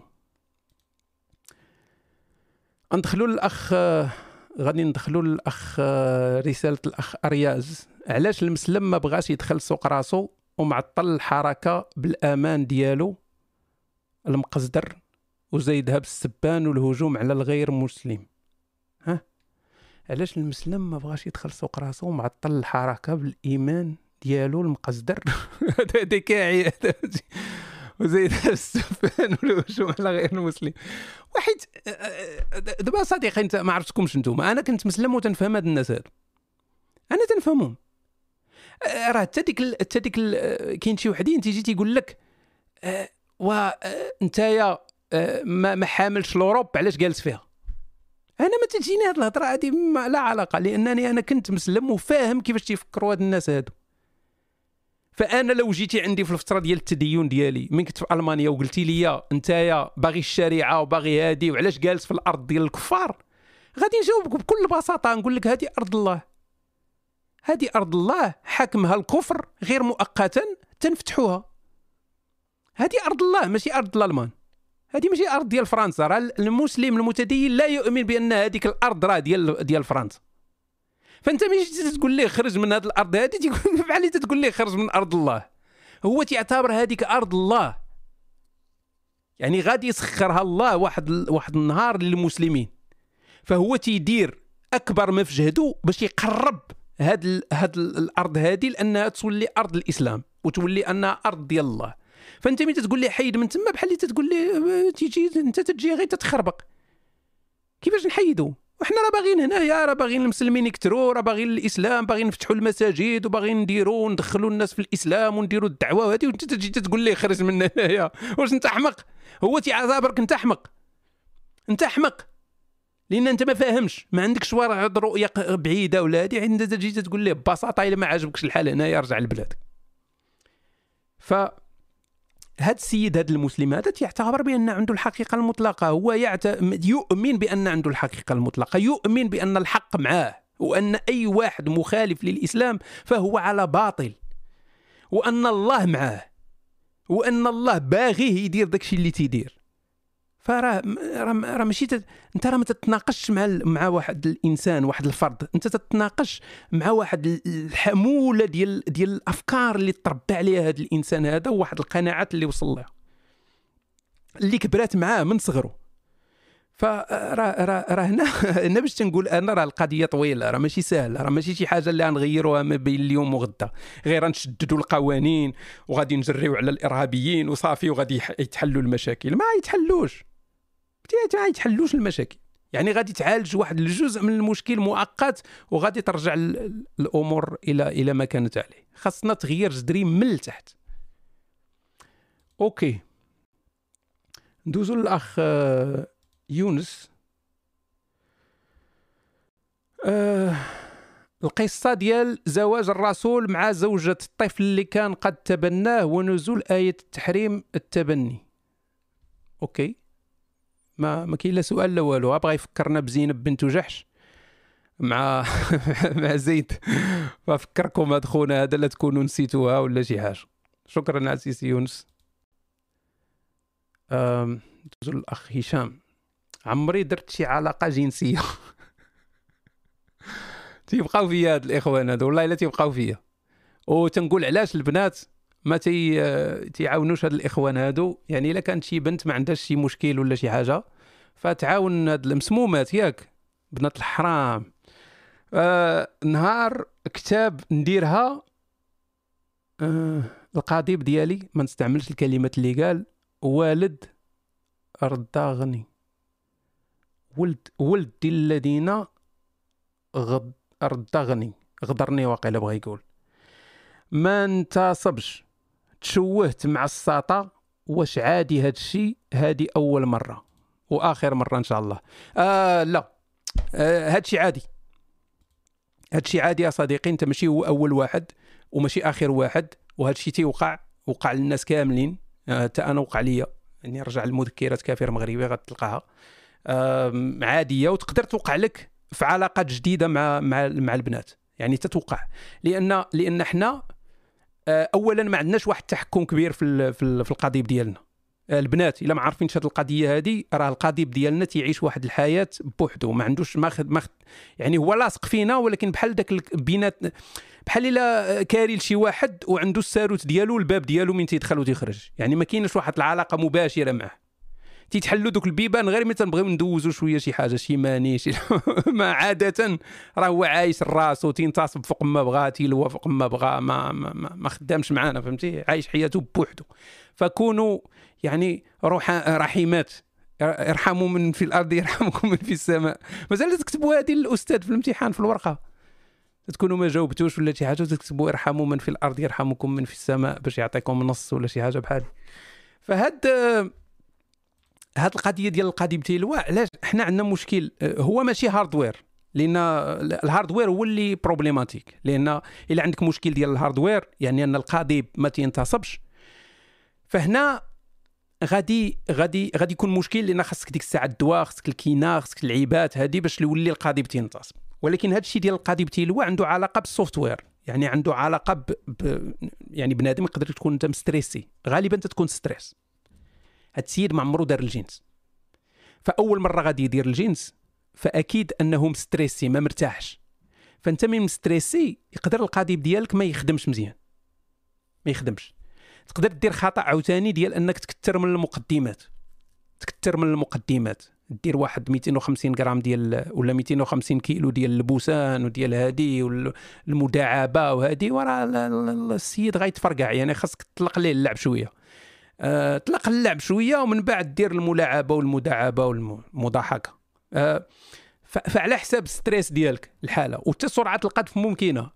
ندخلوا للاخ غادي ندخلوا للأخ رسالة الأخ أرياز. علاش المسلم ما بغاش يدخل سوق راسو ومعطل الحركة بالأمان ديالو؟ المقصدر وزايدها بالسبان والهجوم على الغير مسلم. ها؟ علاش المسلم ما بغاش يدخل سوق راسو ومعطل الحركة بالإيمان ديالو المقصدر؟ هذا دكاعي وزيد السفان والهجوم على غير المسلم. واحد دابا صديقي انت ما عرفتكمش أنتم أنا كنت مسلم وتنفهم هاد الناس هادو أنا تنفهمهم. راه حتى ديك حتى ديك كاين شي وحدين تيجي تيقول لك و نتايا ما, ما حاملش لوروب علاش جالس فيها؟ أنا ما تجيني هاد الهضرة هادي لا علاقة لأنني أنا كنت مسلم وفاهم كيفاش تيفكروا هاد الناس هادو. فأنا لو جيتي عندي في الفترة ديال التدين ديالي من كنت في ألمانيا وقلتي لي انت باغي الشريعة وباغي هادي وعلاش جالس في الأرض ديال الكفار؟ غادي نجاوبك بكل بساطة نقول لك هذه أرض الله. هذه أرض الله حكمها الكفر غير مؤقتا تنفتحوها. هذه أرض الله ماشي أرض الألمان. هذه ماشي أرض ديال فرنسا راه المسلم المتدين لا يؤمن بأن هذيك الأرض راه ديال ديال فرنسا. فانت ماشي تقول ليه خرج من هذه الأرض هذه تقول بحال تقول ليه خرج من أرض الله. هو تعتبر هذيك أرض الله. يعني غادي يسخرها الله واحد واحد النهار للمسلمين. فهو تيدير أكبر ما في جهده باش يقرب هاد هاد الأرض هذه لأنها تولي أرض الإسلام وتولي أنها أرض ديال الله. فانت ملي تقول لي حيد من تما بحال اللي تقول لي تيجي أنت تجي غير تتخربق. كيفاش نحيدو؟ وحنا راه باغيين هنايا راه باغيين المسلمين يكثروا راه باغيين الإسلام باغيين نفتحوا المساجد وباغيين نديروا ندخلوا الناس في الإسلام ونديروا الدعوة هذه وانت تجي تقول لي خرج من هنايا واش انت أحمق؟ هو تيعتبرك انت أحمق. انت أحمق. لأن أنت ما فاهمش ما عندكش واحد رؤية بعيدة ولا هذه. عند تجي تقول لي ببساطه إلا ما عجبكش الحال هنايا رجع لبلادك. ف هذا السيد هذا المسلم هذا يعتبر بأن عنده الحقيقة المطلقة. هو يعت... يؤمن بأن عنده الحقيقة المطلقة. يؤمن بأن الحق معاه. وأن أي واحد مخالف للإسلام فهو على باطل. وأن الله معاه. وأن الله باغيه يدير داكشي اللي تيدير. فراه راه ماشي تت... انت راه ما تتناقش مع. مع واحد الإنسان واحد الفرد. انت تتناقش مع واحد الحمولة ديال ديال الأفكار اللي تربى عليها هذا الإنسان هذا وواحد القناعات اللي وصل لها اللي كبرات معاه من صغره. فراه راه راه هنا هنا باش تنقول أنا راه القضية طويلة راه ماشي سهله راه ماشي شي حاجة اللي غنغيروها ما بين اليوم وغدا. غير نشددوا القوانين وغادي نجريو على الإرهابيين وصافي وغادي يتحلوا المشاكل. ما يتحلوش. ما يتحلوش المشاكل. يعني غادي تعالج واحد الجزء من المشكل مؤقت وغادي ترجع الأمور إلى إلى ما كانت عليه. خاصنا تغيير جذري من التحت. okay. ندوزو للأخ آه، يونس. أه القصة ديال زواج الرسول مع زوجة الطفل اللي كان قد تبناه ونزول آية التحريم التبني. okay. ما ما كاين لا سؤال لا والو. بغا يفكرنا بزينب بنت جحش مع مع زيد. ففكركم هاد خونا هذا لا تكونوا نسيتوها ولا شي حاجة. شكرا عزيزي يونس. دوزو الأخ هشام عمري درت شي علاقة جنسية. تيبقاو فيا هاد الإخوان هادو والله إلا تيبقاو فيا. وتنقول علاش البنات ما تي تيعاونوش هاد الإخوان هادو. يعني إلا كانت شي بنت ما عندهاش شي مشكل ولا شي حاجة فتعاون هاد المسمومات ياك بنات الحرام. آه نهار كتاب نديرها آه القضيب ديالي ما نستعملش الكلمات اللي قال والد رضاغني ولد ولدي الذين غد رضاغني غدرني واقيلا بغا يقول. ما انتصبش. تشوهت مع الساطة واش عادي هاد الشيء هادي أول مرة وآخر مرة إن شاء الله. آه لا. آه هاد الشيء عادي. هاد الشيء عادي يا صديقي أنت ماشي هو أول واحد وماشي آخر واحد وهاد الشيء تيوقع وقع للناس كاملين. حتى آه أنا وقع ليا. يعني رجع المذكرات كافر مغربي غتلقاها. آه عادية وتقدر توقع لك في علاقات جديدة مع مع مع البنات. يعني تتوقع. لأن لأن حنا آه، اولا ما عندناش واحد التحكم كبير في في القضيب ديالنا. البنات إلا ما عارفينش هذه القضية هذه راه القضيب ديالنا تيعيش واحد الحياة بوحدو ما عندوش ما خد ما خد يعني هو لاصق فينا ولكن بحال داك بينات بحال إلا كاري لشي واحد وعنده الساروت ديالو الباب ديالو من تيدخل وتيخرج. يعني ما كاينش واحد العلاقة مباشرة معه تيتحلوا دوك البيبان غير ملي تنبغيو ندوزو شوية شي حاجة شي ماني شي ما عادة راه هو عايش راسو تينتصب فوق ما بغا تيلوى فوق ما بغا ما ما, ما, ما خدامش معانا فهمتي؟ عايش حياته بوحدو. فكونوا يعني روح رحيمات ارحموا من في الأرض يرحمكم من في السماء. مازال تكتبوا هذه للأستاذ في الامتحان في الورقة. تكونوا ما جاوبتوش ولا شي حاجة تكتبوا ارحموا من في الأرض يرحمكم من في السماء باش يعطيكم نص ولا شي حاجة بحال. فهاد هاد القضية ديال القضيب تيلوا علاش؟ حنا عندنا مشكل هو ماشي hardware لأن ال hardware هو اللي problématique لأن إلا عندك مشكل ديال ال hardware يعني أن القضيب ما تينتصبش. فهنا غادي غادي غادي يكون مشكل لأن خاصك ديك الساعة الدواء خاصك الكينا خاصك العيبات هذه باش يولي القضيب تينتصب. ولكن هذا الشيء ديال القضيب تيلوا عنده علاقة بال software يعني عنده علاقة ب... ب... يعني بنادم يقدر تكون أنت م stressé غالبا تكون stress هاد السيد ما عمرو دار الجنس. فأول مرة غادي يدير الجنس فأكيد أنه مستريسي ما مرتاحش. فأنت من مستريسي يقدر القضيب ديالك ما يخدمش مزيان. ما يخدمش. تقدر دير خطأ عاوتاني ديال أنك تكثر من المقدمات. تكثر من المقدمات. دير واحد 250 غرام ديال ولا 250 كيلو ديال البوسان وديال هادي والمداعبه وهادي. وراه السيد غيتفرقع يعني خاصك تطلق ليه اللعب شوية. أه طلق اللعب شوية ومن بعد دير الملاعبة والمداعبة والمضاحكه أه فعلى حساب ال stress ديالك الحالة وحتى سرعة القذف ممكنة.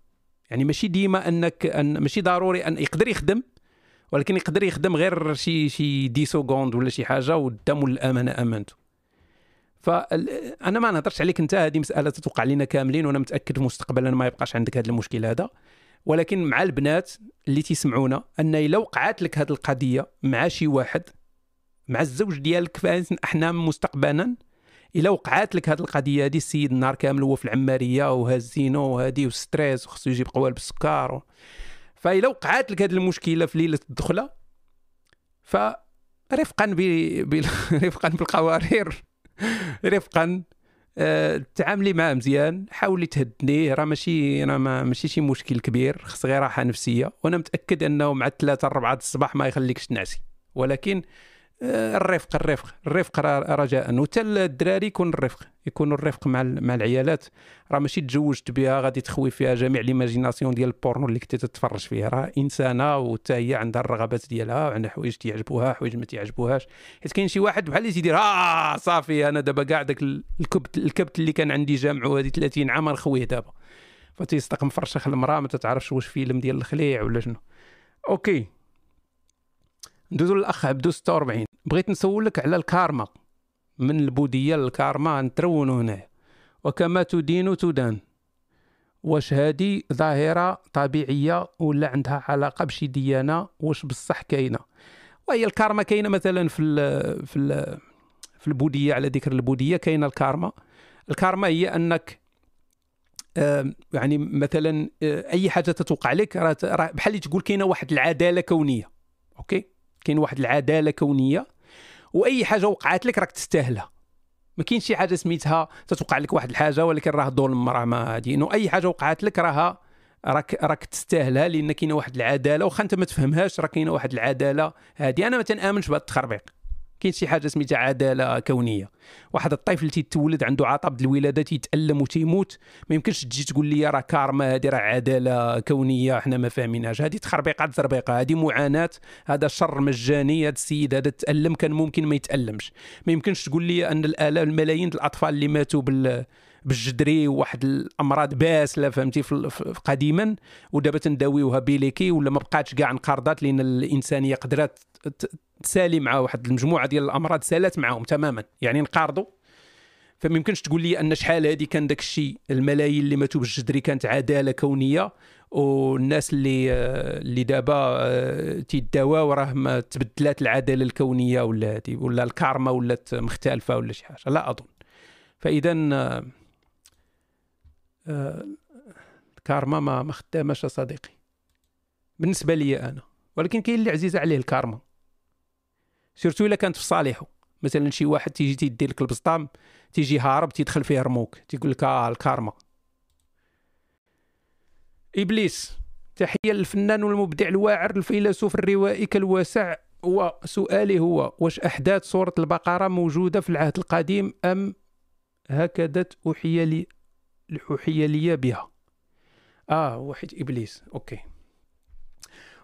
يعني ماشي ديما أنك أن ماشي ضروري أن يقدر يخدم ولكن يقدر يخدم غير شي شي dix secondes ولا شي حاجة والدم والامانه امانته فانا ما نهضرش عليك أنت هذه مسألة تتوقع لنا كاملين وأنا متأكد مستقبلا ما يبقاش عندك هذا المشكل هذا. ولكن مع البنات اللي تيسمعونا أن إلا وقعت لك هذه القضية مع شي واحد مع الزوج ديالك إحنا مستقبلا إلا وقعت لك هذه القضية هذه السيد النهار كامل هو في العمارية وهازينو وهذه وستريس وخصو يجيب قوال بالسكر و... فإلا وقعت لك هذه المشكلة في ليلة الدخلة فرفقا ب... ب... رفقا بالقوارير رفقا أه... تعاملي معاه مزيان حاولي تهدنيه راه ماشي راه ما... ماشي شي مشكل كبير خص غير راحة نفسية وأنا متأكد أنه مع الثلاثة الربعه الصباح ما يخليكش تنعسي. ولكن الرفق الرفق الرفق رجاء وحتى الدراري يكون الرفق يكون الرفق مع مع العيالات. راه ماشي تزوجت بها غادي تخوي فيها جميع les imaginations ديال البورنو اللي كنتي تتفرج فيها. راه إنسانة وحتى هي عندها الرغبات ديالها وعندها حوايج تيعجبوها حوايج ما تيعجبوهاش. حيت كاين شي واحد بحال اللي تيدير آه صافي أنا دابا كاع داك الكبت الكبت اللي كان عندي جامعو هذه 30 عام نخويه دابا. فتيصدق مفرشخ المرأة ما تتعرفش واش فيلم ديال الخليع ولا شنو. OK. ندوزو للأخ عبدو 46 بغيت نسولك على الكارما. من البودية للكارما نترونوا هنا. وكما تدين تدان واش هذه ظاهرة طبيعية ولا عندها علاقة بشي ديانة؟ واش بصح كاينة؟ وهي الكارما كاينة مثلا في ال في ال في البودية على ذكر البودية كاينة الكارما. الكارما هي أنك يعني مثلا آه، أي حاجة تتوقع لك بحال اللي تقول كاينة واحد العدالة كونية. OK؟ كاين واحد العداله كونيه واي حاجة وقعت لك راك تستاهلها. ما كاينش شي حاجة سميتها تتوقع لك واحد الحاجة ولكن راه ظلم راه ما هادي انه اي حاجة وقعت لك راها راك راك تستاهلها لأن كاينة واحد العداله واخا انت ما تفهمهاش راه كاينة واحد العداله هذه أنا ما تنامنش بهذا التخربيق. كاين شي حاجة سميتها عدالة كونية. واحد الطفل تيتولد عنده عطب الولادة تيتألم وتيموت. ما يمكنش تجي تقول لي راه كارما هذه راه عدالة كونية حنا ما فاهمينهاش. هذه تخربيقات زربيقه هذه معاناة هذا شر مجاني هذا السيد هذا تألم كان ممكن ما يتألمش. ما يمكنش تقول لي أن الالاف الملايين الأطفال اللي ماتوا بال بالجدري وواحد الأمراض باسلة فهمتي قديما ودابا تنداويوها بيليكي ولا ما بقاتش كاع انقرضت لأن الانسانيه قدرت تسالي مع واحد المجموعة ديال الأمراض سالات معهم تماما يعني انقرضوا فما يمكنش تقول لي أن شحال هذه كان داك الشيء الملايين اللي ماتوا بالجدري كانت عدالة كونية والناس اللي اللي دابا آه، تيداواو راه ما تبدلات العدالة الكونية ولا هذه ولا الكارما ولات مختلفة ولا شي حاجة. لا أظن. فاذا آه، آه، الكارما ما ما خداماش صديقي. بالنسبة لي أنا ولكن كاين اللي عزيزه عليه الكارما. surtout إلا كانت في صالحه مثلا شي واحد تيجي تيدي لك البسطام تيجي هارب تيدخل فيه رموك تيقول لك آه الكارما. إبليس تحية للفنان والمبدع الواعر الفيلسوف الروائي كالواسع وسؤالي هو واش أحداث سوره البقرة موجودة في العهد القديم أم هكذا اوحي لي لي بها؟ آه واحد إبليس أوكي.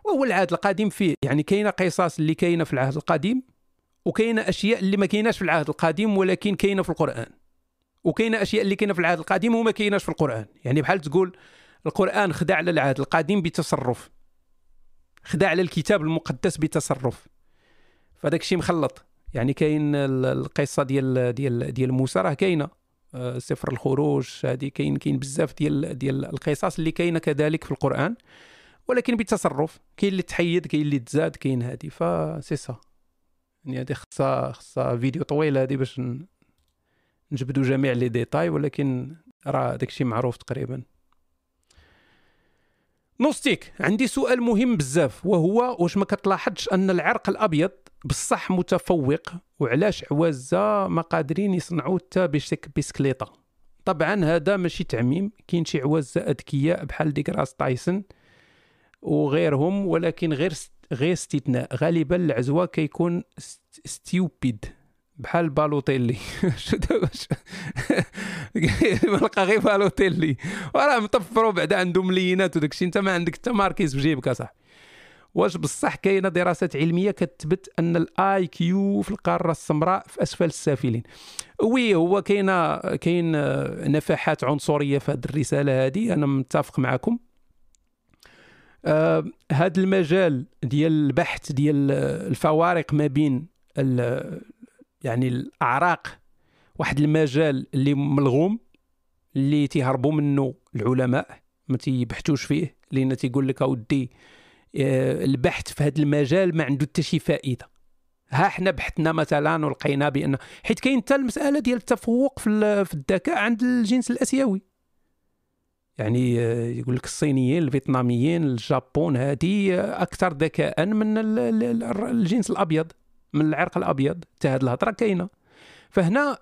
وهو العهد القديم فيه. يعني كاينة قصص اللي كاينة في العهد القديم وكاينة أشياء اللي ما كايناش في العهد القديم ولكن كاينة في القرآن. وكاينة أشياء اللي كاينة في العهد القديم وما كايناش في القرآن. يعني بحال تقول القرآن خدع على العهد القديم بتصرف. خدع على الكتاب المقدس بتصرف. فداك الشيء مخلط. يعني كاين القصة ديال ديال ديال موسى راه كاينة. آه، سفر الخروج هذه كاين كاين بزاف ديال ديال القصص اللي كاينة كذلك في القرآن. ولكن بالتصرف. كاين اللي تحيد كاين اللي تزاد كاين هذه سي سا. يعني هذه خصها خصها فيديو طويل هذه باش نجبدوا جميع les détails ولكن راه داكشي معروف تقريبا. نوستيك. عندي سؤال مهم بزاف وهو واش ما كتلاحظش أن العرق الأبيض بصح متفوق؟ وعلاش عوازة ما قادرين يصنعوا حتى بسكليطه طبعا هذا ماشي تعميم. كاين شي عوازة أذكياء بحال ديغراس تايسون. وغيرهم ولكن غير غير استثناء. غالبا العزوة كيكون stupid بحال بالوتيلي. شوف دابا؟ ملقى غير بالوتيلي. وراه مطفروا بعدا عنده ملينات وداك الشيء انت ما عندك حتى ماركيز في جيبك اصاحبي واش بصح كاينة دراسات علمية كتثبت أن ال IQ في القارة السمراء في أسفل السافلين. oui هو كاينة كاين نفحات عنصرية في هذه الرسالة هذه أنا متفق معكم. هذا آه المجال ديال البحث ديال الفوارق ما بين يعني الأعراق واحد المجال اللي ملغوم اللي تيهربوا منه العلماء ما تيبحثوش فيه. لأن تيقول لك أودي آه البحث في هذا المجال ما عنده حتى شي فائدة. ها إحنا بحثنا مثلا ولقينا بأن حيت كاين حتى المسألة ديال التفوق في الذكاء عند الجنس الآسيوي. يعني آه، يقول لك الصينيين الفيتناميين الجابون هذه آه، أكثر ذكاء من الجنس الأبيض من العرق الأبيض. حتى هذه الهضرة كاينة. فهنا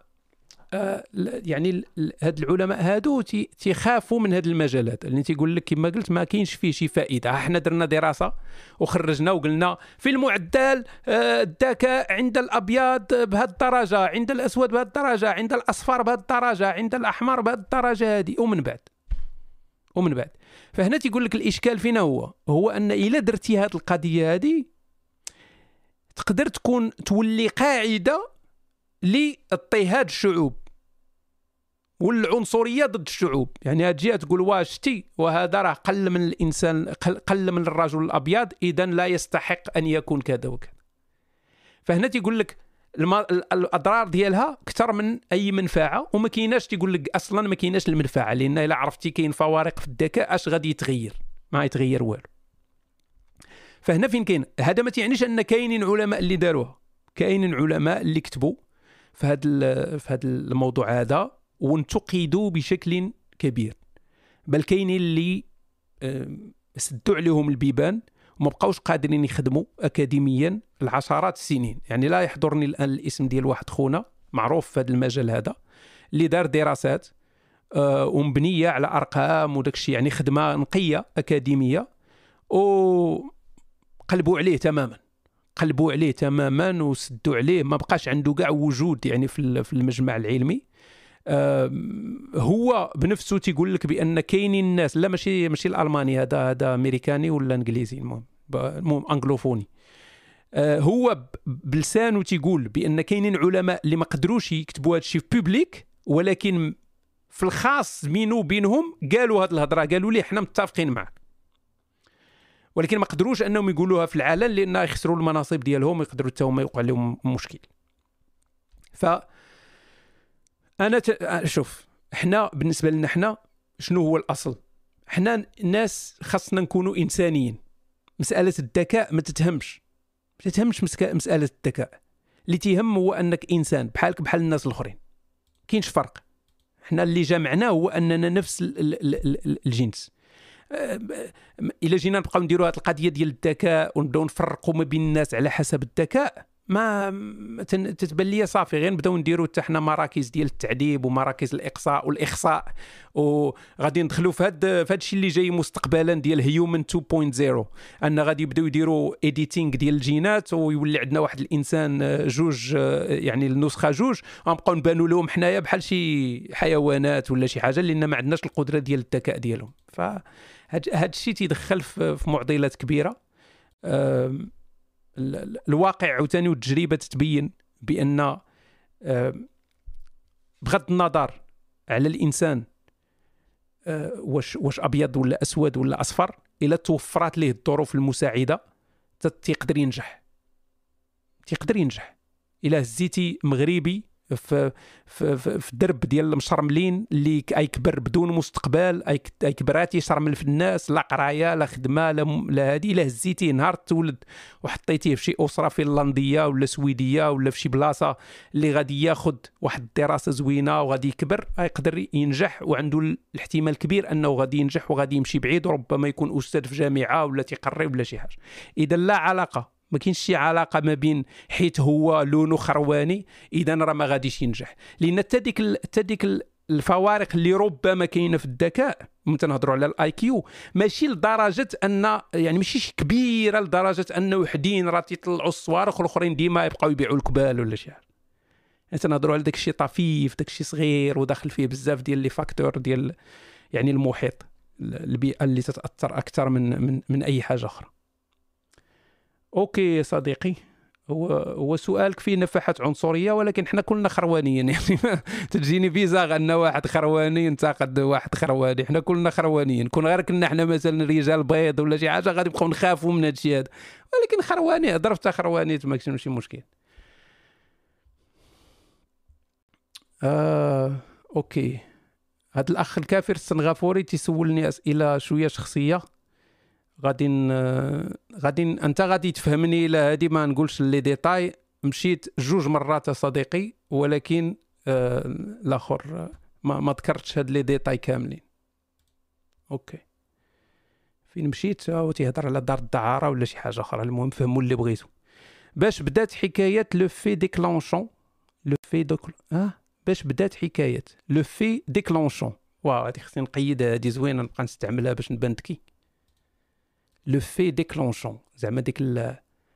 آه، يعني هاد العلماء هادو تيخافوا من هاد المجالات. اللي تيقول لك كما قلت ما كاينش فيه شي فائدة. إحنا درنا دراسة وخرجنا وقلنا في المعدل الذكاء عند الأبيض بهذه الدرجة عند الأسود بهذه الدرجة عند الأصفر بهذه الدرجة عند الأحمر بهذه الدرجة هذه ومن بعد. ومن بعد. فهنا تيقول لك الإشكال فينا هو هو أن إلا درتي هذه القضية هذه تقدر تكون تولي قاعدة لاضطهاد الشعوب والعنصرية ضد الشعوب. يعني تجي تقول واش تي وهذا راه قل من الإنسان قل من الرجل الأبيض اذا لا يستحق أن يكون كذا وكذا. فهنا تيقول لك الأضرار ديالها أكثر من أي منفعة وما كايناش تيقول لك أصلا ما كايناش المنفعة لأن إلا عرفتي كاين فوارق في الذكاء أش غادي يتغير؟ ما يتغير والو. فهنا فين كاين؟ هذا ما تعنيش أن كاينين علماء اللي داروها. كاينين علماء اللي كتبوا في هذا في هذا الموضوع هذا وانتقدوا بشكل كبير. بل كاينين اللي سدوا عليهم البيبان وما بقاوش قادرين يخدموا اكاديميا العشرات السنين. يعني لا يحضرني الآن الاسم ديال واحد خونا معروف في هذا المجال هذا اللي دار دراسات آه ومبنية على أرقام وداك الشيء. يعني خدمة نقية أكاديمية وقلبوا عليه تماما. قلبوا عليه تماما وسدوا عليه. ما بقاش عنده كاع وجود يعني في المجمع العلمي. هو بنفسه تيقول لك بأن كاينين الناس لا ماشي ماشي الألماني هذا هذا أمريكاني ولا إنجليزي المهم المهم أنجلوفوني. آه، هو بلسانه تيقول بأن كاينين علماء اللي ما قدروش يكتبوا هذا الشيء في بوبليك ولكن في الخاص بينه وبينهم قالوا هذه الهضرة قالوا لي إحنا متفقين معك. ولكن ما قدروش أنهم يقولوها في العلن لأن يخسروا المناصب ديالهم يقدروا حتى هما يوقع لهم مشكل. ف أنا ت... شوف إحنا بالنسبة لنا إحنا شنو هو الأصل؟ إحنا الناس خاصنا نكونوا إنسانيين. مسألة الذكاء ما تتهمش. ما تتهمش مسألة الذكاء. اللي تيهم هو أنك إنسان بحالك بحال الناس الآخرين. كاينش فرق. إحنا اللي جمعنا هو أننا نفس الجنس. الا جينا نبقاو نديروا هذه القضية ديال الذكاء ونبداو نفرقوا ما بين الناس على حسب الذكاء ما تتبان لي صافي غير نبداو نديروا حتى حنا مراكز ديال التعذيب ومراكز الإقصاء والإخصاء. وغادي ندخلوا في هذا في هذا الشيء اللي جاي مستقبلا ديال هيومن 2.0 أن غادي يبداو يديروا ايديتينغ ديال الجينات ويولي عندنا واحد الإنسان آه، جوج آه، يعني النسخة جوج. غنبقاو نبانوا لهم حنايا بحال شي حيوانات ولا شي حاجة لأن ما عندناش القدرة ديال الذكاء ديالهم. فهاد الشيء تيدخل في معضلات كبيرة. الواقع عاوتاني والتجربة تتبين بأن بغض النظر على الإنسان آه، واش واش أبيض ولا أسود ولا أصفر إلا توفرت ليه الظروف المساعدة تيقدر ينجح. تيقدر ينجح. إلا هزيتي مغربي في في في الدرب ديال المشرملين اللي ايكبر بدون مستقبل ايكبر يشرمل في الناس لا قراية لا خدمة لا لا هادي الا هزيتيه نهار تولد وحطيتيه في شي أسرة فنلندية ولا سويدية ولا في شي بلاصة اللي غادي ياخذ واحد الدراسة زوينة وغادي يكبر يقدر ينجح وعنده الاحتمال الكبير أنه غادي ينجح وغادي يمشي بعيد وربما يكون أستاذ في جامعة ولا تيقري ولا شي حاجة. إذا لا علاقة. ما كاينش شي علاقة ما بين حيت هو لونه خرواني إذا راه ما غاديش ينجح. لأن حتى ديك حتى ديك الفوارق اللي ربما كاينة في الذكاء تنهضروا على ال IQ ماشي لدرجة ان يعني ماشي كبيرة لدرجة ان وحدين راه تيطلعوا الصواريخ والأخرين ديما يبقاو يبيعوا الكبال ولا شي حاجة. يعني تنهضروا على داك الشيء طفيف داك الشيء صغير وداخل فيه بزاف ديال les facteurs ديال يعني المحيط البيئة اللي تتأثر أكثر من من من أي حاجة أخرى. OK صديقي هو هو سؤالك فيه نفحات عنصرية ولكن حنا كلنا خروانيين يعني. تجيني bizarre أن واحد خرواني ينتقد واحد خرواني. حنا كلنا خروانيين كون غير كنا حنا مثلا رجال بيض ولا شي حاجة غادي نبقاو نخافوا من هذا الشيء هذا. ولكن خرواني هضر حتى خرواني ما كاين شي مشكل. آه OK. هذا الأخ الكافر السنغافوري تيسولني أسئلة شوية شخصية. غادي غادي أنت غادي تفهمني لا هادي ما نقولش les détails. مشيت جوج مرات صديقي ولكن آه الآخر ما ما ذكرتش هاد les détails كاملين. OK. فين مشيت؟ هو تيهضر على دار الدعارة ولا شي حاجة أخرى. المهم فهموا اللي بغيتو. باش بدات حكايه le fait déclenchant. le fait donc آه باش بدات حكايه le fait déclenchant. واه هادي خصني نقيدها هادي زوينة نبقى نستعملها باش نبان ذكي. le fait déclenchant زعما ديك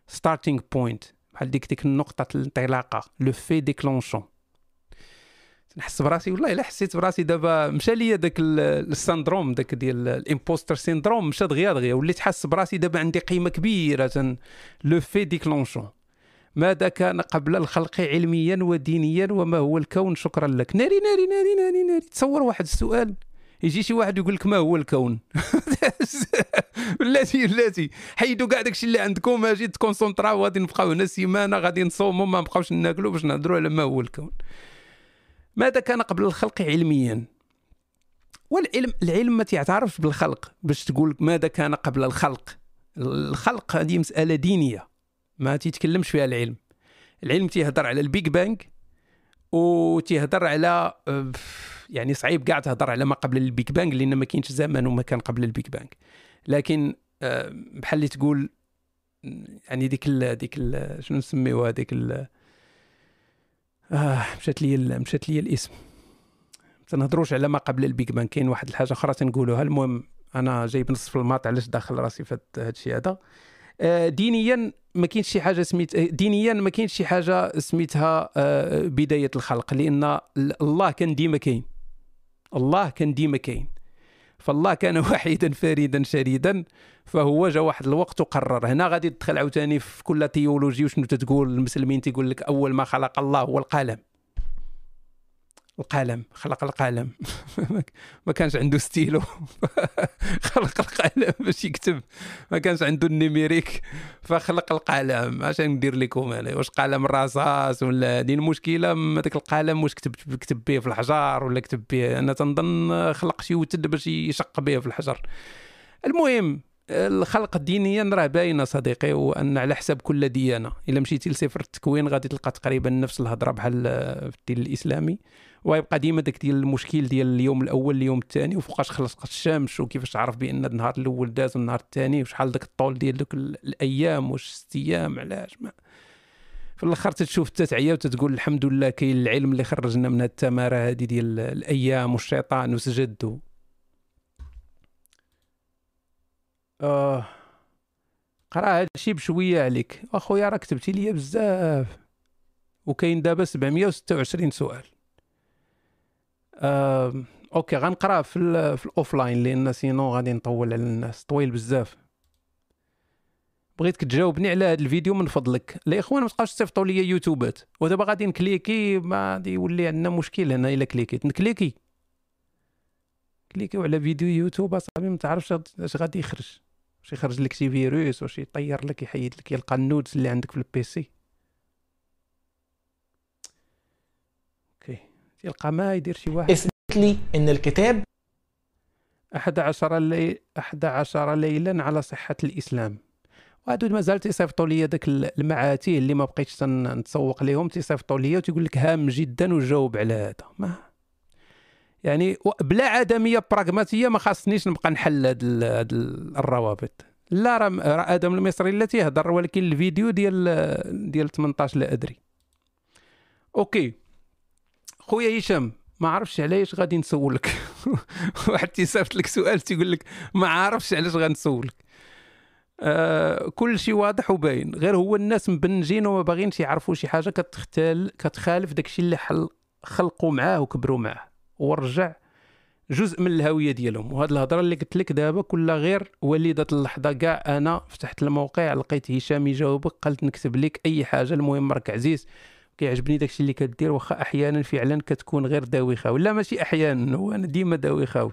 starting point بحال ديك ديك النقطه الانطلاقه le fait déclenchant نحس براسي والله الا حسيت براسي دابا مشى ليا داك ال syndrome داك ديال ال imposter syndrome مشى دغيا دغيا وليت حاس براسي دابا عندي قيمه كبيره le fait déclenchant ماذا كان قبل الخلق علميا ودينيا وما هو الكون شكرا لك ناري ناري ناري ناري ناري تصور واحد السؤال يجي شي واحد يقول لك ما هو الكون؟ بلاتي بلاتي حيدوا كاع داكشي اللي عندكم أجي تكونسونطراو غادي نبقاو هنا سيمانه غادي نصوموا ما نبقاوش ناكلوا باش نهضروا على ما هو الكون. ماذا كان قبل الخلق علميا؟ والعلم العلم ما تعترفش بالخلق باش تقول ماذا كان قبل الخلق. الخلق هذه مسألة دينية ما تيتكلمش فيها العلم. العلم تيهضر على ال Big Bang وتيهضر على يعني صعيب كاع تهضر على ما قبل ال Big Bang لأن ما كاينش زمن وما كان قبل ال Big Bang لكن آه، بحال اللي تقول يعني ديك ال ديك ال شنو نسميوها؟ ديك ال آه مشات لي مشات لي الاسم. تنهضروش على ما قبل ال Big Bang كاين واحد الحاجة أخرى تنقولوها. المهم أنا جايب نصف الماط علاش داخل راسي في هذا الشيء هذا؟ آه، دينيا ما كاينش شي حاجة سميت دينيا ما كاينش شي حاجة سميتها آه، بداية الخلق. لأن الله كان ديما كاين. الله كان ديما كاين. فالله كان وحيدا فريدا شريدا فهو جا واحد الوقت وقرر. هنا غادي تدخل عاوتاني في كل théologie وشنو تتقول؟ المسلمين تيقول لك أول ما خلق الله هو القلم. القلم خلق القلم. ما كانش عنده ستيلو. خلق القلم باش يكتب. ما كانش عنده النيميريك. فخلق القلم. عشان ندير لكم أنا. واش قلم الرصاص ولا هذه المشكلة؟ هذاك القلم واش كتب كتب به في الحجر ولا كتب به أنا تنظن خلق شي وتد باش يشق به في الحجر. المهم الخلق دينيا راه باينه صديقي وأن على حساب كل ديانة. إلا مشيتي لسفر التكوين غادي تلقى تقريبا نفس الهضرة بحال في الدين الإسلامي. ويبقى ديما داك ديال المشكل ديال اليوم الأول اليوم الثاني وفوقاش خلصت الشمس وكيفاش تعرف بأن النهار الأول داز والنهار الثاني وشحال داك الطول ديال دوك الأيام واش ست أيام علاش ما؟ في الآخر تتشوف تتعيا وتتقول الحمد لله كاين العلم اللي خرجنا من التمارة هذه ديال الأيام والشيطان وسجد آه قرأ هذا الشيء بشوية عليك. أخويا راه كتبتي لي بزاف. وكاين دابا 726 سؤال. OK غنقرأ في في ال offline لأن sinon غادي نطول على الناس طويل بزاف. بغيتك تجاوبني على هذا الفيديو من فضلك. الاخوان ما تبقاوش تصيفطوا لي يوتيوبات. ودابا غادي نكليكي ما غادي يولي عندنا مشكل هنا إلا كليكيت. نكليكي. كليكيو على فيديو يوتيوب أصاحبي ما تعرفش اش غادي يخرج. واش يخرج لك شي فيروس واش يطير لك يحيد لك ال nudes اللي عندك في ال PC تلقى ما يدير شي واحد. إثبت لي إن الكتاب أحد عشر لي... أحد عشر ليلا على صحة الإسلام. وهادو ما زال تيصيفطوا لي داك المعاتيه اللي ما بقيتش نتسوق لهم تيصيفطوا لي وتيقول لك هام جدا وجاوب على هذا. ما يعني بلا عدميه براغماتية ما خاصنيش نبقى نحل هاد الروابط. لا راه آدم المصري التي يهضر ولكن الفيديو ديال ديال 18 لا أدري. أوكي. خويا هشام ما عرفش علاش غادي نسولك. واحد تيصيفط لك سؤال تيقول لك ما عارفش علاش غنسولك آه كل شيء واضح وباين غير هو الناس مبنجين وما باغينش يعرفوا شي حاجة كتختال كتخالف داكشي اللي حل خلقوا معاه وكبروا معاه. ورجع جزء من الهوية ديالهم. وهاد الهضرة اللي قلت لك دابا كلها غير وليدة اللحظة. كاع أنا فتحت الموقع لقيت هشام يجاوبك قلت نكتب لك أي حاجة. المهم راك عزيز كيعجبني داكشي اللي كدير واخا أحيانا فعلا كتكون غير داوخه ولا ماشي أحيانا هو أنا ديما داوخاوي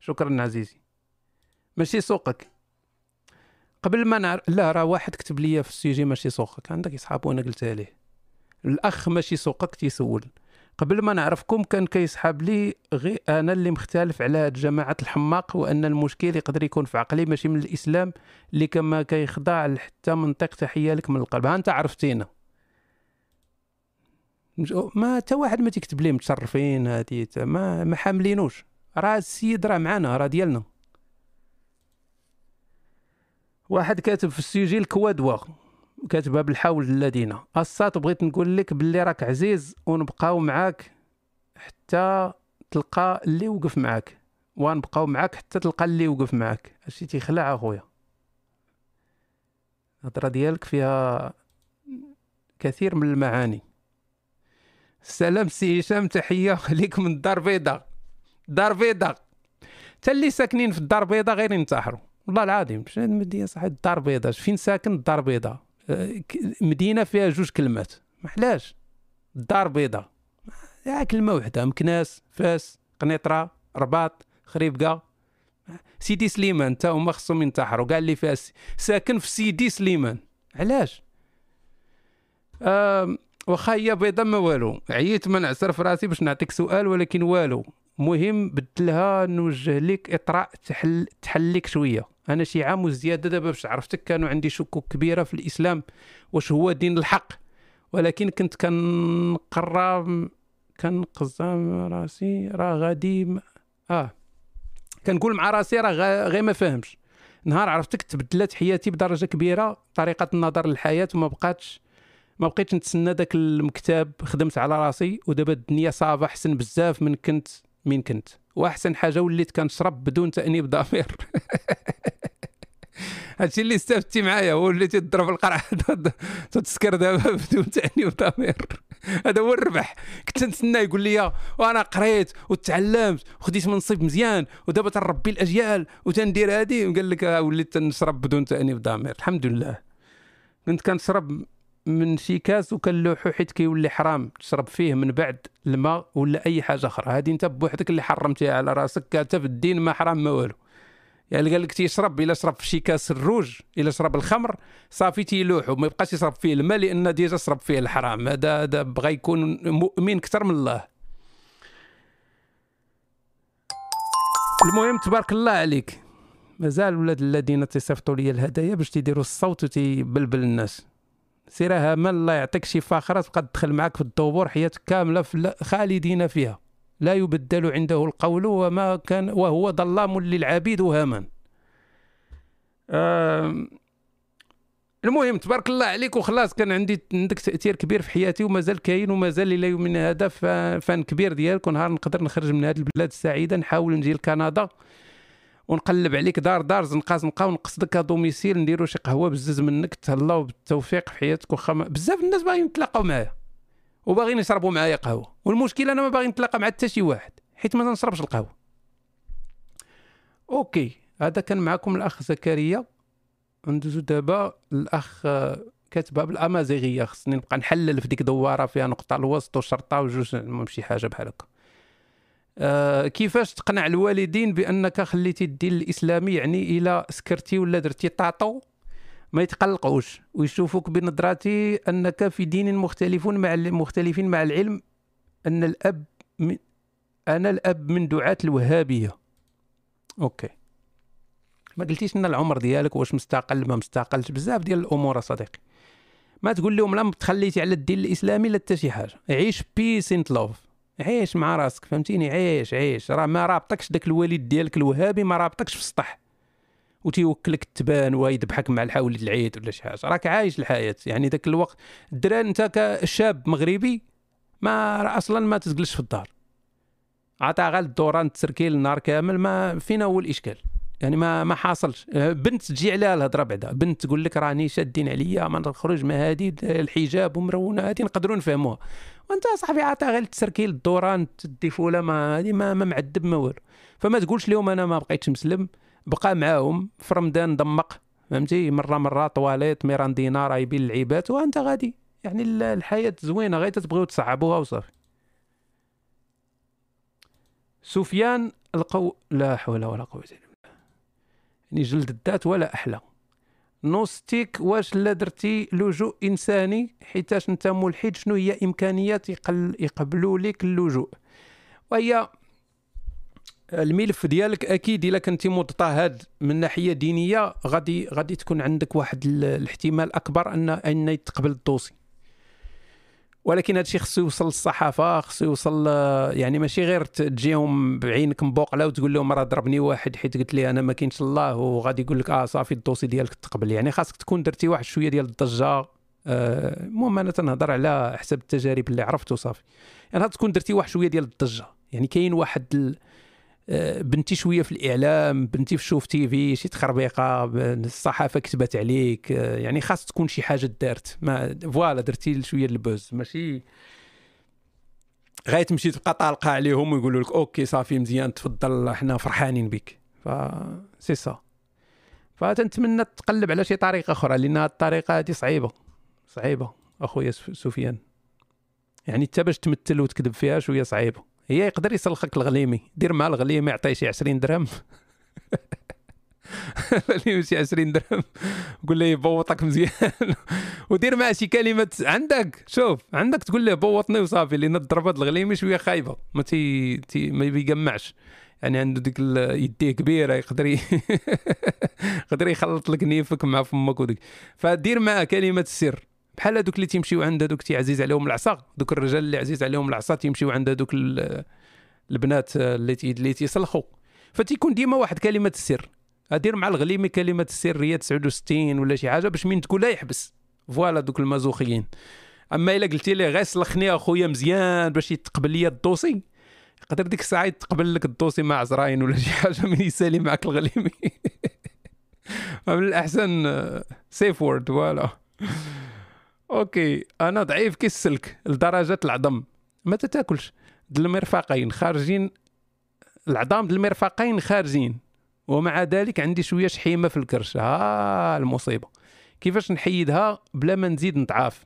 شكرا عزيزي. ماشي سوقك. قبل ما نعرف لا راه واحد كتب لي في السيجي ماشي سوقك. عندك اصحاب وأنا قلتها ليه الأخ ماشي سوقك تيسول. قبل ما نعرفكم كان كيسحب لي غير أنا اللي مختلف على هاد جماعة الحماق وأن المشكل يقدر يكون في عقلي ماشي من الإسلام اللي كما كيخضع لحتى منطق تحية لك من القلب. ها أنت عرفتينا. ما حتى واحد ما تيكتب ليه متشرفين هادي ما ما حاملينوش. راه السيد راه معانا راه ديالنا. واحد كاتب في السجل كوادوا كاتبها بالحول الذين الساط بغيت نقول لك باللي راك عزيز ونبقاو معاك حتى تلقى اللي وقف معاك. ونبقاو معاك حتى تلقى اللي وقف معاك. هادشي تيخلع أخويا. الهضرة ديالك فيها كثير من المعاني. سلام سي هشام تحية ليك من الدار بيضاء دار بيضاء حتى اللي ساكنين في الدار بيضاء غير ينتحروا. والله العظيم شنو هاد المدينة صح؟ الدار بيضاء فين ساكن الدار بيضاء أه، مدينة فيها جوج كلمات. ما حلاش. الدار بيضاء يا كلمة وحدة. مكناس فاس قنيطرة رباط خريبكا سيدي سليمان تا هما خصهم ينتحروا. كاع اللي فيها ساكن في سيدي سليمان. علاش؟ آه واخا هي بيضة ما والو. عييت ما نعسر في راسي باش نعطيك سؤال ولكن والو. مهم بدلها نوجه لك اطراء تحل تحل لك شوية. أنا شي عام وزيادة دابا باش عرفتك كانوا عندي شكوك كبيرة في الإسلام. واش هو دين الحق؟ ولكن كنت كنقرا كنقزم راسي راه غادي آه. كنقول مع راسي راه غير ما فاهمش نهار عرفتك تبدلت حياتي بدرجة كبيرة. طريقة النظر للحياة وما بقاتش ما بقيتش نتسنى ذاك المكتب خدمت على راسي ودابا الدنيا صافا أحسن بزاف من كنت من كنت. وأحسن حاجة وليت كنشرب بدون تأنيب ضمير. هادشي اللي استفدتي معايا وليتي تضرب القرعة تسكر دابا بدون تأنيب ضمير. هذا هو الربح. كنت نتسنى يقول لي وأنا قريت وتعلمت وخديت منصب مزيان ودابا تنربي الأجيال وتندير هادي. وقال لك وليت نشرب بدون تأنيب ضمير. الحمد لله. كنت كنشرب من شي كاس وكنلوحو حيت كيولي حرام تشرب فيه من بعد الماء ولا أي حاجة أخرى. هذه أنت بوحدك اللي حرمتيها على راسك حتى في الدين ما حرام ما والو. يعني قال لك تيشرب إلا شرب في شي كاس الروج إلا شرب الخمر صافي تيلوحو ما يبقاش يشرب فيه الماء لأن déjà شرب فيه الحرام. هذا هذا بغى يكون مؤمن أكثر من الله. المهم تبارك الله عليك. مازال ولاد الذين تصيفطوا لي الهدايا باش تيديروا الصوت وتيبلبل الناس. سيرها ما الله يعطيك شي فاخرة تبقى تدخل معك في الدبور حياتك كاملة خالدين فيها. لا يبدل عنده القول وما كان وهو ظلام للعبيد وهامان. المهم تبارك الله عليك وخلاص كان عندي عندك تأثير كبير في حياتي ومازال كاين ومازال إلى يومنا هذا fan كبير ديالك ونهار نقدر نخرج من هذه البلاد السعيده نحاول نجي لكندا. ونقلب عليك دار دار زنقه زنقه ونقصدك domicile نديرو شي قهوة بزز منك تهلاو بالتوفيق في حياتك وخا بزاف الناس باغيين يتلاقاو معايا وباغيين يشربوا معايا قهوة والمشكلة أنا ما باغي نتلاقى مع حتى شي واحد حيت ما نشربش القهوة. أوكي هذا كان معكم الأخ زكريا. ندوزو دابا الأخ كاتبه بالامازيغيه خصني نبقى نحلل في ديك دوارة فيها نقطة الوسط وشرطة وجوج المهم شي حاجة بحال هكا. آه كيفاش تقنع الوالدين بأنك خليتي الدين الإسلامي يعني إلى سكرتي ولا درتي طاطو؟ ما يتقلقوش ويشوفوك بنظرتي أنك في دين مختلف مع مختلفين مع العلم. أن الأب من أنا الأب من دعاة الوهابية. OK. ما قلتيش إن العمر ديالك واش مستقل ما مستقلش بزاف ديال الأمور صديقي. ما تقول لهم لا تخليتي على الدين الإسلامي لا حتى شي حاجة. عيش peace and love عيش مع راسك فهمتيني؟ عيش عيش. راه ما رابطكش داك الوالد ديالك الوهابي ما رابطكش في السطح. وتيوكلك التبان ويذبحك مع الحول العيد ولا شي حاجة. راك عايش الحياة. يعني ذاك الوقت الدراري انت كشاب مغربي ما أصلا ما تجلس في الدار. عطا غير الدوران تسركيل النهار كامل ما فينا هو الإشكال. يعني ما ما حاصلش. بنت تجي عليها الهضرة بعدا. بنت تقول لك راني شادين عليا ما نخرج ما هادي الحجاب ومرونة هادي نقدروا نفهموها. وانت صاحبي عطا غير التسركيل الدوران فوله ما هادي ما, ما معذب ما والو. فما تقولش لهم أنا ما بقيتش مسلم بقى معاهم في رمضان دمق فهمتي؟ مره مرة طواليت ميراندينا رايبين اللعيبات وأنت غادي. يعني الحياة زوينة غير تبغيو تصعبوها وصافي. سفيان القو لا حول ولا قوة إلا بالله. يعني جلد الذات ولا أحلى. نوستيك واش لا درتي لجوء إنساني؟ حيتاش أنت ملحد شنو هي إمكانيات يقل يقبلوا لك اللجوء وهي الملف ديالك أكيد إلا كنتي مضطهد من ناحية دينية غادي غادي تكون عندك واحد الاحتمال أكبر ان أن يتقبل الدوسي ولكن هذا الشيء خصو يوصل للصحافة خصو يوصل يعني ماشي غير تجيهم بعينك مبوقله وتقول لهم راه ضربني واحد حيت قلت لي أنا ما كاينش الله وغادي يقول لك آه صافي الدوسي ديالك تقبل. يعني خاصك تكون درتي واحد شوية ديال الضجة. آه، المهم أنا تنهضر على حسب التجارب اللي عرفت وصافي يعني تكون درتي واحد شوية ديال الضجة. يعني كاين واحد ال... بنتي شوية في الإعلام بنتي في شوف تي في شي تخربيقة الصحافة كتبت عليك يعني خاص تكون شي حاجة دارت. mais voilà درتي شوية ال buzz. ماشي؟ غاية تمشي تبقى طالقة عليهم ويقولوا لك OK صافي مزيان تفضل إحنا فرحانين بك ف سي سا. فتنتمنى تقلب على شي طريقة أخرى لأن الطريقة هذه صعيبة. صعيبة. أخويا سفيان. يعني انت باش تمثل وتكذب فيها شوية صعيبة. هي يقدر يسلخك الغليمي دير مع الغليمي يعطيه شي 20 درهم. الغليمي شي 20 درهم قول له يبوطك مزيان. ودير معاه شي كلمة عندك شوف عندك تقول له بوطني وصافي لأن الضربات الغليمي شوية خايبة ما تي, تي ما بيجمعش يعني عنده ديك يديه كبيرة يقدر يقدر يخلط لك نيفك مع فمك وديك. فدير معاه كلمة السر. بحال هذوك اللي تيمشيو عند هذوك تيعزيز عليهم العصا دوك الرجال اللي عزيز عليهم العصا تيمشيو عند هذوك البنات اللي اللي تيسلخوا فتيكون ديما واحد كلمة السر. ادير مع الغليمي كلمة السر هي 69 ولا شي حاجة باش من تقول لا يحبس. voilà دوك المازوخيين. أما إلا قلتي لي غير سلخني أخويا مزيان باش يتقبل لي الدوسي يقدر ديك الساعة يتقبل لك الدوسي مع عزرائيل ولا شي حاجة من يسالي معك الغليمي. من الأحسن safe word voilà. OK أنا ضعيف كي السلك لدرجة العظم. ما تتاكلش. د المرفقين خارجين العظام المرفقين خارجين. ومع ذلك عندي شوية شحيمة في الكرش. ها المصيبة. كيفاش نحيدها بلا ما نزيد نضعاف؟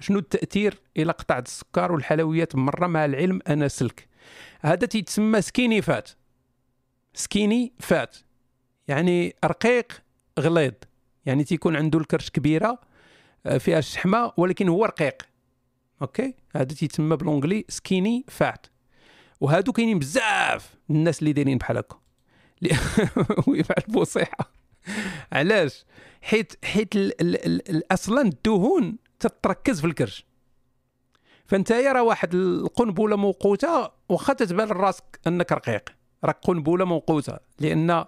شنو التأثير إلى قطعت السكر والحلويات؟ مرة مع العلم أنا سلك. هذا تيتسمى skinny fat. skinny fat. يعني رقيق غليظ. يعني تيكون عنده الكرش كبيرة فيها الشحمه ولكن هو رقيق. OK؟ هذا تيتسمى ب l'anglais skinny fat وهادو كاينين بزاف الناس اللي دايرين بحال هكا. ويفعل بوصيحه علاش؟ حيت حيت أصلا الدهون تتركز في الكرش. فانت راه واحد القنبلة موقوتة واخا تتبان لراسك أنك رقيق. راك قنبلة موقوتة لأن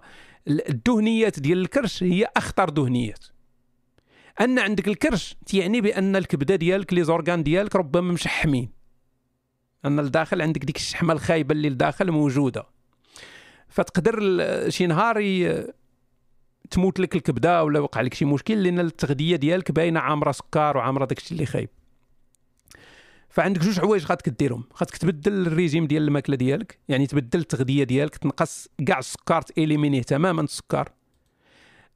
الدهنيات ديال الكرش هي أخطر دهنيات. أن عندك الكرش تعني بأن الكبدة ديالك لي زورغان ديالك ربما مشحمين. أن الداخل عندك ديك الشحمة الخايبة اللي لداخل موجودة. فتقدر شي نهار تموت لك الكبدة ولا وقع لك شي مشكل لأن التغذية ديالك باينة عامرة سكر وعامرة داكشي اللي خايب. فعندك جوج حوايج خاصك ديرهم خاصك تبدل الريجيم ديال الماكلة ديالك يعني تبدل التغذية ديالك تنقص كاع السكر ت éliminer تماما السكر.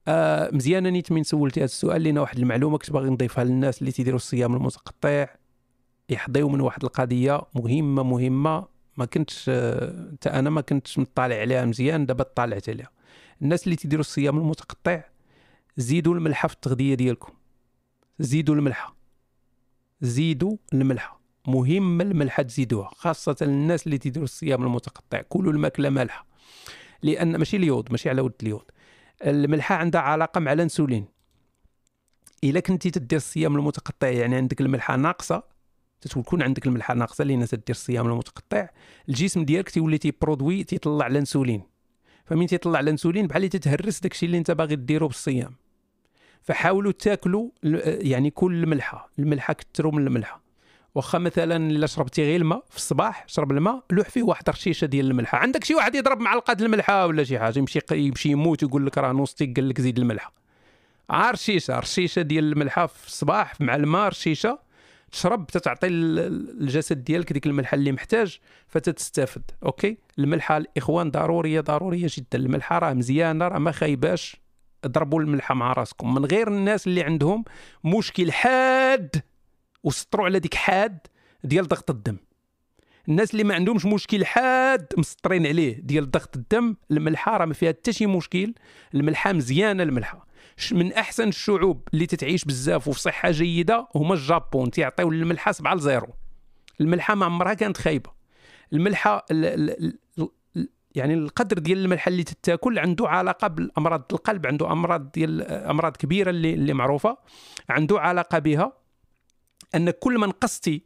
آه نيت من سولتي هذا السؤال لأن واحد المعلومة كنت باغي نضيفها للناس اللي تيديروا الصيام المتقطع يحظيو من واحد القضية مهمة مهمة ما كنتش حتى آه أنا ما كنتش مطالع عليها مزيان دابا طالعت عليها. الناس اللي تيديروا الصيام المتقطع زيدوا الملحة في التغذية ديالكم. زيدوا الملحة. زيدوا الملحة. مهم الملحة تزيدوها خاصة الناس اللي تيديروا الصيام المتقطع. كلوا الماكلة مالحة. لأن ماشي اليود ماشي على ود اليود. الملحة عندها علاقة مع الانسولين. إلا كنتي تدير الصيام المتقطع يعني عندك الملحة ناقصة تكون عندك الملحة ناقصة لأن تدير الصيام المتقطع الجسم ديالك تيولي تي produit تيطلع الانسولين. فمن تيطلع الانسولين؟ بحال تتهرس داكشي اللي انت باغي ديرو بالصيام. فحاولوا تاكلوا يعني كل الملحه الملحة كثروا من الملحة. واخا مثلا إلا شربتي غير الماء في الصباح شرب الماء لوح فيه واحد رشيشه ديال الملحة. عندك شي واحد يضرب معلقة الملحة ولا شي حاجة يمشي يمشي يموت ويقول لك راه نوصتي قال لك زيد الملحة. رشيشة رشيشة ديال الملحة في الصباح مع الماء رشيشة تشرب تتعطي الجسد ديالك ديك الملحة اللي محتاج فتتستافد أوكي؟ الملحة الإخوان ضرورية ضرورية جدا. الملحة راه مزيانة راه ما خايباش. ضربوا الملحة مع راسكم. من غير الناس اللي عندهم مشكل حاد. وسطروا على ديك حاد ديال ضغط الدم. الناس اللي ما عندهمش مشكل حاد مسطرين عليه ديال ضغط الدم الملحة راه ما فيها حتى شي مشكل الملحة مزيانة الملحة. من أحسن الشعوب اللي تتعيش بزاف وفي صحة جيدة هما الجابون تيعطيو الملحه 7 لزيرو. الملحة ما عمرها كانت خايبة. الملحة يعني القدر ديال الملحة اللي تتاكل عنده علاقة بالأمراض القلب عنده أمراض ديال أمراض كبيرة اللي اللي معروفة عنده علاقة بها. أن كل ما نقصتي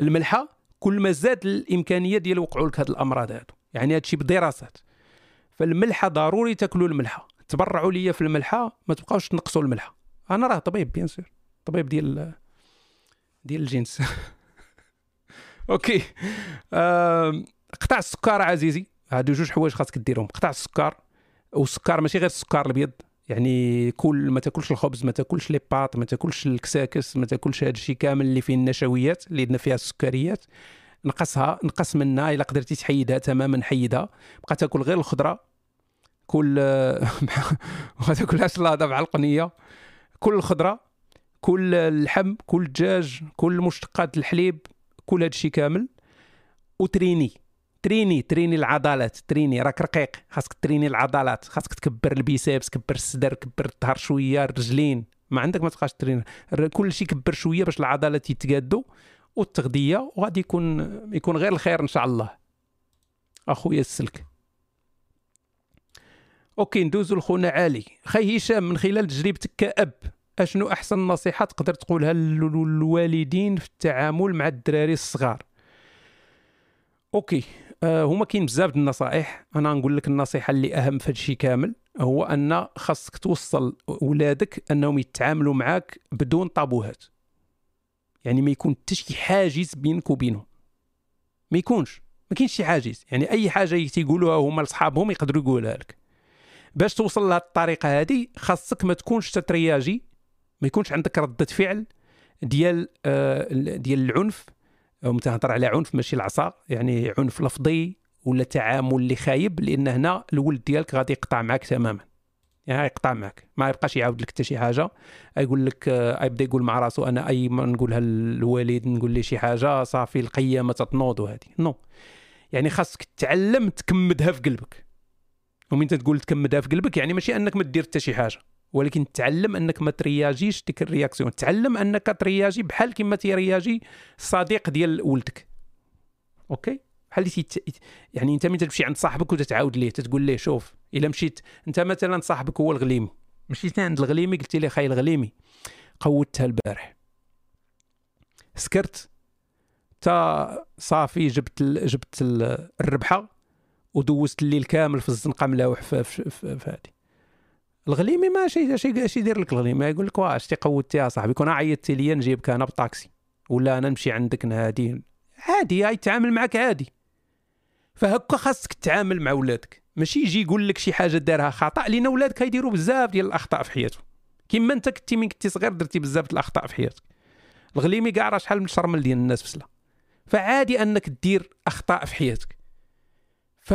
الملحة كل ما زاد الإمكانية ديال وقعوا لك هاد الأمراض هادو. يعني هادشي بدراسات. فالملحة ضروري تاكلوا الملحة. تبرعوا ليا في الملحة ما تبقاوش تنقصوا الملحة. أنا راه طبيب bien sûr. طبيب ديال ديال الجنس. OK. قطع السكر عزيزي. هادو جوج حوايج خاصك ديرهم. قطع السكر. والسكر ماشي غير السكر الأبيض. يعني كل ما تاكلش الخبز ما تاكلش لي باط ما تاكلش الكساكس ما تاكلش هذا الشيء كامل اللي فيه النشويات اللي عندنا فيها السكريات نقصها نقص منها إلا قدرتي تحيدها تماما حيدها. بقى تاكل غير الخضرة كل ما تاكلهاش لاضه مع القنية. كل الخضرة كل اللحم كل الدجاج كل مشتقات الحليب كل هذا الشيء كامل. وتريني. تريني تريني العضلات تريني راك رقيق خاصك تريني العضلات خاصك تكبر ال biceps كبر الصدر كبر الظهر شوية الرجلين. ما عندك ما تبقاش ترين كل شيء كبر شوية باش العضلات يتقادوا والتغذية وغادي يكون يكون غير الخير إن شاء الله. أخويا السلك. OK ندوزو لخونا علي. خي هشام من خلال تجربتك كأب أشنو أحسن نصيحة تقدر تقولها للوالدين في التعامل مع الدراري الصغار؟ أوكي. هما كاين بزاف د النصائح. أنا نقول لك النصيحة اللي أهم في هادشي كامل هو أن خاصك توصل ولادك أنهم يتعاملوا معاك بدون طابوهات. يعني ما يكون حتى شي حاجز بينك وبينهم. ما يكونش. ما كاينش شي حاجز. يعني أي حاجة تيقولوها هما لصحابهم يقدروا يقولها لك. باش توصل لهذه الطريقة هذه خاصك ما تكونش تترياجي. ما يكونش عندك ردة فعل ديال آه ديال العنف. تهضر على عنف ماشي العصا يعني عنف لفظي ولا تعامل اللي خايب لأن هنا الولد ديالك غادي يقطع معك تماما. يعني يقطع معك ما يبقاش يعاود لك حتى شي حاجة. يقول لك آه، يبدا يقول مع راسو أنا أي ما نقولها للوالد نقول لي شي حاجة صافي القيامه تتنوض وهذه. نو يعني خاصك تعلم تكمدها في قلبك. ومين تقول تكمدها في قلبك يعني ماشي أنك ما دير حتى شي حاجة. ولكن تعلم أنك ما ترياجيش ديك ال réaction. تعلم أنك ترياجي بحال كما تيرياجي الصديق ديال ولدك. OK؟ بحال يعني أنت ملي تمشي عند صاحبك وتتعاود ليه؟ تتقول ليه شوف إلا مشيت أنت مثلا صاحبك هو الغليمي. مشيت عند الغليمي قلت لي خاي الغليمي؟ قودتها البارح. سكرت. تا صافي جبت ال... جبت ال... الربحة ودوزت الليل كامل في الزنقة ملاوح في, في هذه الغليمي ماشي اش يدير لك الغليمي يقول لك واش تي قودتي صاحبي كون عيطتي لي نجيبك أنا بطاكسي ولا أنا نمشي عندك نهادي عادي يتعامل معك عادي. فهكا خاصك تتعامل مع ولادك. ماشي يجي يقول لك شي حاجة دارها خطا لأن ولادك يديروا بزاف ديال الأخطاء في حياتهم. كيما أنت كنتي من كنتي صغير درتي بزاف الأخطاء في حياتك. الغليمي كاع راه شحال من شرمل ديال الناس فسلا فعادي أنك دير أخطاء في حياتك. ف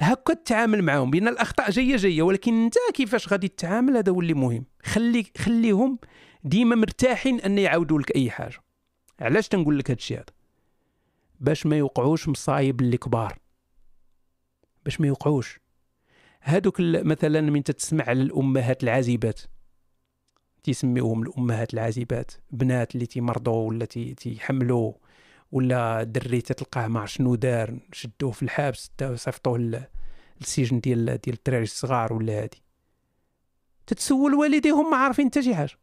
هكا تتعامل معاهم بأن الأخطاء جاية جاية ولكن أنت كيفاش غادي تتعامل؟ هذا هو اللي مهم. خلي خليهم ديما مرتاحين أن يعاودوا لك أي حاجة. علاش تنقول لك هذا الشيء هذا؟ باش ما يوقعوش مصايب اللي كبار. باش ما يوقعوش. هادوك مثلا من تسمع على الامهات العازبات. تيسميوهم الأمهات العازبات بنات اللي تيمرضوا ولا تيحملوا. ولا دري تلقاه مع شنو دار شدوه في الحبس صيفطوه للسجن ديال ديال الدراري الصغار ولا هادي. تتسول والديهم ما عارفين حتى شي حاجة.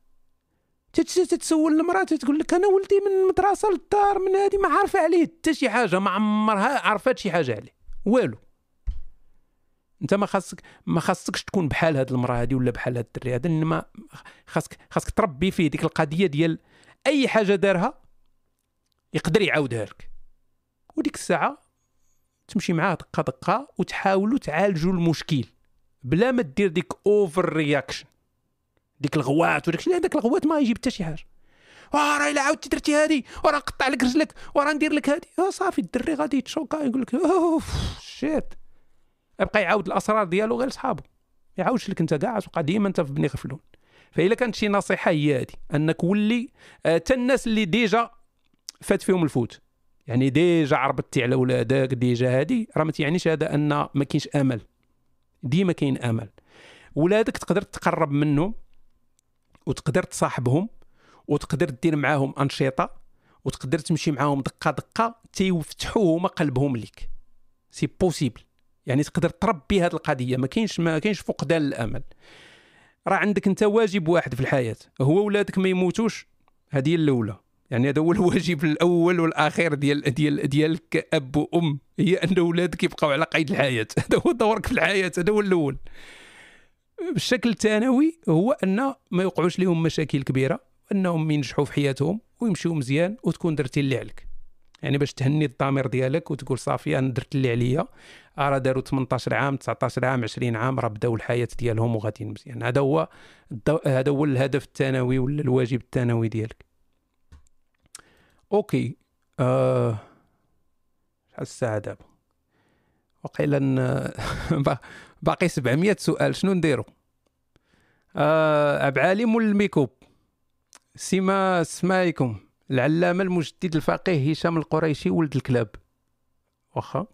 تتسول المرأة تقول لك أنا ولدي من المدرسة للدار من هذه ما عارفة عليه حتى شي حاجة ما عمرها عرفت شي حاجة عليه. والو. أنت ما خاصك ما خاصكش تكون بحال هاد المرأة هذه ولا بحال هاد الدري هذا إنما خاصك خاصك تربي فيه ديك القضية ديال أي حاجة دارها يقدر يعاودها لك وديك الساعة تمشي معاه دقه دقه وتحاولوا تعالجوا المشكل بلا ما دير ديك over reaction ديك الغوات وداك الشيء هذاك الغوات ما يجيب حتى شي حاجة. آه راه إلا عاودتي درتي هادي وراه نقطع لك رجلك وراه ندير لك هادي. آه صافي الدري غادي يتشوكا يقول لك oh shit. يبقى يعاود الأسرار ديالو غير لصحابو. ما يعاودش لك أنت كاع تبقى ديما أنت في بني غفلون. فاذا كانت شي نصيحة هي هذه أنك ولي حتى آه الناس اللي déjà فات فيهم الفوت. يعني déjà عربتي على ولادك déjà هادي. راه ما تيعنيش هذا أن ما كاينش أمل. ديما كاين أمل. ولادك تقدر تقرب منهم وتقدر تصاحبهم وتقدر دير معاهم أنشطة وتقدر تمشي معاهم دقة دقة تيفتحوا هما قلبهم ليك. c'est possible يعني تقدر تربي هذه القضية. ما كاينش ما كاينش فقدان الأمل. راه عندك أنت واجب واحد في الحياة. هو ولادك ما يموتوش؟ هذه الأولى. يعني هذا هو الواجب الأول والاخير ديال ديال ديالك كأب وأم. هي أن أولادك يبقاو على قيد الحياة. هذا هو دورك في الحياة هذا هو الأول. بالشكل الثانوي هو أن ما يوقعوش لهم مشاكل كبيرة أنهم ينجحوا في حياتهم ويمشيو مزيان وتكون درتي اللي عليك. يعني باش تهني الضمير ديالك وتقول صافي أنا درت اللي عليا. راه داروا 18 عام 19 عام 20 عام راه بداو الحياة ديالهم وغاديين مزيان. هذا هو هذا هو الهدف الثانوي ولا الواجب الثانوي ديالك. أوكي. آه... الساعة دابا وقيلا باقي 700 سؤال. شنو نديرو؟ آه عالم الميكوب. سيما سمايكم العلامة المجدد الفقيه هشام القريشي ولد الكلاب. واخا.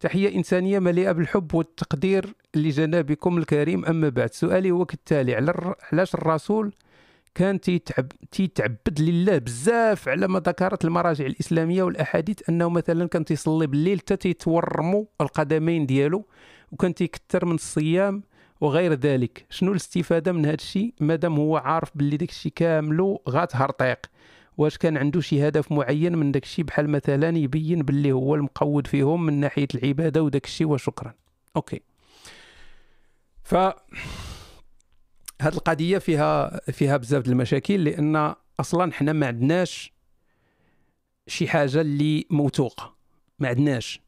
تحية إنسانية مليئة بالحب والتقدير لجنابكم الكريم. أما بعد سؤالي هو كالتالي علاش الرسول كان تيتعب تيتعبد لله بزاف على ما ذكرت المراجع الإسلامية والأحاديث أنه مثلا كان تيصلي بالليل حتى تيتورموا القدمين ديالو وكان تيكثر من الصيام وغير ذلك. شنو الاستفادة من هذا الشيء؟ مادام هو عارف باللي داك الشيء كامله غاتهرطيق واش كان عنده شي هدف معين من داك الشيء بحال مثلا يبين باللي هو المقود فيهم من ناحية العبادة وداك الشيء وشكرا. أوكي. ف هاد القضية فيها فيها بزاف المشاكل لأن أصلا حنا ما عندناش شي حاجة اللي موثوقة. ما عندناش.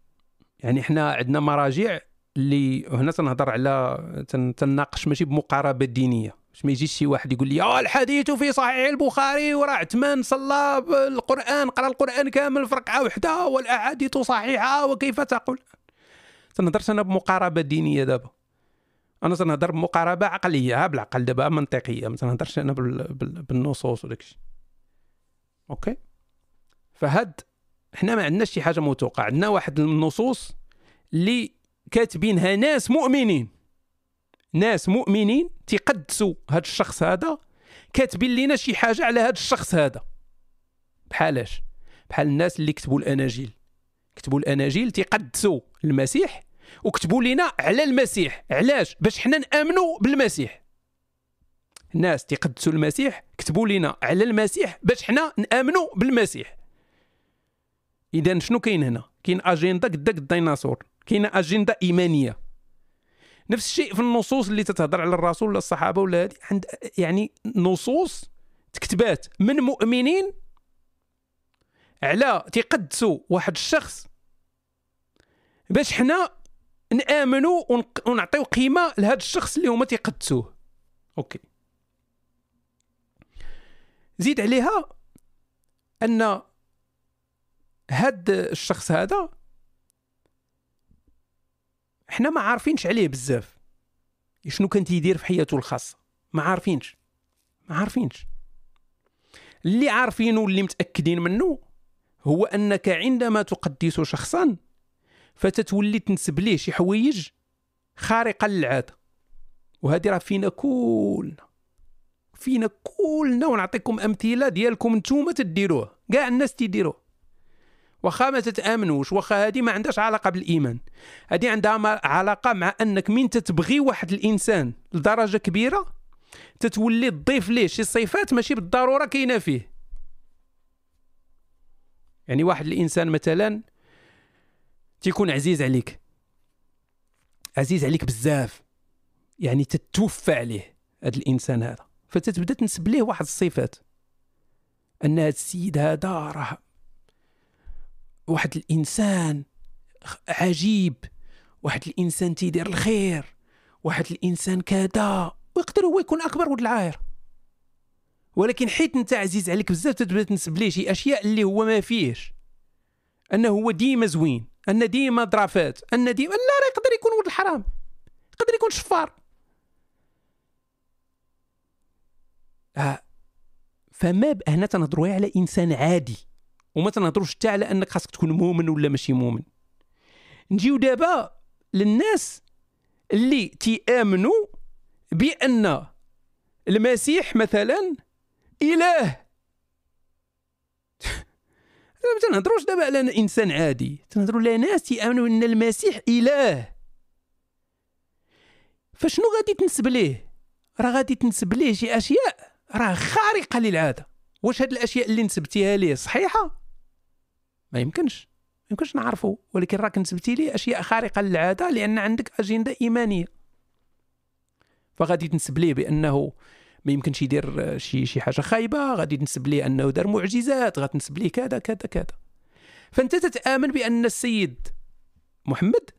يعني حنا عندنا مراجع اللي هنا تنهضر على تناقش ماشي بمقاربة دينية. باش ما يجيش شي واحد يقول لي آه الحديث في صحيح البخاري وراه عثمان صلى القران قرأ القرآن كامل في ركعة واحدة والأحاديث صحيحة وكيف تقول؟ تنهضرش أنا بمقاربة دينية دابا. أنا تنهضر بمقاربة عقلية بالعقل دابا منطقية. ما تنهضرش أنا بالنصوص وداك الشيء. أوكي؟ فهاد حنا ما عندناش شي حاجة موثوقة. عندنا واحد النصوص اللي كاتبينها ناس مؤمنين. ناس مؤمنين تيقدسوا هذا الشخص هذا كاتبين لنا شي حاجة على هذا الشخص هذا. بحالاش بحال الناس اللي كتبوا الأناجيل. كتبوا الأناجيل تيقدسوا المسيح وكتبوا لنا على المسيح. علاش؟ باش حنا نأمنوا بالمسيح. الناس تيقدسوا المسيح كتبوا لنا على المسيح باش حنا نأمنوا بالمسيح. إذا شنو كاين هنا؟ كاين أجندة قدك الديناصور كاينة أجندة إيمانية. نفس الشيء في النصوص اللي تتهضر على الرسول ولا الصحابة ولا هذه عند يعني نصوص تكتبات من مؤمنين على تيقدسوا واحد الشخص باش حنا نآمنوا ونعطيو قيمة لهذا الشخص اللي هما تيقدسوه. OK. زيد عليها أن هاد الشخص هذا حنا ما عارفينش عليه بزاف. شنو كان تيدير في حياته الخاصة؟ ما عارفينش. ما عارفينش. اللي عارفينه واللي متأكدين منه هو أنك عندما تقدس شخصا فتتولي تنسب ليه شي حوايج خارقه للعاده وهذه راه فينا كلنا. فينا كلنا ونعطيكم أمثلة ديالكم نتوما تديروه. كاع الناس تيديروه. واخا ما تتآمنوش واخا هذه ما عندهاش علاقة بالإيمان. هذه عندها علاقة مع أنك من تتبغي واحد الإنسان لدرجة كبيرة تتولي تضيف ليه شي صفات ماشي بالضرورة كاينة فيه. يعني واحد الإنسان مثلا تيكون عزيز عليك. عزيز عليك بزاف. يعني تتوفى عليه هذا الإنسان هذا. فتتبدأ تنسب ليه واحد الصفات. أن هذا السيد هذا راه واحد الإنسان عجيب. واحد الإنسان تيدير الخير. واحد الإنسان كذا. ويقدر هو يكون أكبر ولد العاير. ولكن حيت أنت عزيز عليك بزاف تبدا تنسب ليه شي أشياء اللي هو ما فيهش. أنه هو ديما زوين. أن ديما ظرافات أن ديما لا راه يقدر يكون ولد الحرام. يقدر يكون شفار. آه. فما هنا تنهضروا على إنسان عادي وما تنهضروش حتى على أنك خاصك تكون مؤمن ولا ماشي مؤمن. نجيو دابا للناس اللي تيآمنوا بأن المسيح مثلا إله. ما تنهضروش دابا على إنسان عادي تنهضروا على ناس تيامنوا أن المسيح إله. فشنو غادي تنسب ليه؟ راه غادي تنسب ليه شي أشياء راه خارقة للعادة. واش هاد الأشياء اللي نسبتيها ليه صحيحة؟ ما يمكنش. ما يمكنش نعرفه ولكن راك نسبتي لي أشياء خارقة للعادة لأن عندك أجندة إيمانية. فغادي تنسب ليه بأنه ما يمكنش يدير شي شي حاجة خايبة غادي تنسب ليه أنه دار معجزات غادي تنسب ليه كذا كذا كذا. فأنت تتآمن بأن السيد محمد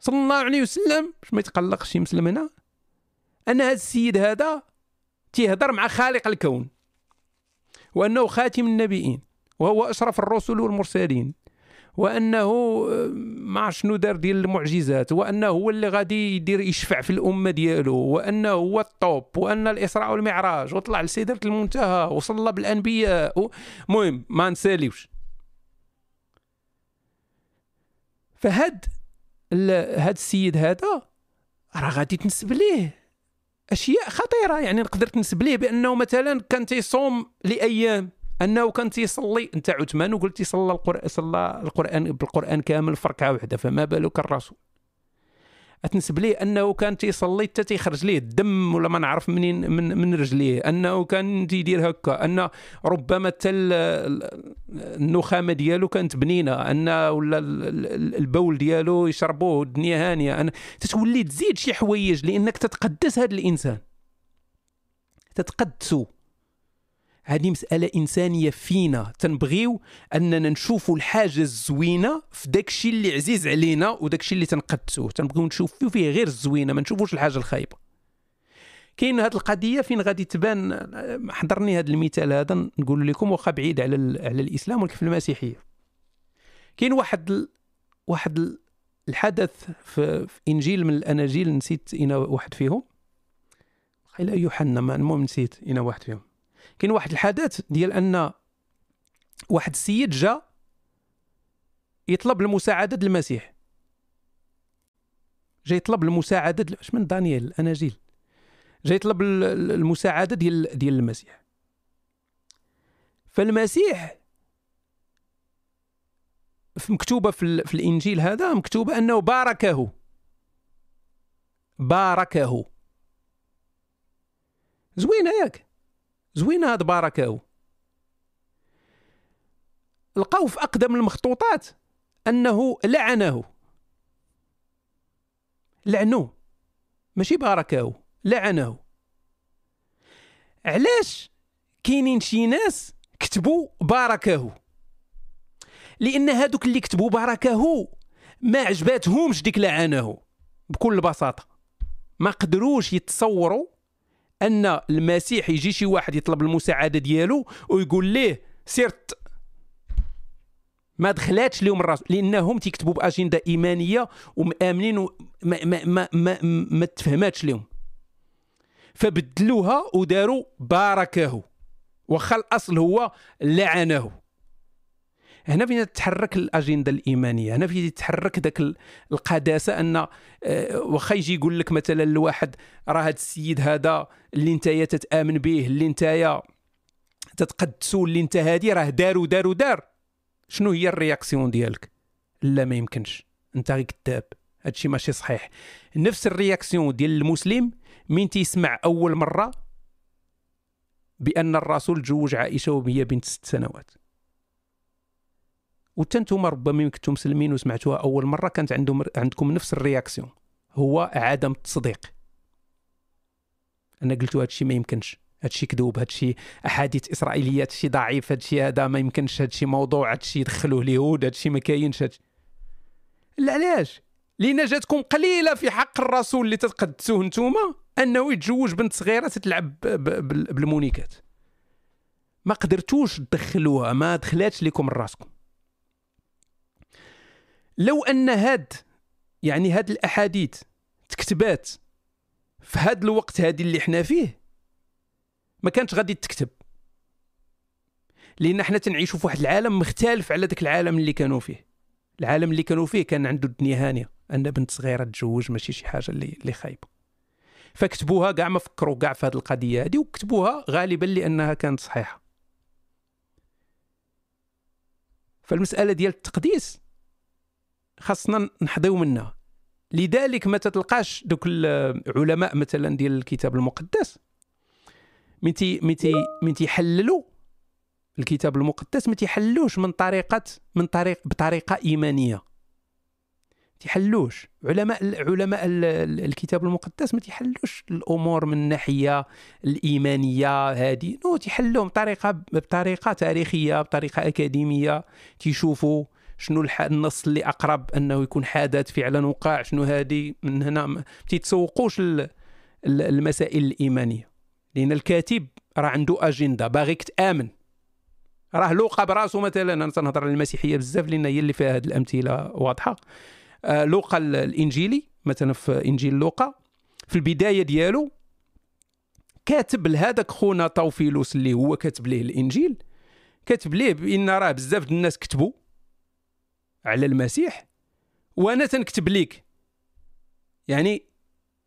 صلى الله عليه وسلم باش ما يتقلقش شي مسلم هنا أن هذا السيد هذا تيهضر مع خالق الكون وأنه خاتم النبيين وهو أشرف الرسل والمرسلين. وأنه آه، ما شنو دار ديال المعجزات وأنه هو اللي غادي يدير يشفع في الأمة ديالو وأنه هو الطوب وأن الإسراء والمعراج وطلع لسدره المنتهى وصلى بالأنبياء المهم ما نساليوش. فهاد هاد السيد هذا راه غادي تنسب ليه. أشياء خطيرة يعني نقدر تنسب ليه بأنه مثلا كان تيصوم لأيام. أنه كان تيصلي أنت عثمان وقلت صلى القران صلى القرآن بالقرآن كامل في ركعة واحدة فما بالك الرسول؟ تنسب ليه؟ أنه كان تيصلي حتى تيخرج ليه الدم ولا ما نعرف منين من من رجليه. أنه كان تيدير هكا ان ربما حتى النخامة ديالو كانت بنينة ان ولا البول ديالو يشربوه الدنيا هانية. أنا تتولي تزيد شي حوايج لأنك تتقدس هذا الإنسان. تتقدسو. هذه مسألة إنسانية فينا. تنبغيو أننا نشوفوا الحاجة الزوينة في داك الشيء اللي عزيز علينا وداك الشيء اللي تنقدسوه تنبغيو نشوفوا فيه غير الزوينة ما نشوفوش الحاجة الخايبة. كاين هذه القضية فين غادي تبان؟ حضرني هذا المثال هذا نقول لكم واخا بعيد على على الإسلام ولكن في المسيحية. كاين واحد ال... واحد ال... الحدث في... في إنجيل من الأناجيل نسيت اين واحد فيهم. إلى يوحنا المهم نسيت اين واحد فيهم. كاين واحد الحدث ديال أن واحد السيد جا يطلب المساعدة المسيح. جا يطلب المساعدة أش من دانيال الاناجيل جا يطلب المساعدة ديال ديال المسيح. فالمسيح مكتوبة في, في الإنجيل هذا مكتوبة أنه باركه. باركه. زوينة ياك. زوينه هاد باركه لقاو في أقدم المخطوطات. أنه لعنه. لعنوه ماشي باركه لعنه. علاش كاينين شي ناس كتبوا باركه لأن هادوك اللي كتبوا باركه ما عجباتهمش ديك لعنه. بكل بساطة. ما قدروش يتصوروا أن المسيح يجي شي واحد يطلب المساعدة ديالو ويقول ليه سيرت ما دخلاتش لهم الراس لأنهم تيكتبوا بأجندة إيمانية ومآمنين وما ما ما ما, ما تفهماتش لهم فبدلوها وداروا باركه واخا الاصل هو لعنه. هنا فين تتحرك الأجندة الإيمانية؟ هنا فين تتحرك ذاك القداسة أن آه، واخا يجي يقول لك مثلا الواحد راه هذا السيد هذا اللي انت تتآمن به اللي انت تتقدسو اللي انت هادي راه دار ودار ودار شنو هي ال réaction ديالك؟ لا ما يمكنش. أنت غير كذاب. هادشي ماشي صحيح. نفس ال réaction ديال المسلم من تيسمع أول مرة؟ بأن الرسول تزوج عائشة وهي بنت ست سنوات. ونتم ربما كنتم مسلمين وسمعتوها أول مرة كانت عندهم عندكم نفس ال réaction. هو عدم التصديق أنا قلت هذا الشيء ما يمكنش. هذا الشيء كذوب هذا الشيء أحاديث اسرائيليات شيء ضعيف هذا الشيء هذا ما يمكنش هذا الشيء موضوع هذا الشيء يدخلوه اليهود هذا الشيء ما كاينش لا علاش؟ لأن جاتكم قليلة في حق الرسول اللي تتقدسوه نتوما أنه يتزوج بنت صغيرة تتلعب بالمونيكات. ما قدرتوش تدخلوها ما دخلاتش لكم راسكم. لو أن هاد يعني هاد الأحاديث تكتبات في هاد الوقت هادي اللي حنا فيه ما كانتش غادي تكتب. لأن حنا تنعيشوا في واحد العالم مختلف على ذاك العالم اللي كانوا فيه. العالم اللي كانوا فيه كان عنده الدنيا هانية. أن بنت صغيرة تتزوج ماشي شي حاجة اللي اللي خايبة. فكتبوها كاع ما فكروا كاع في هذه القضية هذه وكتبوها غالبا لأنها كانت صحيحة. فالمسألة ديال التقديس خاصنا نحضيو منها. لذلك ما تتلقاش دوك العلماء مثلا ديال الكتاب المقدس. من تي من تيحللوا الكتاب المقدس ما تيحلوش من طريقه من طريق بطريقة إيمانية. تيحلوش علماء علماء الكتاب المقدس ما تيحلوش الأمور من الناحيه الإيمانية هذه نو تيحلوهم بطريقه بطريقة تاريخية بطريقة أكاديمية. تيشوفوا شنو النص اللي أقرب أنه يكون حدث فعلا وقع شنو هذه؟ من هنا ما تيتسوقوش المسائل الإيمانية. لأن الكاتب راه عنده أجندة باغيك تآمن. راه لوقا براسو مثلا أنا تنهضر على المسيحية بزاف لأن هي اللي فيها هذه الأمثلة واضحة. آه لوقا الإنجيلي مثلا في إنجيل لوقا في البداية ديالو كاتب لهذاك خونا طوفيلوس اللي هو كاتب ليه الإنجيل. كاتب ليه بإن راه بزاف الناس كتبوا على المسيح وأنا تنكتب ليك. يعني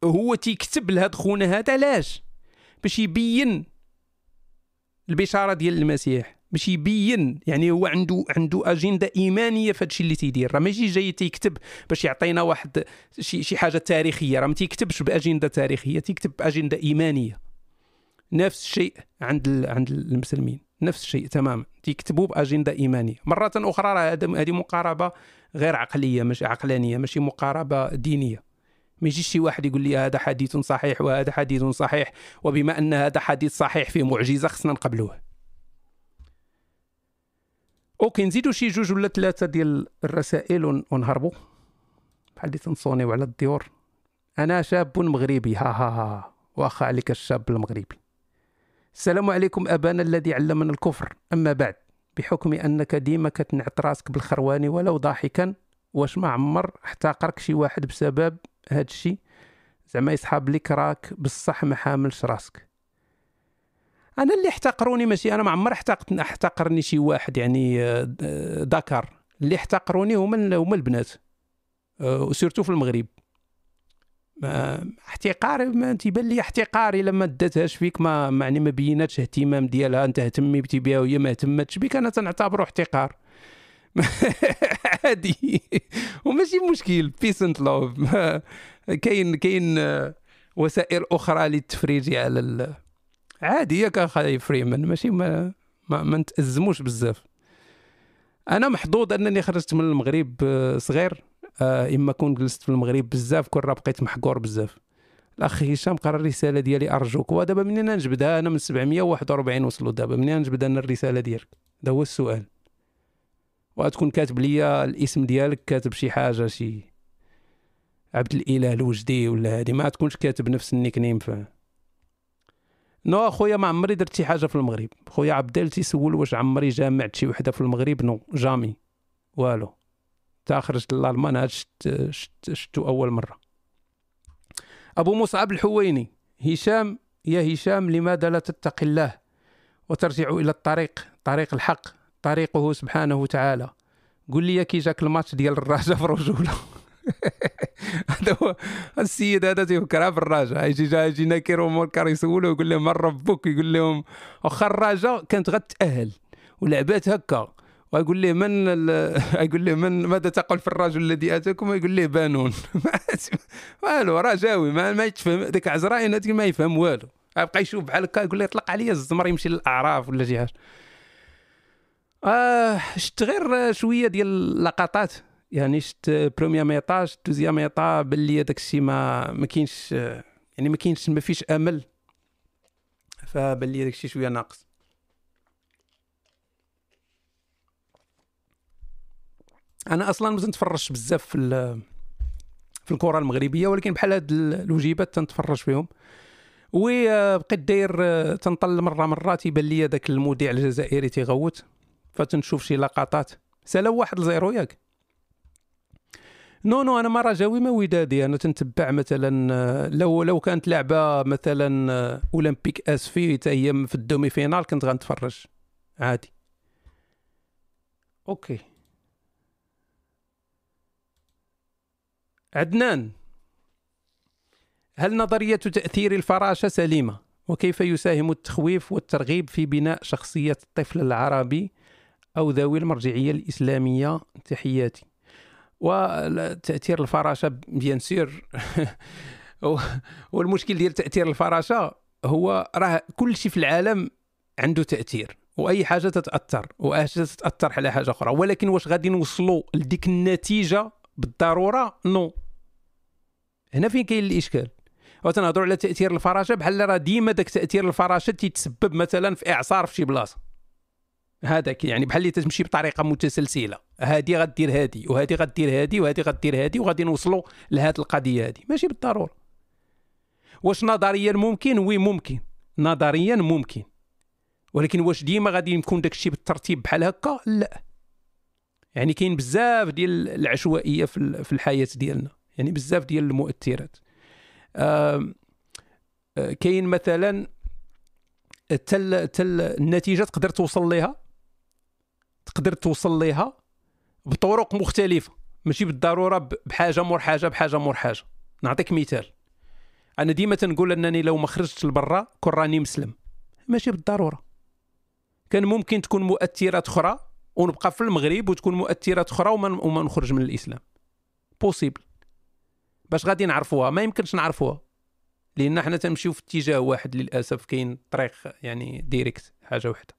هو تيكتب لهاد خونا هذا علاش؟ باش يبين البشارة ديال المسيح باش يبين يعني هو عنده عنده أجندة إيمانية في هادشي اللي تيدير. راه ماشي جاي تيكتب باش يعطينا واحد شي شي حاجة تاريخية راه ما تيكتبش بأجندة تاريخية تيكتب بأجندة إيمانية. نفس الشيء عند عند المسلمين. نفس الشيء تماما. تيكتبوا بأجندة إيمانية. مرة أخرى راه هذه مقاربة غير عقلية مش عقلانية ماشي مقاربة دينية. ما يجيش شي واحد يقول لي هذا حديث صحيح وهذا حديث صحيح وبما أن هذا حديث صحيح فيه معجزة خصنا نقبلوه. okay نزيدوا شي جوج ولا ثلاثة ديال الرسائل ونهربوا. بحال اللي تن sonner يو على الديور. أنا شاب مغربي ها ها ها. واخا عليك الشاب المغربي. السلام عليكم أبانا الذي علمنا الكفر. أما بعد بحكم أنك ديما كتنعت راسك بالخرواني ولو ضاحكا واش ما عمر احتقرك شي واحد بسبب هاد الشيء زعما يسحاب لك راك بصح ما حاملش راسك. أنا اللي احتقروني ماشي أنا ما عمر احتقت احتقرني شي واحد يعني ذكر آه، اللي احتقروني هما هما البنات و surtout في المغرب. احتقاري ما تيبان لي احتقاري لما داتهاش فيك ما يعني ما بيناتش اهتمام ديالها انت اهتميتي بها وهي ما اهتمتش بك أنا تنعتبره احتقار. عادي وماشي مشكل peace and love كاين كاين وسائل أخرى للتفريج على ال... عادي ياك اخاي فريمان ماشي ما ما, ما نتأزموش بزاف. أنا محظوظ أنني خرجت من المغرب صغير. آه، إما كون جلست في المغرب بزاف كون راه بقيت محقور بزاف. الأخ هشام قرا الرسالة ديالي أرجوك. ودابا منين نجبدها أنا من 741 وصلوا دابا. منين نجبد أنا الرسالة ديالك؟ هذا هو السؤال. وتكون كاتب لي الاسم ديالك كاتب شي حاجة شي عبد الإله الوجدي ولا هادي. ما تكونش كاتب نفس ال nickname ف no أخويا ما عمري درت شي حاجة في المغرب. خويا عبدال تيسول واش عمري جامعت شي وحدة في المغرب؟ non jamais. والو. تا خرجت للالمان هاد شفت شفت شفتو أول مرة. أبو مصعب الحويني هشام يا هشام لماذا لا تتقي الله وترجع إلى الطريق؟ طريق الحق طريقه سبحانه وتعالى. قول لي كي جاك الماتش ديال الرجاء في رجوله هذا هو السيد هذا تيفكرها في الرجاء. يجي جا يجي ناكر ومنكر يسولوا يقول لهم من ربك؟ يقول لهم واخا الرجاء كانت غتأهل. ولعبات هكا. ويقول له من يقول له من ماذا تقول في الرجل الذي آتاكم؟ يقول له بانون والو رجاوي ما, ما يتفهم. ديك عزرائي ما يفهم والو. يبقى يشوف بحال هكا يقول له يطلق عليا الزمر يمشي للأعراف ولا شي حاجة. آه شفت غير شوية ديال اللقطات. يعني شفت première mi-temps deuxième mi-temps باللي هذاك الشيء ما ما كاينش يعني ما كاينش ما فيش أمل. فباللي هذاك الشيء شوية ناقص. أنا أصلا ما تنتفرجش بزاف في في الكرة المغربية ولكن بحال هاد الوجيبات تنتفرج فيهم. وبقيت داير تنطل مرة مرة تيبان لي داك المذيع الجزائري تيغوت فتنشوف شي لقطات. سالا واحد ل zéro ياك non non أنا ما رجاوي ما ودادي أنا تنتبع مثلا لو لو كانت لعبة مثلا أولمبيك آسفي حتى هي في ال demi-finale كنت غنتفرج عادي. okay. عدنان هل نظرية تأثير الفراشة سليمة؟ وكيف يساهم التخويف والترغيب في بناء شخصية الطفل العربي أو ذوي المرجعية الإسلامية؟ تحياتي وتأثير الفراشة بيان سير. والمشكل ديال تأثير الفراشة هو راه كل شيء في العالم عنده تأثير وأي حاجة تتأثر حاجة تتأثر على حاجة أخرى. ولكن واش غادي نوصلوا لديك النتيجة بالضرورة نو. هنا فين كاين الإشكال؟ وتنهضروا على تأثير الفراشة بحال راه ديما داك تأثير الفراشة تيتسبب مثلا في إعصار في شي بلاصة. هذاك يعني بحال اللي تمشي بطريقة متسلسلة. هادي غدير هادي وهادي غدير هادي وهادي غدير هادي وغادي نوصلوا لهاد القضية هادي. ماشي بالضرورة. واش نظريا ممكن؟ وي ممكن. نظريا ممكن. ولكن واش ديما غادي يكون داك الشيء بالترتيب بحال هكا؟ لا. يعني كاين بزاف ديال العشوائية في الحياة ديالنا يعني بزاف ديال المؤثرات. آه كاين مثلا تل تل النتيجة تقدر توصل لها تقدر توصل لها بطرق مختلفة ماشي بالضرورة بحاجة مور حاجة بحاجة مور حاجة. نعطيك مثال. أنا ديما تنقول أنني لو ما خرجتش لبرا كون راني مسلم ماشي بالضرورة. كان ممكن تكون مؤثرات أخرى ونبقى في المغرب وتكون مؤثرات أخرى وما, وما نخرج من الإسلام. possible باش غادي نعرفوها ما يمكنش نعرفوها. لأن حنا تنمشيو في اتجاه واحد للأسف كاين طريق يعني direct حاجة واحدة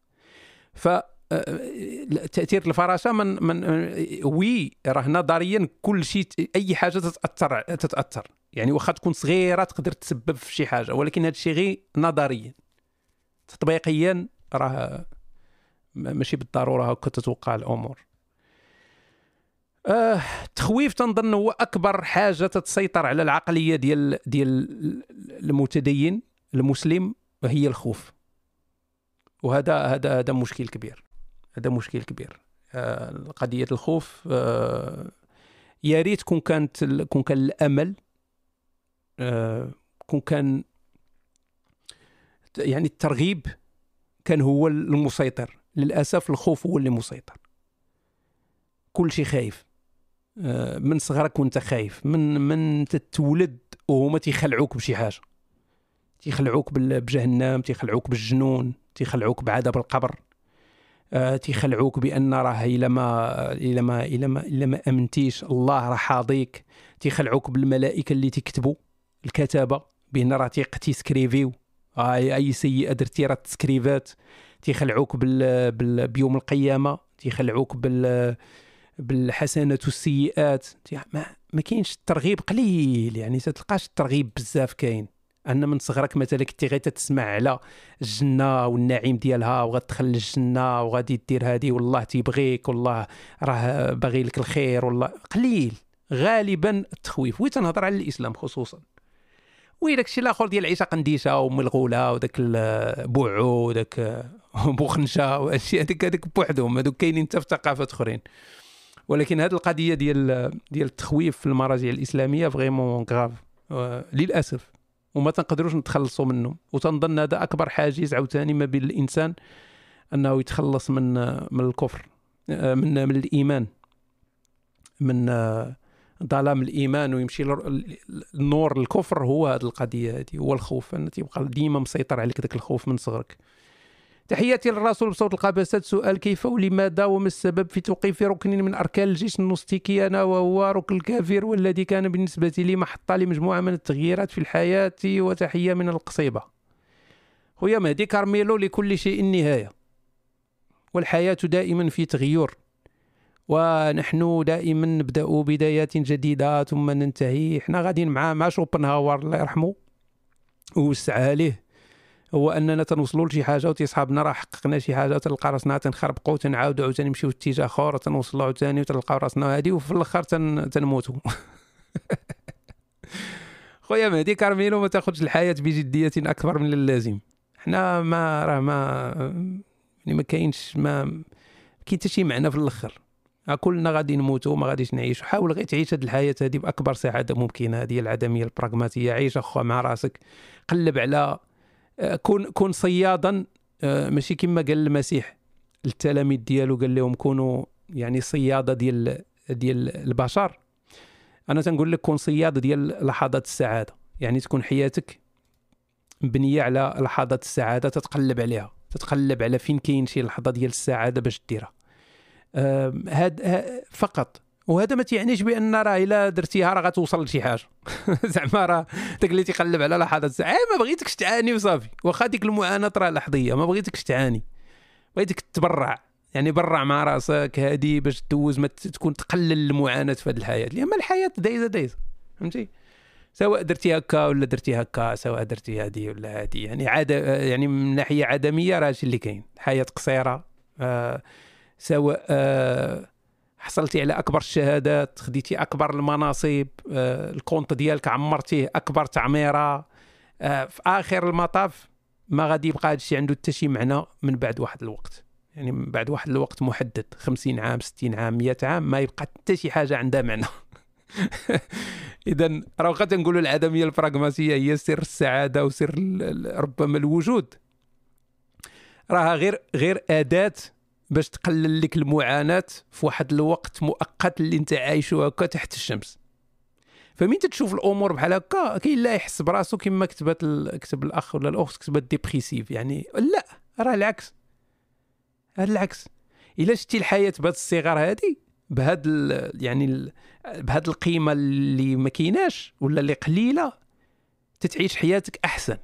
ف آه، تأثير الفراشة من من oui راه نظريا كل شيء أي حاجة تتأثر تتأثر. يعني واخا تكون صغيرة تقدر تسبب في شي حاجة ولكن هذا الشيء غير نظريا. تطبيقيا راه ماشي بالضرورة هكا تتوقع الأمور. آه التخويف تنظن هو أكبر حاجة تتسيطر على العقلية ديال ديال المتدين المسلم هي الخوف. وهذا هذا هذا مشكل كبير. هذا مشكل كبير. آه قضية الخوف آه يا ريت كون كانت كون كان الأمل آه كون كان يعني الترغيب كان هو المسيطر. للأسف الخوف هو اللي مسيطر. كل شيء خايف. آه، من صغرك وأنت خايف. من من تتولد وهما تيخلعوك بشي حاجة. تيخلعوك بجهنم تيخلعوك بالجنون تيخلعوك بعذاب القبر. آه، تيخلعوك بأن راه إلا ما إلا ما إلا ما إلا ما أمنتيش الله راه حاضيك. تيخلعوك بالملائكة اللي تكتبوا الكتابة بأن راه تي سكريفيو أي أي سيئة درتي راه تسكريفات. تيخلعوك بال... بال... بيوم القيامة تيخلعوك بال بالحسنات والسيئات. ما, ما كاينش الترغيب قليل يعني تلقاش الترغيب بزاف كاين. أن من صغرك مثلا كنتي غير تسمع على الجنة والنعيم ديالها وغتدخل للجنه وغادي دير هذه والله تيبغيك والله راه باغي لك الخير والله قليل غالبا التخويف. oui تنهضر على الإسلام خصوصا. oui داكشي الآخر ديال العيشه قنديشة وام الغوله وداك بوعو وداك بوخنشة وهادشي هذيك هذيك بوحدهم. هذوك كاينين حتى في ثقافات أخرين. ولكن هذه القضية ديال ديال التخويف في المراجع الإسلامية vraiment grave للأسف. وما تنقدروش نتخلصوا منه وتنظن هذا أكبر حاجز عاوتاني ما بين الإنسان أنه يتخلص من من الكفر من من الإيمان. من ظلام الإيمان ويمشي النور الكفر هو هذه القضية هذه هو الخوف. ان تيبقى ديما مسيطر عليك ذاك الخوف من صغرك. تحياتي للرسول بصوت القباسات. سؤال كيف ولماذا وما السبب في توقيف ركن من أركان الجيش النوستيكيانا وهو ركن الكافر والذي كان بالنسبة لي محطة لمجموعة من التغييرات في الحياة؟ وتحية من القصيبة. خويا مهدي كارميلو لكل شيء نهاية والحياة دائما في تغير. ونحن دائما نبدأ بدايات جديدة ثم ننتهي. حنا غاديين مع مع شوبنهاور الله يرحمه ووسعها ليه هو أننا تنوصلوا لشي حاجة وتيصحابنا راه حققنا شي حاجة تلقى راسنا تنخربقوا تنعاودوا عاوتاني نمشيو اتجاه آخر تنوصلوا عاوتاني وتلقاو راسنا هادي وفي الآخر تن... تنموتوا. خويا مهدي كارميلو ما تاخذش الحياة بجدية أكبر من اللازم. حنا ما راه ما يعني ما كاينش ما كاين حتى شي معنى في الآخر. كلنا غادي نموتوا ما غاديش نعيشوا حاول غير تعيش هذه الحياة هذه بأكبر سعادة ممكنة. هذه العدمية البراغماتية. عيش اخويا مع راسك. قلب على كون كون صيادا. آه، ماشي كما قال المسيح. التلاميذ ديالو قال لهم كونوا يعني صيادة ديال ديال البشر. أنا تنقول لك كون صياده ديال لحظات السعادة. يعني تكون حياتك مبنية على لحظات السعادة تتقلب عليها. تتقلب على فين كاين شي لحظة ديال السعادة باش ديرها. هاد فقط. وهذا ما تيعنيش بأن راه إلا درتيها راه غتوصل لشي حاجة. زعما راه داك اللي تيقلب على لحظات السعاده ما بغيتكش تعاني وصافي. واخا ديك المعاناة راه لحظية ما بغيتكش تعاني. بغيتك تبرع. يعني برع مع راسك هادي باش دوز ما تكون تقلل المعاناة في هذه الحياة. لأن الحياة دايزة دايزة فهمتي؟ سواء درتي هكا ولا درتي هكا سواء درتي هادي ولا هادي. يعني عاد يعني من ناحية عدمية راه اللي كاين. حياة قصيرة آه سواء آه حصلتي على أكبر الشهادات خديتي أكبر المناصب آه ال compte ديالك عمرتيه أكبر تعميرة آه في آخر المطاف ما غادي يبقى هذا الشيء عنده حتى شي معنى من بعد واحد الوقت. يعني من بعد واحد الوقت محدد 50 عام 60 عام 100 عام ما يبقى حتى شي حاجة عندها معنى. اذا راه واخا تنقولوا العدمية البراغماتيه هي سر السعادة وسر ربما الوجود. راها غير غير أداة باش تقلل لك المعاناة في واحد الوقت مؤقت اللي انت عايشه هكا تحت الشمس. فمين تشوف الأمور بحال هكا؟ كاين لا يحس براسو كما كتبت كتب الأخ ولا الأخت كتبت dépressif يعني. لا راه العكس. هذا العكس. إلا شتي الحياة بهذه الصغر هذه بهذا يعني بهذه القيمة اللي ما كيناش ولا اللي قليلة تتعيش حياتك أحسن.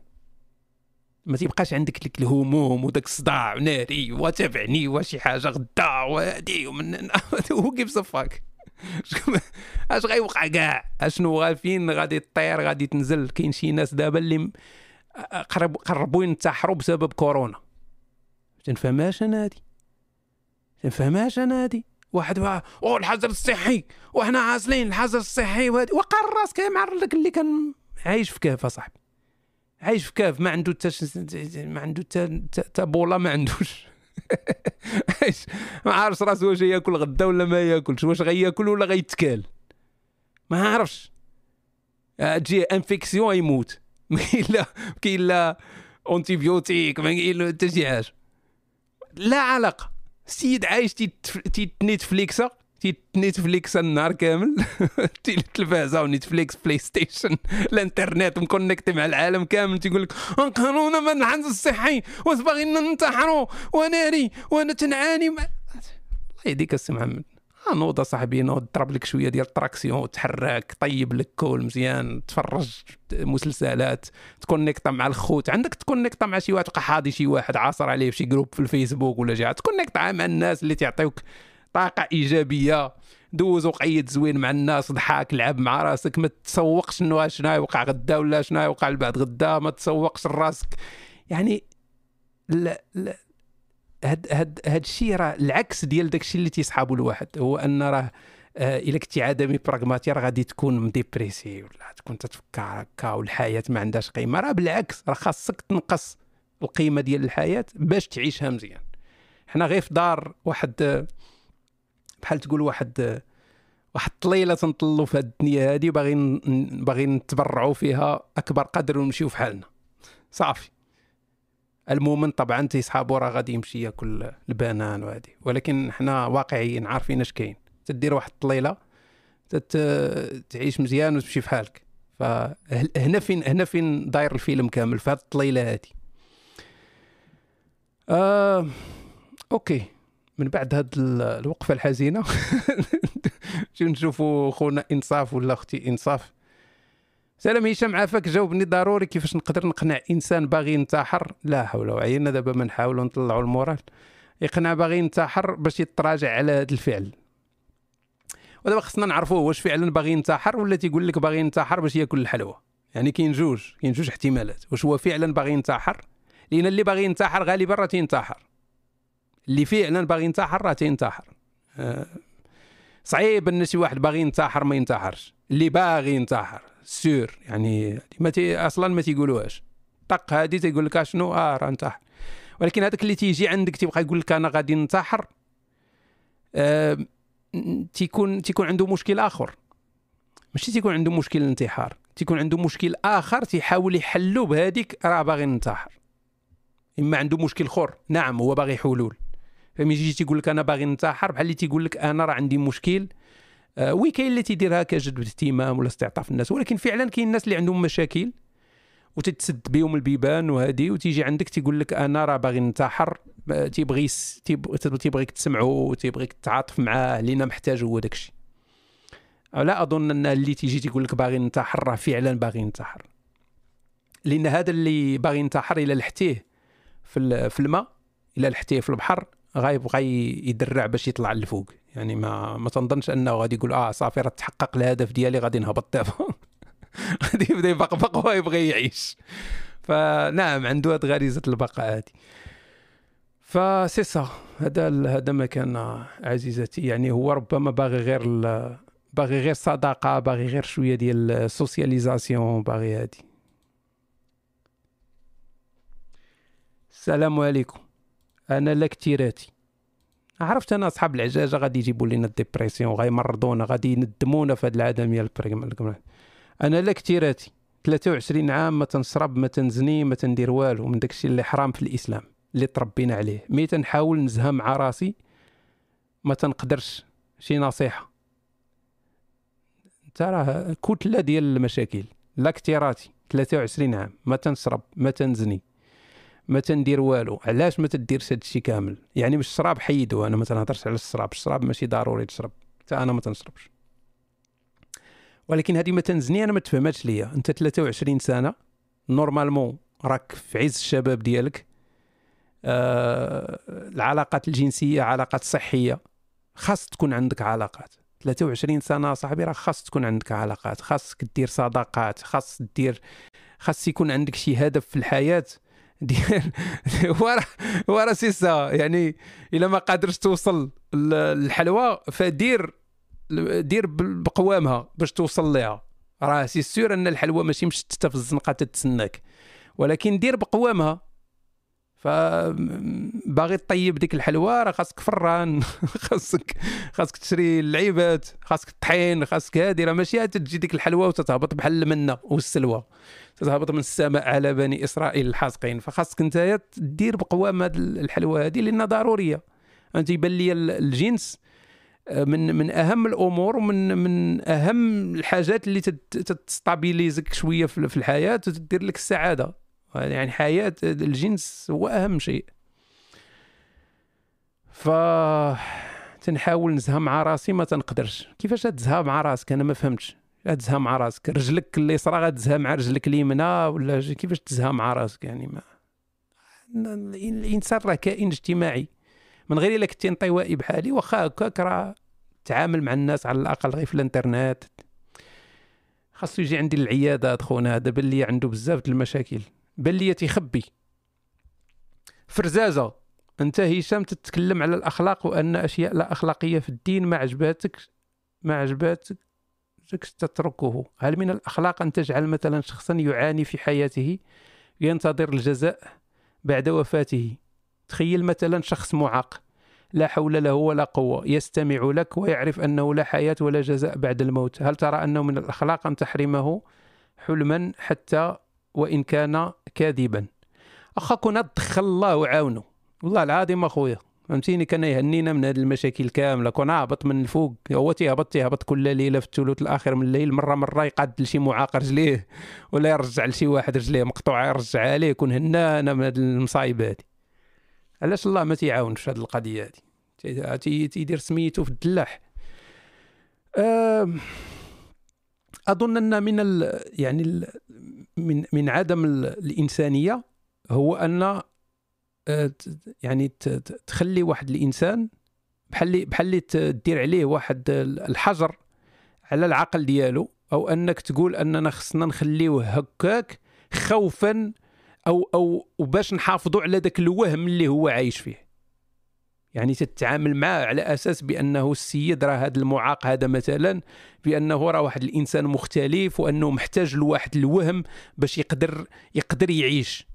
ما تيبقاش عندك ديك الهموم وداك الصداع ناري وتابعني وشي حاجة غدا وهادي ومن هو كيف صفاك اش غيوقع كاع؟ اشنو فين؟ غادي تطير غادي تنزل؟ كاين شي ناس دابا اللي قرب قربوا ينتحروا بسبب كورونا. تنفهمهاش أنا هادي. تنفهمهاش أنا هادي. واحد وا... أو الحجر الصحي. وحنا عازلين الحجر الصحي وهادي. وقر راسك معر لك اللي كان عايش في كهف صاحبي. عايش في كهف ما عنده تش... ما عنده تا بولا ما عندوش. ما عارفش راسو واش ياكل غدا ولا ما ياكلش واش غياكل ولا غيتكال ما عارفش. تجي infection يموت. ما كاين لا كاين لا antibiotique ما كاين حتى شي حاجة. لا علاقة. السيد عايش تيتنيتفليكسا Netflix النهار كامل. التلفازه و Netflix PlayStation الإنترنت مكونكتي مع العالم كامل تيقول لك قانونا مع الحجر الصحي واش باغيين ننتحروا؟ وناري وأنا تنعاني. الله يهديك السي محمد. نوض صاحبي نوض ضرب لك شوية ديال ال tractions تحرك طيب لك كول مزيان تفرج مسلسلات تكونيكتا مع الخوت. عندك تكونيكتا مع شي واحد تبقى حاضي شي واحد عاصر عليه في شي groupe في الفيسبوك ولا جهه تكونيكتا مع الناس اللي تعطيوك طاقة إيجابية. دوز وقيت زوين مع الناس ضحك لعب مع راسك. ما تسوقش إنه شنو يوقع غدا ولا شنو يوقع بعد غدا. ما تسوقش لراسك. يعني لا لا. هاد هاد هاد الشيء راه العكس ديال داك الشيء اللي تيصحابو الواحد. هو أن راه آه إلا كنتي عدمي براغماتي راه غادي تكون مديبريسي ولا تكون تتفكر هكا والحياة ما عندهاش قيمة. راه بالعكس راه خاصك تنقص القيمة ديال الحياة باش تعيشها مزيان. حنا غير في دار واحد بحال تقول واحد واحد الطليله تنطلوا في هذه الدنيا هذه باغيين باغيين نتبرعوا فيها أكبر قدر ونمشيو في حالنا. صافي. المؤمن طبعا تيصحابو راه غادي يمشي ياكل البنان وهذه ولكن حنا واقعيين عارفين اش كاين. تدير واحد الطليلة تعيش مزيان وتمشي في حالك. فهنا فين هنا فين داير الفيلم كامل في هذه الطليلة هذه آه أوكي. من بعد هاد الوقفة الحزينة. نشوفوا خونا إنصاف ولا أختي إنصاف؟ سلام هشام عافاك جاوبني ضروري كيفاش نقدر نقنع إنسان باغي ينتحر؟ لا حول ولا قوه دابا ما نحاولوا نطلعوا المورال. يقنع باغي ينتحر باش يتراجع على هذا الفعل. ودابا خصنا نعرفوا واش فعلا باغي ينتحر ولا تيقول لك باغي ينتحر باش ياكل الحلوى؟ يعني كاين جوج كاين جوج احتمالات. واش هو فعلا باغي ينتحر؟ لأن اللي باغي ينتحر غالبا راه تينتحر. اللي فعلا باغي ينتحر راه تينتحر. أه صعيب إن شي واحد باغي ينتحر ما ينتحرش. اللي باغي ينتحر sûr. يعني ما تي أصلا ما تيقولوهاش. طق هادي تيقول لك شنو آه راه انتحر. ولكن هذاك اللي تيجي عندك تيبقى يقول لك أنا غادي ننتحر. آه تيكون تيكون عنده مشكل آخر. ماشي تيكون عنده مشكل الانتحار تيكون عنده مشكل آخر تيحاول يحلو بهذيك راه باغي ننتحر إما عنده مشكل اخر نعم هو باغي حلول فمن يجي تيقول لك أنا باغي ننتحر بحال اللي تيقول لك أنا راه عندي مشكل. آه وي كاين اللي تيديرها كجذب اهتمام ولا استعطاف الناس ولكن فعلا كاين الناس اللي عندهم مشاكل وتتسد بهم البيبان وهذه وتيجي عندك تيقول لك أنا راه باغي ننتحر تيبغي تيبغيك تسمعه تيبغيك تتعاطف معاه لينا محتاج هو داك الشيء. لا أظن أن اللي تيجي تيقول لك باغي ننتحر راه فعلا باغي ينتحر. لأن هذا اللي باغي ينتحر إلى لحتيه في الماء إلى لحتيه في البحر غايبغى يدرع باش يطلع لفوق. يعني ما ما تنظنش أنه غادي يقول آه صافي راه تحقق الهدف ديالي غادي نهبط دابا غادي يبدا يبقبق ويبغي يعيش. فنعم عنده هاد غريزة البقاء هذه فسي سا هذا هذا ما كان عزيزتي. يعني هو ربما باغي غير باغي غير صداقة باغي غير شوية ديال ال socialisation باغي هادي. السلام عليكم. أنا لا كتيراتي عرفت أنا أصحاب العجاجة غادي يجيبوا لنا ال dépression غيمرضونا غادي يندمونا في هذه العدميه أنا لا كتيراتي 23 عام ما تنشرب ما تنزني ما تندير والو من داكشي اللي حرام في الإسلام اللي تربينا عليه. mais تنحاول نزها مع راسي ما تنقدرش. شي نصيحة. راه كتلة ديال المشاكل. لا كتيراتي 23 عام ما تنشرب ما تنزني. ما تندير والو. علاش ما تديرش هذا الشيء كامل؟ يعني مش الشراب حيدو. أنا ما تنهضرش على الشراب. الشراب ماشي ضروري تشرب. حتى أنا ما تنشربش. ولكن هذه ما تنزني. أنا ما تفهماتش ليا. أنت 23 سنة. نورمالمون راك في عز الشباب ديالك. آه العلاقات الجنسية علاقات صحية. خاص تكون عندك علاقات. 23 سنة صاحبي راه خاص تكون عندك علاقات. خاصك دير صداقات. خاص دير خاص يكون عندك شي هدف في الحياة. ديال ورا ورا سيسا. يعني الا ما قادرش توصل للحلوى فدير دير بقوامها باش توصل ليها. راه c'est sûr أن الحلوى ماشي مشتته في الزنقه تتسناك. ولكن دير بقوامها. فباغي طيب ديك الحلوى راه خاصك فران خاصك خاصك تشري اللعيبات خاصك الطحين خاصك هادي راه ماشي تجي ديك الحلوى وتتهبط بحال المنة والسلوى. تتهبط من السماء على بني إسرائيل الحاسقين. فخاصك انت دير بقوام هاد الحلوى هادي لأنها ضرورية. أنت يبان لي الجنس آه، من من أهم الأمور ومن من أهم الحاجات اللي تستابيليزك شوية في الحياة وتدير لك السعادة. يعني حياة الجنس هو أهم شيء. ف تنحاول نزها مع راسي ما تنقدرش. كيفاش تزها مع راسك؟ أنا ما فهمتش. تزها مع راسك. رجلك اليسرى غتزها مع رجلك اليمنى ولا كيفاش تزها مع راسك يعني؟ ما الإنسان راه كائن اجتماعي. من غير إلا كنتي انطوائي بحالي واخا هكاك راه تعامل مع الناس على الأقل غير في الإنترنت. خاصو يجي عندي للعيادات خونا هذا بان لي عنده بزاف د المشاكل. بان لي فرزازة أنت هشام تتكلم على الأخلاق وأن أشياء لا أخلاقية في الدين ما عجباتك ما عجباتك تتركه. هل من الأخلاق أن تجعل مثلا شخصا يعاني في حياته ينتظر الجزاء بعد وفاته؟ تخيل مثلا شخص معاق لا حول له ولا قوة يستمع لك ويعرف أنه لا حياة ولا جزاء بعد الموت. هل ترى أنه من الأخلاق أن تحرمه حلما حتى وإن كان كاذبا. أخا كنا تدخل الله وعاونه. والله العظيم أخويا فهمتيني؟ كان يهنينا من هذه المشاكل كاملة. كون هابط من الفوق. هو تيهبط تيهبط كل ليلة في الثلث الآخر من الليل. مرة مرة يقاد لشي معاق رجليه ولا يرجع لشي واحد رجليه. مقطوعة يرجعها ليه يكون هنانا من هذه المصايب هذه علاش الله ما تيعاونش هذه القضية هذه تيدير سميتو في الدلاح. أظن أن من ال يعني ال من من عدم الإنسانية هو أن آه، يعني تخلي واحد الإنسان بحال بحال تدير عليه واحد الحجر على العقل ديالو أو أنك تقول أننا خصنا نخليوه هكاك خوفا أو أو وباش نحافظوا على ذاك الوهم اللي هو عايش فيه. يعني تتعامل معاه على أساس بأنه السيد راه هذا المعاق هذا مثلا بأنه راه واحد الإنسان مختلف وأنه محتاج لواحد الوهم باش يقدر يقدر يعيش.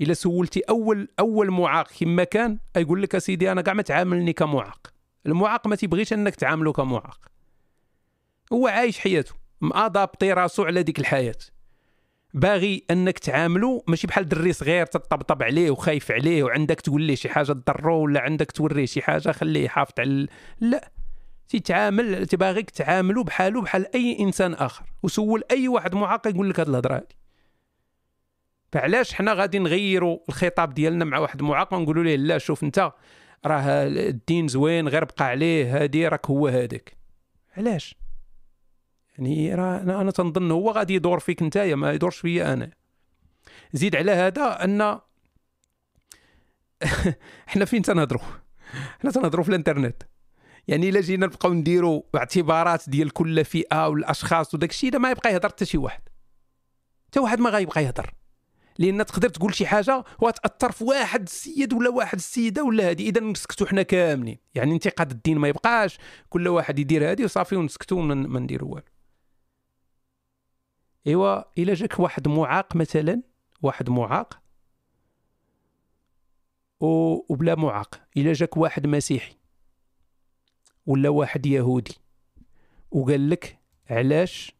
إلا سولتي أول أول معاق كما كان يقول لك أسيدي أنا كاع ما تعاملني كمعاق. المعاق ما تيبغيش أنك تعامله كمعاق. هو عايش حياته مادابطي راسو على ديك الحياة. باغي انك تعاملو ماشي بحال دري صغير تطبطب عليه وخايف عليه وعندك تقول ليه شي حاجة تضرو ولا عندك توريه شي حاجة خليه يحافظ على لا. تيتعامل تباغيك تعاملو بحالو بحال أي إنسان آخر وسول أي واحد معاق يقول لك هاد الهضرة هادي. فعلاش حنا غادي نغيروا الخطاب ديالنا مع واحد معاق ونقولوا ليه لا شوف انت راه الدين زوين غير بقى عليه هادي راك هو هذاك علاش؟ يعني راه أنا تنظن هو غادي يدور فيك نتايا ما يدورش فيا أنا. زيد على هذا أن حنا فين تنهضروا حنا تنهضروا في الإنترنت. يعني إلا جينا نبقاو نديروا اعتبارات ديال كل فئة والأشخاص وداك الشيء ما يبقى يهضر حتى شي واحد. حتى واحد ما غيبقى يهضر. لأن تقدر تقول شي حاجة وتأثر في واحد السيد ولا واحد السيدة ولا هذه إذا نسكتوا حنا كاملين. يعني انتقاد الدين ما يبقاش. كل واحد يدير هذه وصافي ونسكتوا ما نديروا والو. إيوا إلا جاك واحد معاق مثلا واحد معاق وبلا معاق. إلا جاك واحد مسيحي ولا واحد يهودي. وقال لك علاش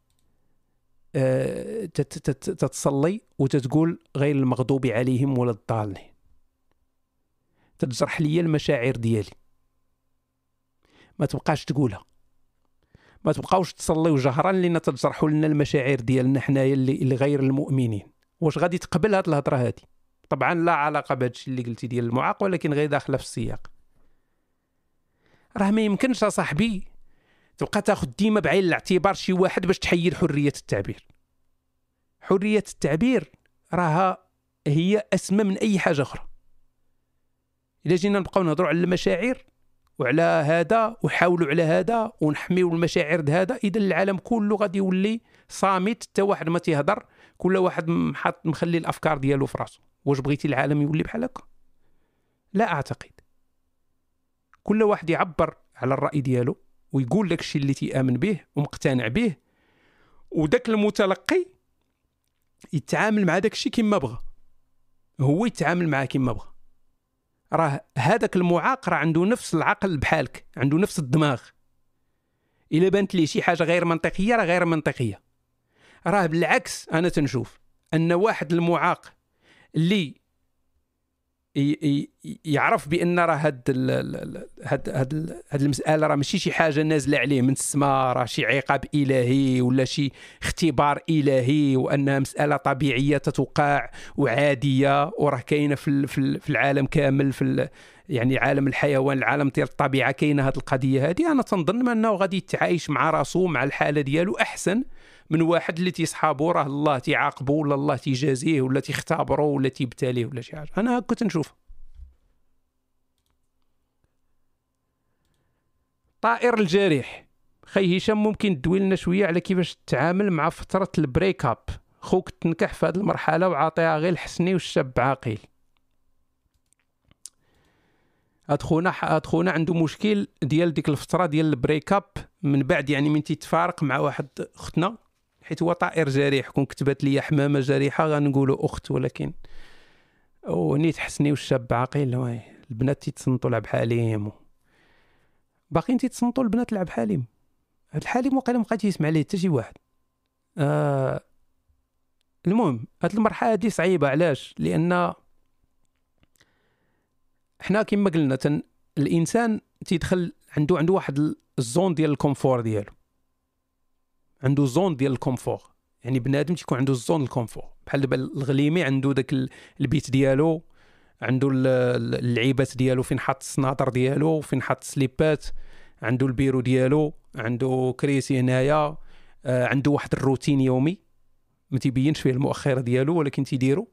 آه تتصلي وتتقول غير المغضوب عليهم ولا الضالين. تجرح لي المشاعر ديالي. ما تبقاش تقولها. ما تبقاوش تصليو جهرا لأن تجرحوا لنا المشاعر ديالنا حنايا اللي, غير المؤمنين. واش غادي تقبل هاد الهضرة هادي؟ طبعا لا علاقة بهذا الشيء اللي قلتي ديال المعاق ولكن غير داخلة في السياق. راه ما يمكنش صاحبي تبقى تاخذ ديما بعين الاعتبار شي واحد باش تحيد حرية التعبير. حرية التعبير راها هي أسمى من أي حاجة أخرى. إلا جينا نبقاو نهضروا على المشاعر وعلى هذا وحاولوا على هذا ونحميو المشاعر هذا. إذا العالم كله غادي يولي صامت حتى واحد ما تيهضر كل واحد محط مخلي الأفكار ديالو في راسو. واش بغيتي العالم يولي بحال هكا؟ لا أعتقد. كل واحد يعبر على الرأي ديالو ويقول لك الشيء اللي تيآمن به ومقتنع به وداك المتلقي يتعامل مع داك الشيء كما بغى. هو يتعامل معاه كما بغى. راه هذاك المعاق راه عنده نفس العقل بحالك عنده نفس الدماغ. إلا بانت لي شي حاجة غير منطقية راه غير منطقية. راه بالعكس أنا تنشوف أن واحد المعاق اللي يعرف بأن راه هاد هاد هاد هاد المسألة راه ماشي شي حاجة نازلة عليه من السماء راه شي عقاب إلهي ولا شي اختبار إلهي وأنها مسألة طبيعية تتوقع وعادية وراه كاينة في في العالم كامل في يعني عالم الحيوان العالم ديال الطبيعة كاينة هاد القضية هذه أنا تنظن أنه غادي يتعايش مع راسو مع الحالة ديالو أحسن من واحد اللي تيصحابو راه الله تيعاقبه ولا الله تيجازيه ولا تيختبره ولا تيبتليه ولا شي حاجة. أنا هكا تنشوف طائر الجريح. خي هشام ممكن تدوي لنا شوية على كيفاش تتعامل مع فترة البريك أب؟ خوك تنكح في هذه المرحلة وعاطيها غير الحسني والشاب عاقل. هاد خونا هاد خونا عنده مشكل ديال ديك الفترة ديال ال break up من بعد يعني من تيتفارق مع واحد اختنا حيت هو طائر جريح كون كتبت لي حمامة جريحة غنقولوا أخت ولكن ونيت حسني والشاب عاقل البنات تيتصنتوا لعبد الحليم باقيين تيتصنتوا البنات لعبد الحليم هاد الحليم وقيلا مبقى تيسمع ليه حتى شي واحد. آه المهم هاد المرحلة هادي صعيبة علاش؟ لأن حنا كما قلنا تن الإنسان تيدخل عنده عنده واحد ال zone ديال ال confort ديالو. عنده zone ديال ال confort. يعني بنادم تيكون عنده ال zone ال confort. بحال دابا الغليمي عنده داك البيت ديالو عنده اللعيبات ديالو فين حاط السناطر ديالو فين حاط السليبات عنده البيرو ديالو عنده كريسي هنايا آه، عنده واحد الروتين يومي. ما تيبينش فيه المؤخرة ديالو ولكن تيديرو.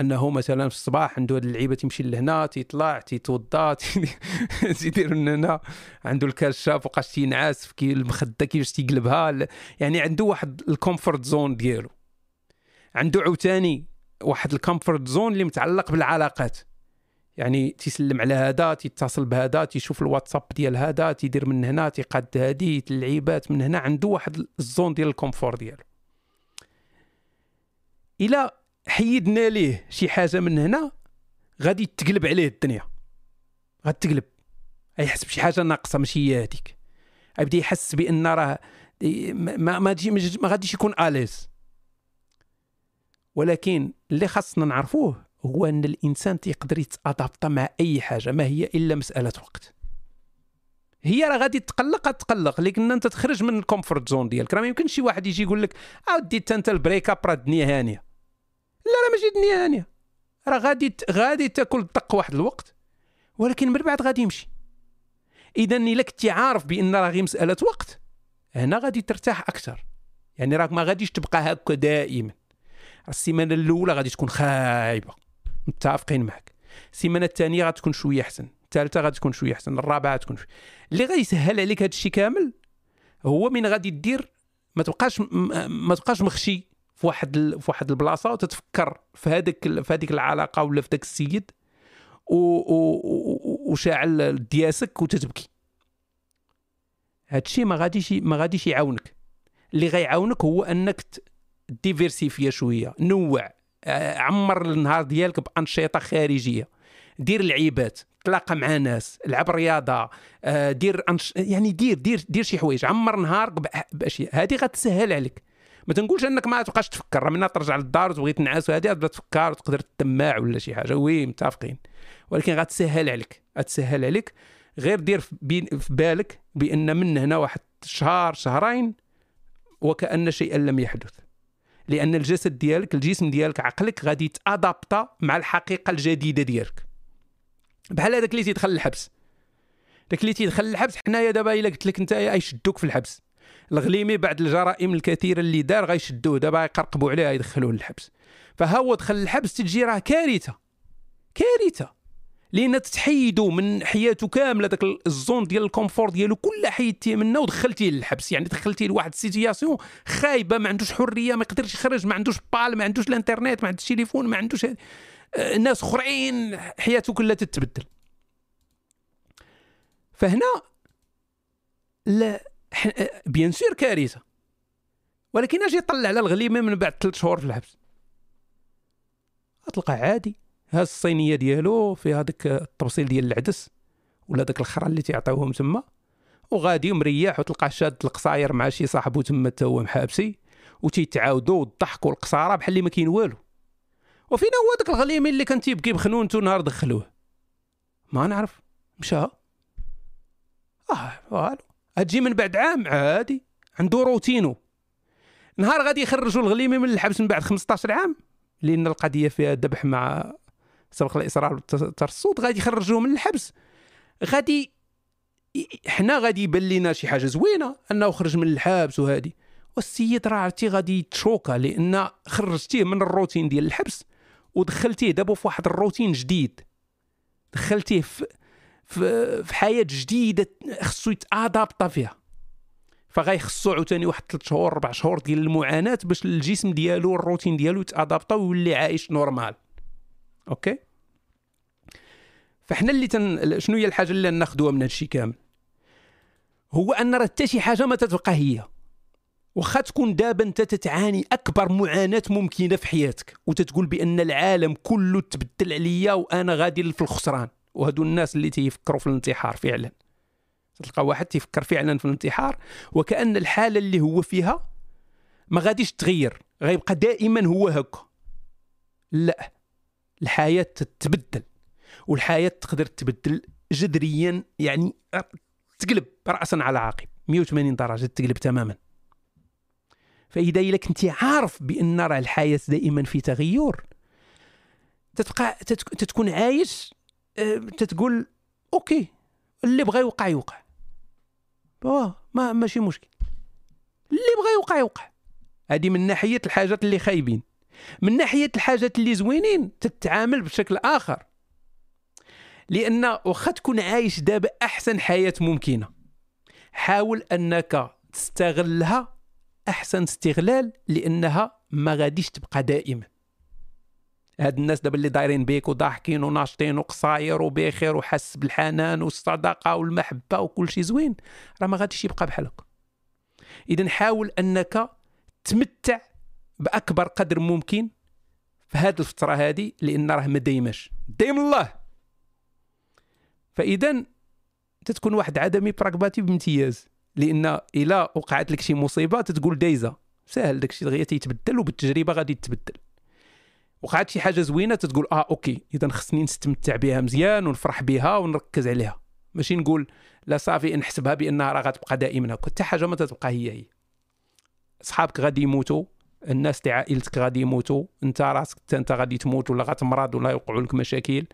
أنه مثلا في الصباح عنده هذه اللعيبة تيمشي لهنا تيطلع تيتوضا تيدير من هنا. عنده الكاشه فوقاش تينعس في المخدة كيفاش تيقلبها. يعني عنده واحد comfort zone ديالو. عنده عاوتاني واحد ال comfort zone اللي متعلق بالعلاقات. يعني تيسلم على هذا تيتصل بهذا تيشوف الواتساب ديال هذا تيدير من هنا تيقاد هذه اللعيبات من هنا. عنده واحد ال zone ديال ال confort ديالو. إلى حيدنا ليه شي حاجة من هنا غادي تقلب عليه الدنيا. غادي تقلب يحس بشي حاجة ناقصة ماشي هي هذيك غيبدا يحس بأن راه ما ما, ما غاديش يكون à l'aise ولكن اللي خاصنا نعرفوه هو أن الإنسان تيقدر يتادابطا مع أي حاجة ما هي إلا مسألة وقت. هي راه غادي تقلق تقلق. لكن أنت تخرج من ال comfort zone ديالك. راه ما يمكنش شي واحد يجي يقول لك أودي أنت ال break up راه الدنيا هانية. لا راه ماشي الدنيا هانيه راه غادي غادي تاكل الدق واحد الوقت ولكن من بعد غادي يمشي. إذا إلا كنتي عارف بأن راه غير مسألة وقت هنا غادي ترتاح أكثر. يعني راك ما غاديش تبقى هكا دائما. السيمانة الأولى غادي تكون خايبة. متفقين معك السيمانة الثانية غتكون شوية أحسن. الثالثة غادي تكون شوية أحسن. الرابعة تكون شوية. اللي غادي يسهل عليك هذا الشيء كامل هو من غادي دير ما تبقاش ما تبقاش مخشي في واحد ال... في واحد البلاصة وتتفكر في هذيك في هذيك العلاقة ولا في ذاك السيد و... و... وشاعل دياسك وتتبكي. هذا الشيء ما غاديش ما غاديش يعاونك. اللي غيعاونك هو أنك diversifier شوية نوع آه، عمر النهار ديالك بأنشطة خارجية. دير العيبات تلاقى مع ناس لعب رياضة آه، دير أنش... يعني دير دير دير شي حوايج. عمر نهارك بأشياء. هذه غتسهل عليك. ما تنقولش انك ما تبقاش تفكر من ترجع للدار وتبغي تنعس وهذه تبدا تفكر وتقدر تتماع ولا شي حاجة. oui متفقين. ولكن غتسهل عليك غتسهل عليك. غير دير في بالك بأن من هنا واحد شهر شهرين وكأن شيئا لم يحدث. لأن الجسد ديالك الجسم ديالك عقلك غادي يت adapta مع الحقيقة الجديدة ديالك. بحال هذاك اللي تيدخل الحبس. داك اللي تيدخل الحبس حنايا دابا إلا قلت لك أنت يشدوك في الحبس. الغليمي بعد الجرائم الكثيرة اللي دار غيشدوه دابا يقرقبوا عليه يدخلوه للحبس. فها هو دخل الحبس تجي راه كارثة. كارثة. لأن تحيدوا من حياته كاملة داك ال zone ديال ال confort ديالو كلها حيدتيه منه ودخلتيه للحبس. يعني دخلتيه لواحد ال situation خايبة ما عندوش حرية ما يقدرش يخرج ما عندوش بال ما عندوش الانترنت ما عندوش تليفون ما عندوش آه، ناس أخرين. حياته كلها تتبدل. فهنا بيان سور كارثة. ولكن أجي طلع على الغليمة من بعد ثلاث شهور في الحبس. تلقى عادي. هاز الصينية ديالو فيها داك التبصيل ديال العدس ولا داك الخرا اللي تيعطيوهم تما. وغادي مريح وتلقى شاد القصاير مع شي صاحبو تما تا هو محابسي. وتيتعاودوا والضحك والقصاره بحال اللي ما كاين والو. وفينا هو داك الغليمي اللي كان تيبكي بخنونته نهار دخلوه. ما نعرف. مشى آه والو. أجي من بعد عام عادي عنده روتينو. نهار غادي يخرجوا الغليمي من الحبس من بعد 15 عام لأن القضية فيها ذبح مع سبق الإصرار والترصد غادي يخرجوه من الحبس. غادي حنا غادي يبان لنا شي حاجة زوينة أنه خرج من الحبس وهادي. والسيد راه عرفتي غادي يت choqua لأن خرجتيه من الروتين ديال الحبس ودخلتيه دابا في واحد الروتين جديد. دخلتيه في في, حياة جديدة خصو يت adapta فيها. فغيخصو عاوتاني واحد 3 شهور 4 شهور ديال المعاناة باش الجسم ديالو الروتين ديالو يت adapta ويولي عايش normal. okay؟ فحنا اللي تن... شنو هي الحاجة اللي ناخذوها من هادشي كامل؟ هو أن راه حتى شي حاجة ما تتبقى هي. واخا تكون دابا أنت تتعاني أكبر معاناة ممكنة في حياتك وتتقول بأن العالم كله تبدل عليا وأنا غادي في الخسران وهادو الناس اللي تيفكروا في الانتحار فعلا. تلقى واحد تيفكر فعلا في الانتحار وكأن الحالة اللي هو فيها ما غاديش تغير غيبقى دائما هو هكا. لا الحياة تتبدل والحياة تقدر تبدل جذريا يعني تقلب رأسا على عقب 180 درجة تقلب تماما. فإذا إلا كنت عارف بأن راه الحياة دائما في تغير تتبقى تتكون عايش أه، تتقول أوكي اللي بغى يوقع يوقع. آه ما ماشي مشكل. اللي بغى يوقع يوقع. هذه من ناحية الحاجات اللي خايبين. من ناحية الحاجات اللي زوينين تتعامل بشكل آخر. لأن واخا تكون عايش دابا أحسن حياة ممكنة. حاول أنك تستغلها أحسن استغلال لأنها ما غاديش تبقى دائما. هاد الناس دابا اللي دايرين بيك وضاحكين وناشطين وقصاير وبخير وحس بالحنان والصداقة والمحبة وكل شيء زوين راه ما غاديش يبقى بحالك. اذا حاول أنك تمتع بأكبر قدر ممكن في هذه الفترة هذه لأن راه ما دايماش. دايم الله! فإذا تتكون واحد عدمي براغماتي بامتياز لأن إلا وقعت لك شي مصيبة تتقول دايزة. ساهل داكشي دغيا تيتبدل وبالتجربة غادي تتبدل. وقعت شي حاجة زوينة تتقول آه أوكي إذا خصني نستمتع بها مزيان ونفرح بها ونركز عليها. ماشي نقول لا صافي نحسبها بأنها راه غتبقى دائما هكا. حتى حاجة ما تتبقى هي هي. صحابك غادي يموتوا؟ الناس تاع عائلتك غادي يموتوا؟ أنت راسك أنت غادي تموت ولا غتمرض ولا يوقعوا لك مشاكل؟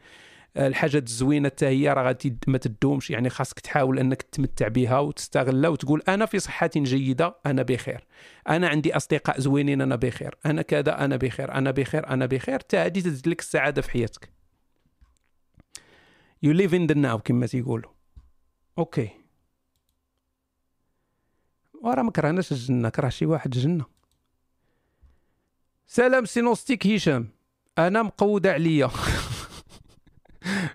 الحاجات الزوينة حتى هي راه غادي ما تدومش يعني خاصك تحاول أنك تتمتع بها وتستغلها وتقول أنا في صحه جيده أنا بخير أنا عندي أصدقاء زوينين أنا بخير أنا كذا أنا بخير أنا بخير أنا بخير حتى هذه تزيد لك السعادة في حياتك. يو ليف ان ذا ناو كما تيقولوا. أوكي. وراه ما كرهناش الجنة كره شي واحد الجنه سلام سينوستيك هشام أنا مقودة عليا.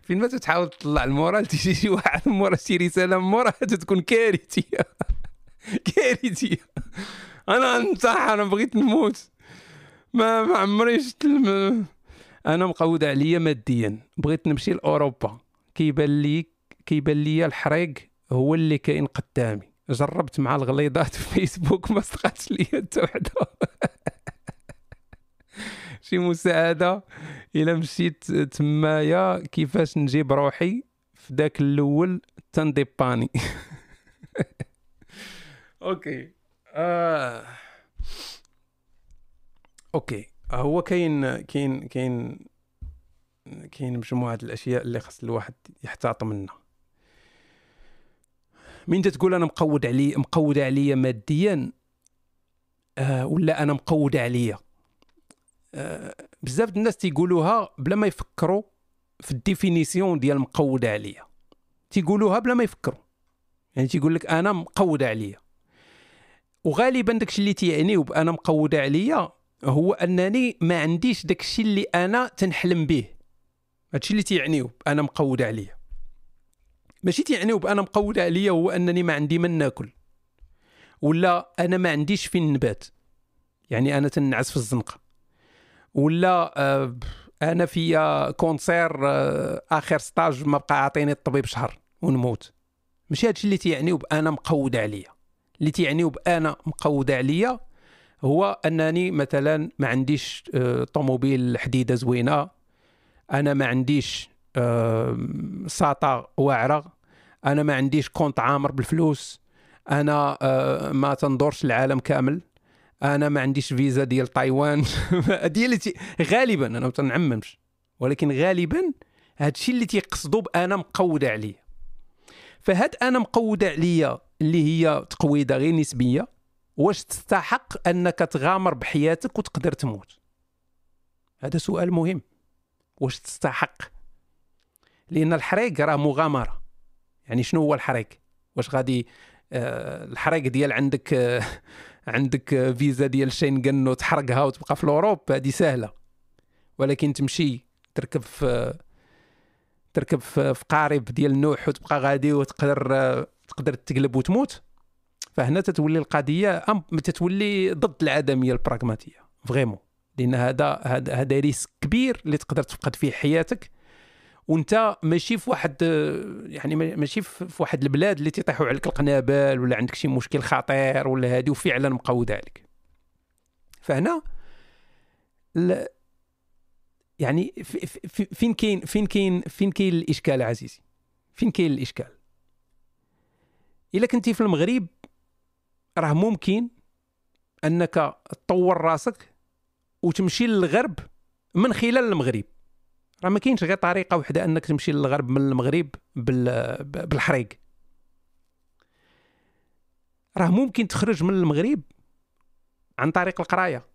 فين ما تحاول تطلع المورال تيجي شي واحد مورا شي رسالة مورا تكون كارثية. كارثية. أنا انتحر أنا بغيت نموت. ما ما عمري شفت. أنا مقود عليا ماديا. بغيت نمشي لأوروبا. كيبان لي كيبان لي الحريق هو اللي كاين قدامي. جربت مع الغليظات في فيسبوك ما سقطش لي حتى وحدة. شي مساعدة. إلا مشيت تمايا كيفاش نجيب روحي في ذاك الأول تنديباني. okay. آه. okay. هو كاين كاين كاين كاين مجموعة الأشياء اللي خاص الواحد يحتاط منها. من تقول أنا مقود علي مقوده عليا ماديا آه ولا أنا مقوده عليا؟ آه بزاف الناس تيقولوها بلا ما يفكروا في ال définition ديال مقوده عليا. تيقولوها بلا ما يفكروا. يعني تيقول لك أنا مقوده عليا. وغالبا داكشي اللي تيعنيو بانا مقوده عليا هو أنني ما عنديش داكشي اللي أنا تنحلم به. هادشي اللي تيعنيو أنا مقوده عليا. ماشي تيعنيو بأنا مقود عليا هو أنني ما عندي من ناكل. ولا أنا ما عنديش فين نبات. يعني أنا تنعس في الزنقة. ولا آه أنا في cancer آه آخر ستاج ما بقى عاطيني الطبيب شهر ونموت. ماشي هادشي اللي تيعنيو بأنا مقود عليا. اللي تيعنيو بأنا مقود عليا هو أنني مثلا ما عنديش آه طوموبيل حديدة زوينة. أنا ما عنديش ساطا واعرة. أنا ما عنديش كونت عامر بالفلوس. أنا ما تندورش العالم كامل. أنا ما عنديش فيزا ديال تايوان. ديالتي غالبا أنا ما تنعممش ولكن غالبا هادشي اللي تيقصدوا بأنا مقوده عليا. فهاد أنا مقوده عليا اللي هي تقويضه غير نسبية واش تستحق أنك تغامر بحياتك وتقدر تموت؟ هذا سؤال مهم. واش تستحق؟ لأن الحريق راه مغامرة. يعني شنو هو الحريق؟ واش غادي آه الحريق ديال عندك آه عندك فيزا ديال شينغن وتحرقها وتبقى في الاوروب هذه سهلة. ولكن تمشي تركب في تركب في قارب ديال نوح وتبقى غادي وتقدر تقدر تقلب وتموت. فهنا تتولي القضية أم تتولي ضد العدمية البراغماتية vraiment. لأن هذا هذا risque كبير اللي تقدر تفقد فيه حياتك وانت ماشي في واحد يعني ماشي في واحد البلاد اللي تيطيحوا عليك القنابل ولا عندك شي مشكل خطير ولا هادي وفعلا مقود عليك فهنا. يعني فين كاين فين كاين فين كاين الإشكال عزيزي؟ فين كاين الإشكال؟ إلا كنتي في المغرب راه ممكن أنك تطور راسك وتمشي للغرب من خلال المغرب. راه ما كاينش غير طريقة وحدة أنك تمشي للغرب من المغرب بالحريق. راه ممكن تخرج من المغرب عن طريق القراية.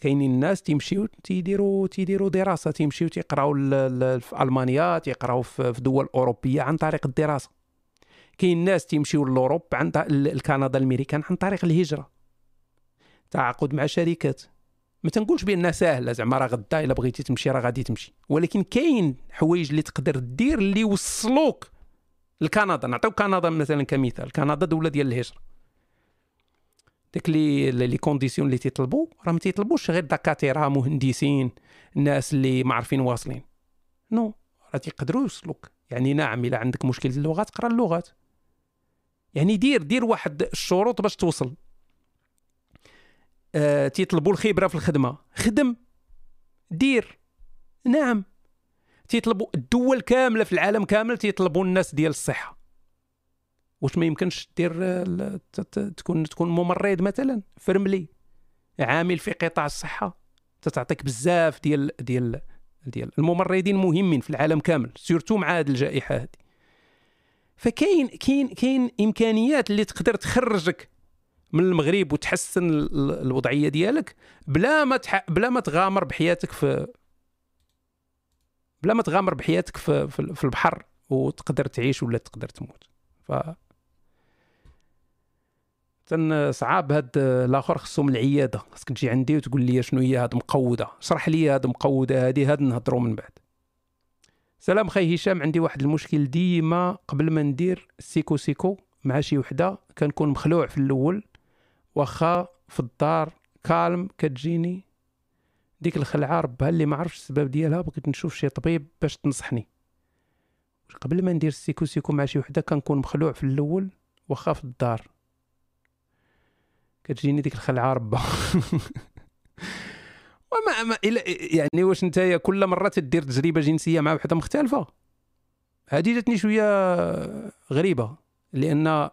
كاينين الناس تيمشيو تيديروا تيديروا دراسة تيمشيو تيقراو في ألمانيا تيقراو في دول أوروبية عن طريق الدراسة. كاين ناس تيمشيو لأوروب عن الكندا الأمريكان عن طريق الهجرة. تعاقد مع شركات. ما تنقولش بأنها ساهلة زعما راه غدا إلا بغيتي تمشي راه غادي تمشي. ولكن كاين حوايج اللي تقدر دير اللي يوصلوك لكندا. نعطيو كندا مثلا كمثال. كندا دولة ديال الهجرة. داك les les conditions اللي تيطلبوا راه ما تيطلبوش غير دكاتره مهندسين الناس اللي ما عارفين واصلين. non راه تيقدروا يوصلوك. يعني نعم إلا عندك مشكل اللغات قرا اللغات. يعني دير دير واحد الشروط باش توصل. آه تيطلبوا الخبرة في الخدمة. خدم. دير. نعم. تيطلبوا الدول كاملة في العالم كامل تيطلبوا الناس ديال الصحة. واش ما يمكنش دير آه، تكون تكون ممرض مثلا. فرملي. عامل في قطاع الصحة. تتعطيك بزاف ديال ديال ديال الممرضين مهمين في العالم كامل surtout مع هذه الجائحة هذه فكاين كاين كاين إمكانيات اللي تقدر تخرجك من المغرب وتحسن الوضعية ديالك بلا ما تح... بلا ما تغامر بحياتك في بلا ما تغامر بحياتك في في البحر وتقدر تعيش ولا تقدر تموت. ف تن صعاب هاد الآخر خصهم العيادة. خصك تجي عندي وتقول لي شنو هي هاد مقودة. شرح لي هاد مقودة هادي هاد نهضروا من بعد. سلام خي هشام عندي واحد المشكل ديما قبل ما ندير سيكو سيكو مع شي وحدة كنكون مخلوع في الأول. واخا في الدار كالم كتجيني. ديك الخلعة ربها اللي ما عرفش السبب ديالها بغيت نشوف شي طبيب باش تنصحني. قبل ما ندير السيكو سيكو مع شي وحدة كنكون مخلوع في الأول واخا في الدار. كتجيني ديك الخلعة ربها. وما ما يعني واش انت كل مرة تدير تجربة جنسية مع وحدة مختلفة. هذه جاتني شوية غريبة لأن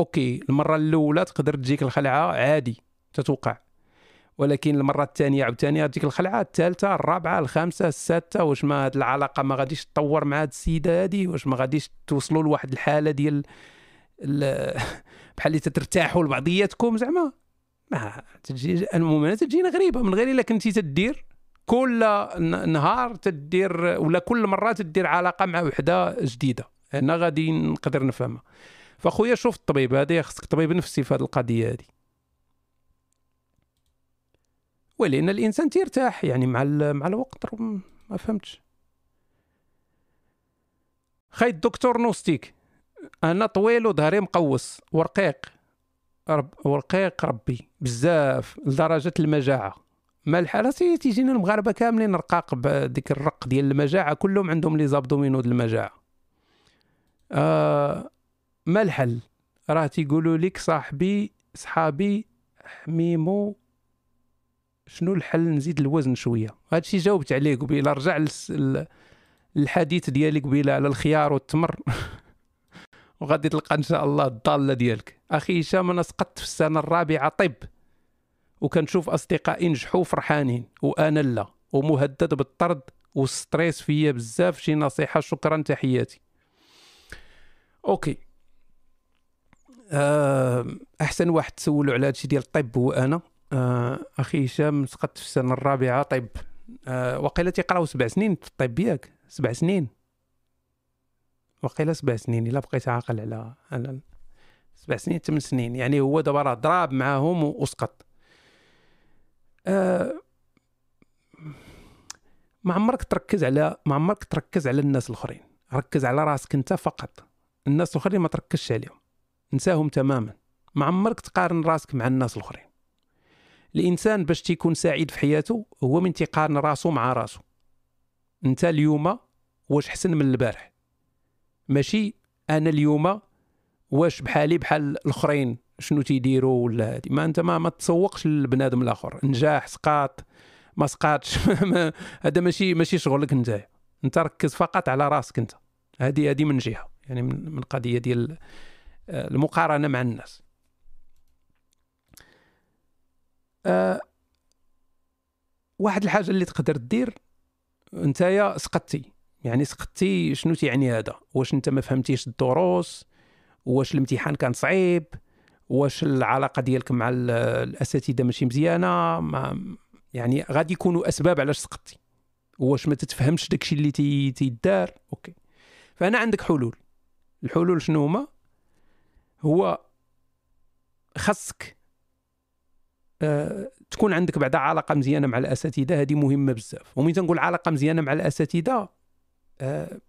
أوكي المرة الأولى تقدر تجيك الخلعة عادي تتوقع. ولكن المرة الثانية عاوتاني هذيك الخلعة الثالثة الرابعة الخامسة السادسه واش ما هاد العلاقة ما غاديش تطور مع هاد السيدة هادي؟ واش ما غاديش توصلوا لواحد الحالة ديال بحال اللي تترتاحوا لبعضياتكم زعما؟ ما تجي المهم تجينا غريبة من غير إلا كنتي تدير كل نهار تدير ولا كل مرة تدير علاقة مع وحدة جديدة. هنا غادي نقدر نفهمها. فاخويا شوف الطبيب هذه خصك طبيب نفسي في هذه القضية هذه. ولأن الإنسان تيرتاح يعني مع مع الوقت ما فهمتش. خاي الدكتور نوستيك أنا طويل وظهري مقوس ورقيق. رب ورقيق ربي بزاف لدرجة المجاعة. ما الحال؟ تيجينا المغاربة كاملين رقاق بديك الرق ديال المجاعة كلهم عندهم لي زابدومينو ديال المجاعة. آه ما الحل؟ راه تيقولوا لك صاحبي صحابي حميمو. شنو الحل؟ نزيد الوزن شوية. هادشي جاوبت عليه قبيلة رجع للحديث ديالي قبيلة على الخيار والتمر. وغادي تلقى إن شاء الله الضالة ديالك. أخي هشام أنا سقطت في السنة الرابعة طب. وكنشوف أصدقائي نجحوا فرحانين وأنا لا. ومهدد بالطرد وال stress فيا بزاف. شي نصيحة شكرا تحياتي. أوكي. أحسن واحد تسولوا على هادشي ديال الطب هو أنا. آه، أخي هشام سقطت في السنة الرابعة طب آه، وقيله تيقراو سبع سنين في الطب ياك؟ سبع سنين. وقيله سبع سنين إلا بقيت عاقل على على سبع سنين ثمان سنين. يعني هو دابا راه ضراب معاهم وسقط. آه ما عمرك تركز على ما عمرك تركز على الناس الأخرين. ركز على راسك أنت فقط. الناس الأخرين ما تركزش عليهم. انساهم تماما. ما عمرك تقارن راسك مع الناس الآخرين. الإنسان باش تيكون سعيد في حياته هو من تيقارن راسو مع راسو. أنت اليوم واش حسن من البارح؟ ماشي أنا اليوم واش بحالي بحال الآخرين شنو تيديروا ولا هادي؟ ما أنت ما, ما تسوقش للبنادم الآخر. نجاح سقاط ما سقاطش هذا ماشي ماشي شغلك أنت. أنت ركز فقط على راسك أنت. هذه هذه من جهة. يعني من من قضية ديال المقارنة مع الناس. أه واحد الحاجة اللي تقدر دير نتايا سقطتي. يعني سقطتي شنو تيعني هذا؟ واش انت ما فهمتيش الدروس؟ واش الامتحان كان صعيب؟ واش العلاقة ديالك مع الأساتذة ماشي مزيانة؟ ما يعني غادي يكونوا أسباب علاش سقطتي. واش ما تتفهمش داكشي اللي تيدار؟ أوكي. فأنا عندك حلول. الحلول شنو هما؟ هو خاصك أه تكون عندك بعدا علاقة مزيانة مع الأساتذة. هذه مهمة بزاف. ومين تنقول علاقة مزيانة مع الأساتذة أه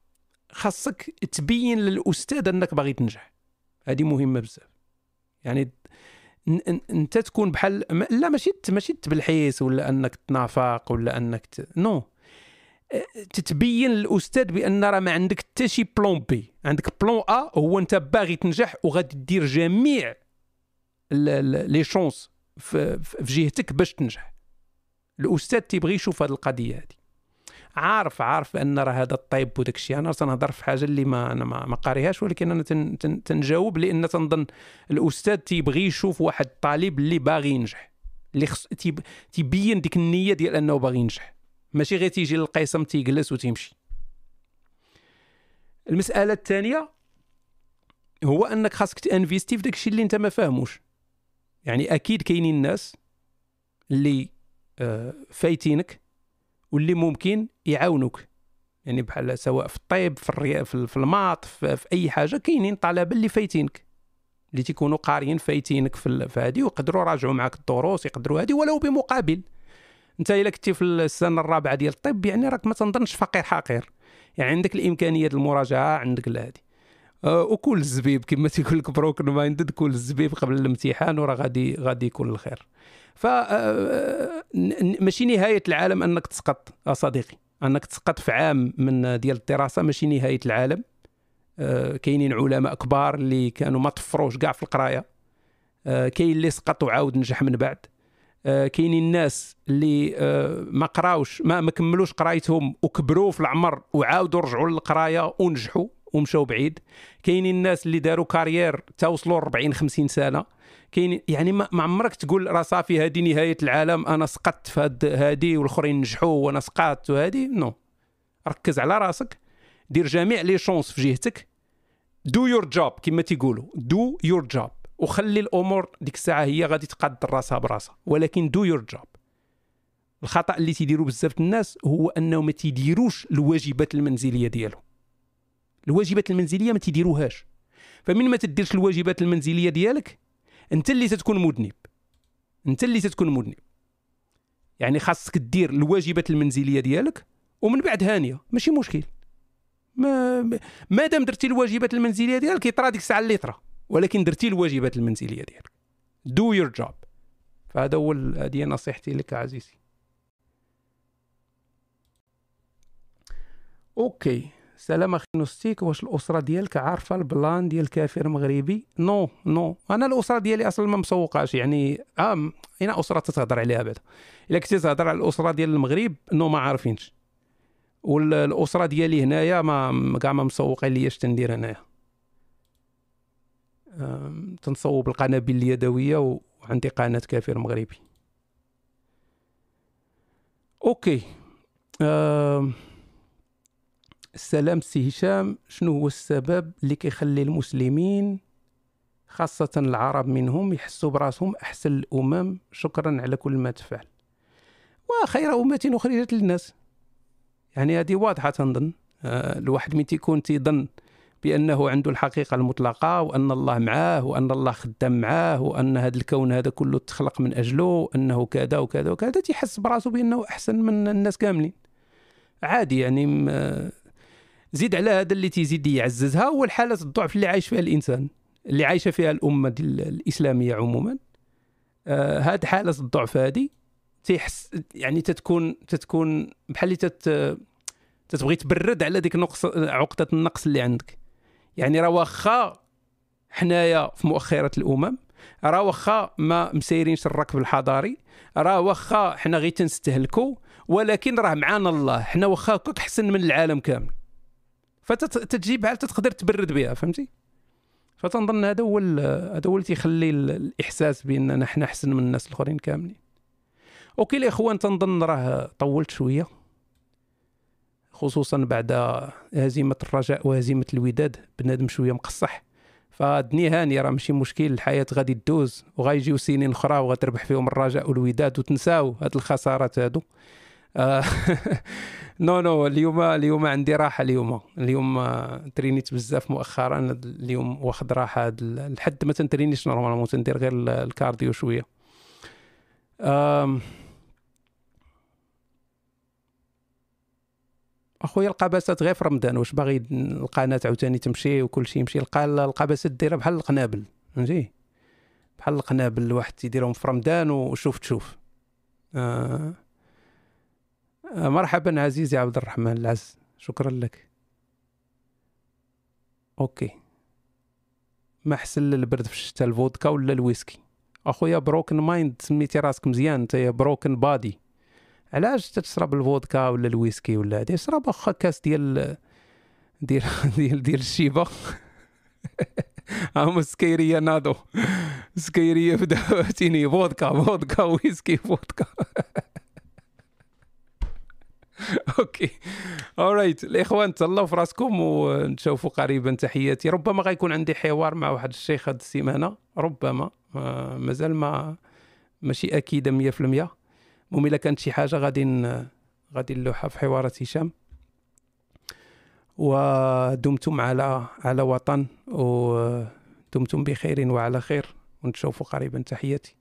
خاصك تبين للأستاذ أنك باغي تنجح. هذه مهمة بزاف. يعني أنت تكون بحال لا ماشي ماشي تبلحيس ولا أنك تنافق ولا أنك ت... no. تتبين للاستاذ بأن راه ما عندك حتى شي plan B عندك plan A هو أنت باغي تنجح وغادي دير جميع les chances في جهتك باش تنجح. الأستاذ تيبغي يشوف هذه القضية هذه عارف عارف أن راه هذا الطب وداك الشيء. أنا تنهضر في حاجة اللي ما أنا ما, ما قاريهاش ولكن أنا تن تن تنجاوب لأن تنظن الأستاذ تيبغي يشوف واحد الطالب اللي باغي ينجح اللي خص تيبين ديك النية ديال أنه باغي ينجح. ماشي غير تيجي للقسم تيجلس وتيمشي. المسألة الثانية هو أنك خاصك t'investir في داك الشيء اللي أنت ما فاهموش. يعني أكيد كاينين الناس اللي آه، فايتينك واللي ممكن يعاونوك. يعني بحال سواء في الطب في الري... في ال maths في... في أي حاجة كاينين طلبة اللي فايتينك. اللي تيكونوا قاريين فايتينك في هذه ويقدروا يراجعوا معك الدروس يقدروا هذه ولو بمقابل. انت الا كنتي في السنة الرابعة ديال الطب يعني راك ما تنظنش فقير حقير. يعني عندك الإمكانية المراجعة عندك هذه أه وكل الزبيب كما تيقول لك broken minded كل الزبيب قبل الامتحان وراه غادي غادي يكون الخير. ف آه، آه، ماشي نهاية العالم أنك تسقط صديقي. أنك تسقط في عام من ديال الدراسة ماشي نهاية العالم. آه، كاينين علماء كبار اللي كانوا ما طفروش كاع في القراية. كاين اللي سقط وعاود نجح من بعد. كاينين الناس اللي ما قراوش ما ما كملوش قرايتهم وكبروا في العمر وعاودوا رجعوا للقراية ونجحوا ومشاو بعيد. كاينين الناس اللي داروا carrière توصلوا 40 50 سنة. كاين يعني ما عمرك تقول راه صافي هذه نهاية العالم أنا سقطت في هذه والآخرين نجحوا وأنا سقطت وهذه no. ركز على راسك. دير جميع les chances في جهتك. do your job كما تيقولوا. do your job وخلي الأمور ديك الساعة هي غادي تقدر راسها براسها. ولكن do your job الخطأ اللي تيديروا بزاف الناس هو أنه ما تيديروش الواجبات المنزلية ديالهم. الواجبات المنزلية ما تيديروهاش. فمن ما تديرش الواجبات المنزلية ديالك أنت اللي تتكون مذنب. أنت اللي تتكون مذنب. يعني خاصك دير الواجبات المنزلية ديالك ومن بعد هانية. ماشي مشكل. ما دام درتي الواجبات المنزلية ديالك يطرى ديك الساعة اللي يطرى ولكن درتي الواجبات المنزلية ديالك. do your job فهذا هو هذه نصيحتي لك عزيزي. okay. سلام أخي نوستيك. واش الأسرة ديالك عارفة ال plan ديال كافر مغربي؟ no no أنا الأسرة ديالي أصلا ما مسوقاش. يعني آه اين أسرة تتهضر عليها بعدا. الا كنتي تهضر على الأسرة ديال المغرب no ما عارفينش. والاسره ديالي هنايا ما كاع ما مسوقين لياش تندير هنايا. تنصوب القنابل اليدوية وعندي قناة كافر مغربي okay. السلام سي هشام. شنو هو السبب اللي كيخلي المسلمين خاصة العرب منهم يحسوا براسهم أحسن الأمم؟ شكرا على كل ما تفعل. وخير أمة أخرجت للناس. يعني هذه واضحة تنظن. آه الواحد من تيكون تيظن بأنه عنده الحقيقة المطلقة وأن الله معاه وأن الله خدام معاه وأن هذا الكون هذا كله تخلق من أجله أنه كذا وكذا وكذا تيحس براسه بأنه أحسن من الناس كاملين. عادي يعني آه، زيد على هذا اللي تيزيد يعززها هو الحالة الضعف اللي عايش فيها الإنسان اللي عايشة فيها الأمة الإسلامية عموما. آه هاد حالة الضعف هذه تيحس يعني تتكون تتكون بحال اللي تت تتبغي تبرد على ديك نقص عقدة النقص اللي عندك. يعني راه واخا حنايا في مؤخرة الأمم راه واخا ما مسيرينش الركب الحضاري راه واخا حنا غير تنستهلكوا ولكن راه معانا الله حنا واخا هكاك احسن من العالم كامل. فتجي بحال تقدر تبرد بها فهمتي؟ فتنظن هذا هو هذا هو اللي تيخلي الإحساس بأننا حنا احسن من الناس الآخرين كاملين. okay الإخوان تنظن راه طولت شوية. خصوصا بعد هزيمة الرجاء وهزيمة الوداد. بنادم شوية مقصح. فدني هاني راه ماشي مشكل الحياة غادي تدوز وغايجيو سنين أخرى وغتربح فيهم الرجاء والوداد وتنساو هاد الخسارات هادو. آه no no اليوم اليوم عندي راحة اليوم. اليوم آه، ترينيت بزاف مؤخرا. اليوم واخد راحة لحد ما تنترينيش normalement تندير غير ال cardio شوية. أخويا القباسات غير في رمضان واش باغي القناة عاوتاني تمشي وكل شيء يمشي لقى القباسات دايرة بحال القنابل فهمتي؟ بحال القنابل الواحد تيديرهم في رمضان وشوف تشوف. آه مرحبا عزيزي عبد الرحمن العز شكرا لك. okay. ما احسن للبرد في الشتاء الفودكا ولا الويسكي؟ أخويا broken mind سميتي راسك مزيان أنت broken body علاش تشرب الفودكا ولا الويسكي ولا هادي؟ اشرب اخا كاس ديال ديال ديال ديال الشيبة. هم سكيرية نادو. سكيرية بدأتيني فودكا فودكا ويسكي فودكا. Okay. Alright الإخوان تهلاو في راسكم ونشوفوا قريبا. تحياتي. ربما غيكون عندي حوار مع واحد الشيخ هذه السيمانة. ربما. مازال ما ماشي اكيده 100% المهم إلا كانت شي حاجة غادي غادي نلوحها في حوارات هشام. ودمتم على على وطن ودمتم بخير وعلى خير ونشوفوا قريبا. تحياتي.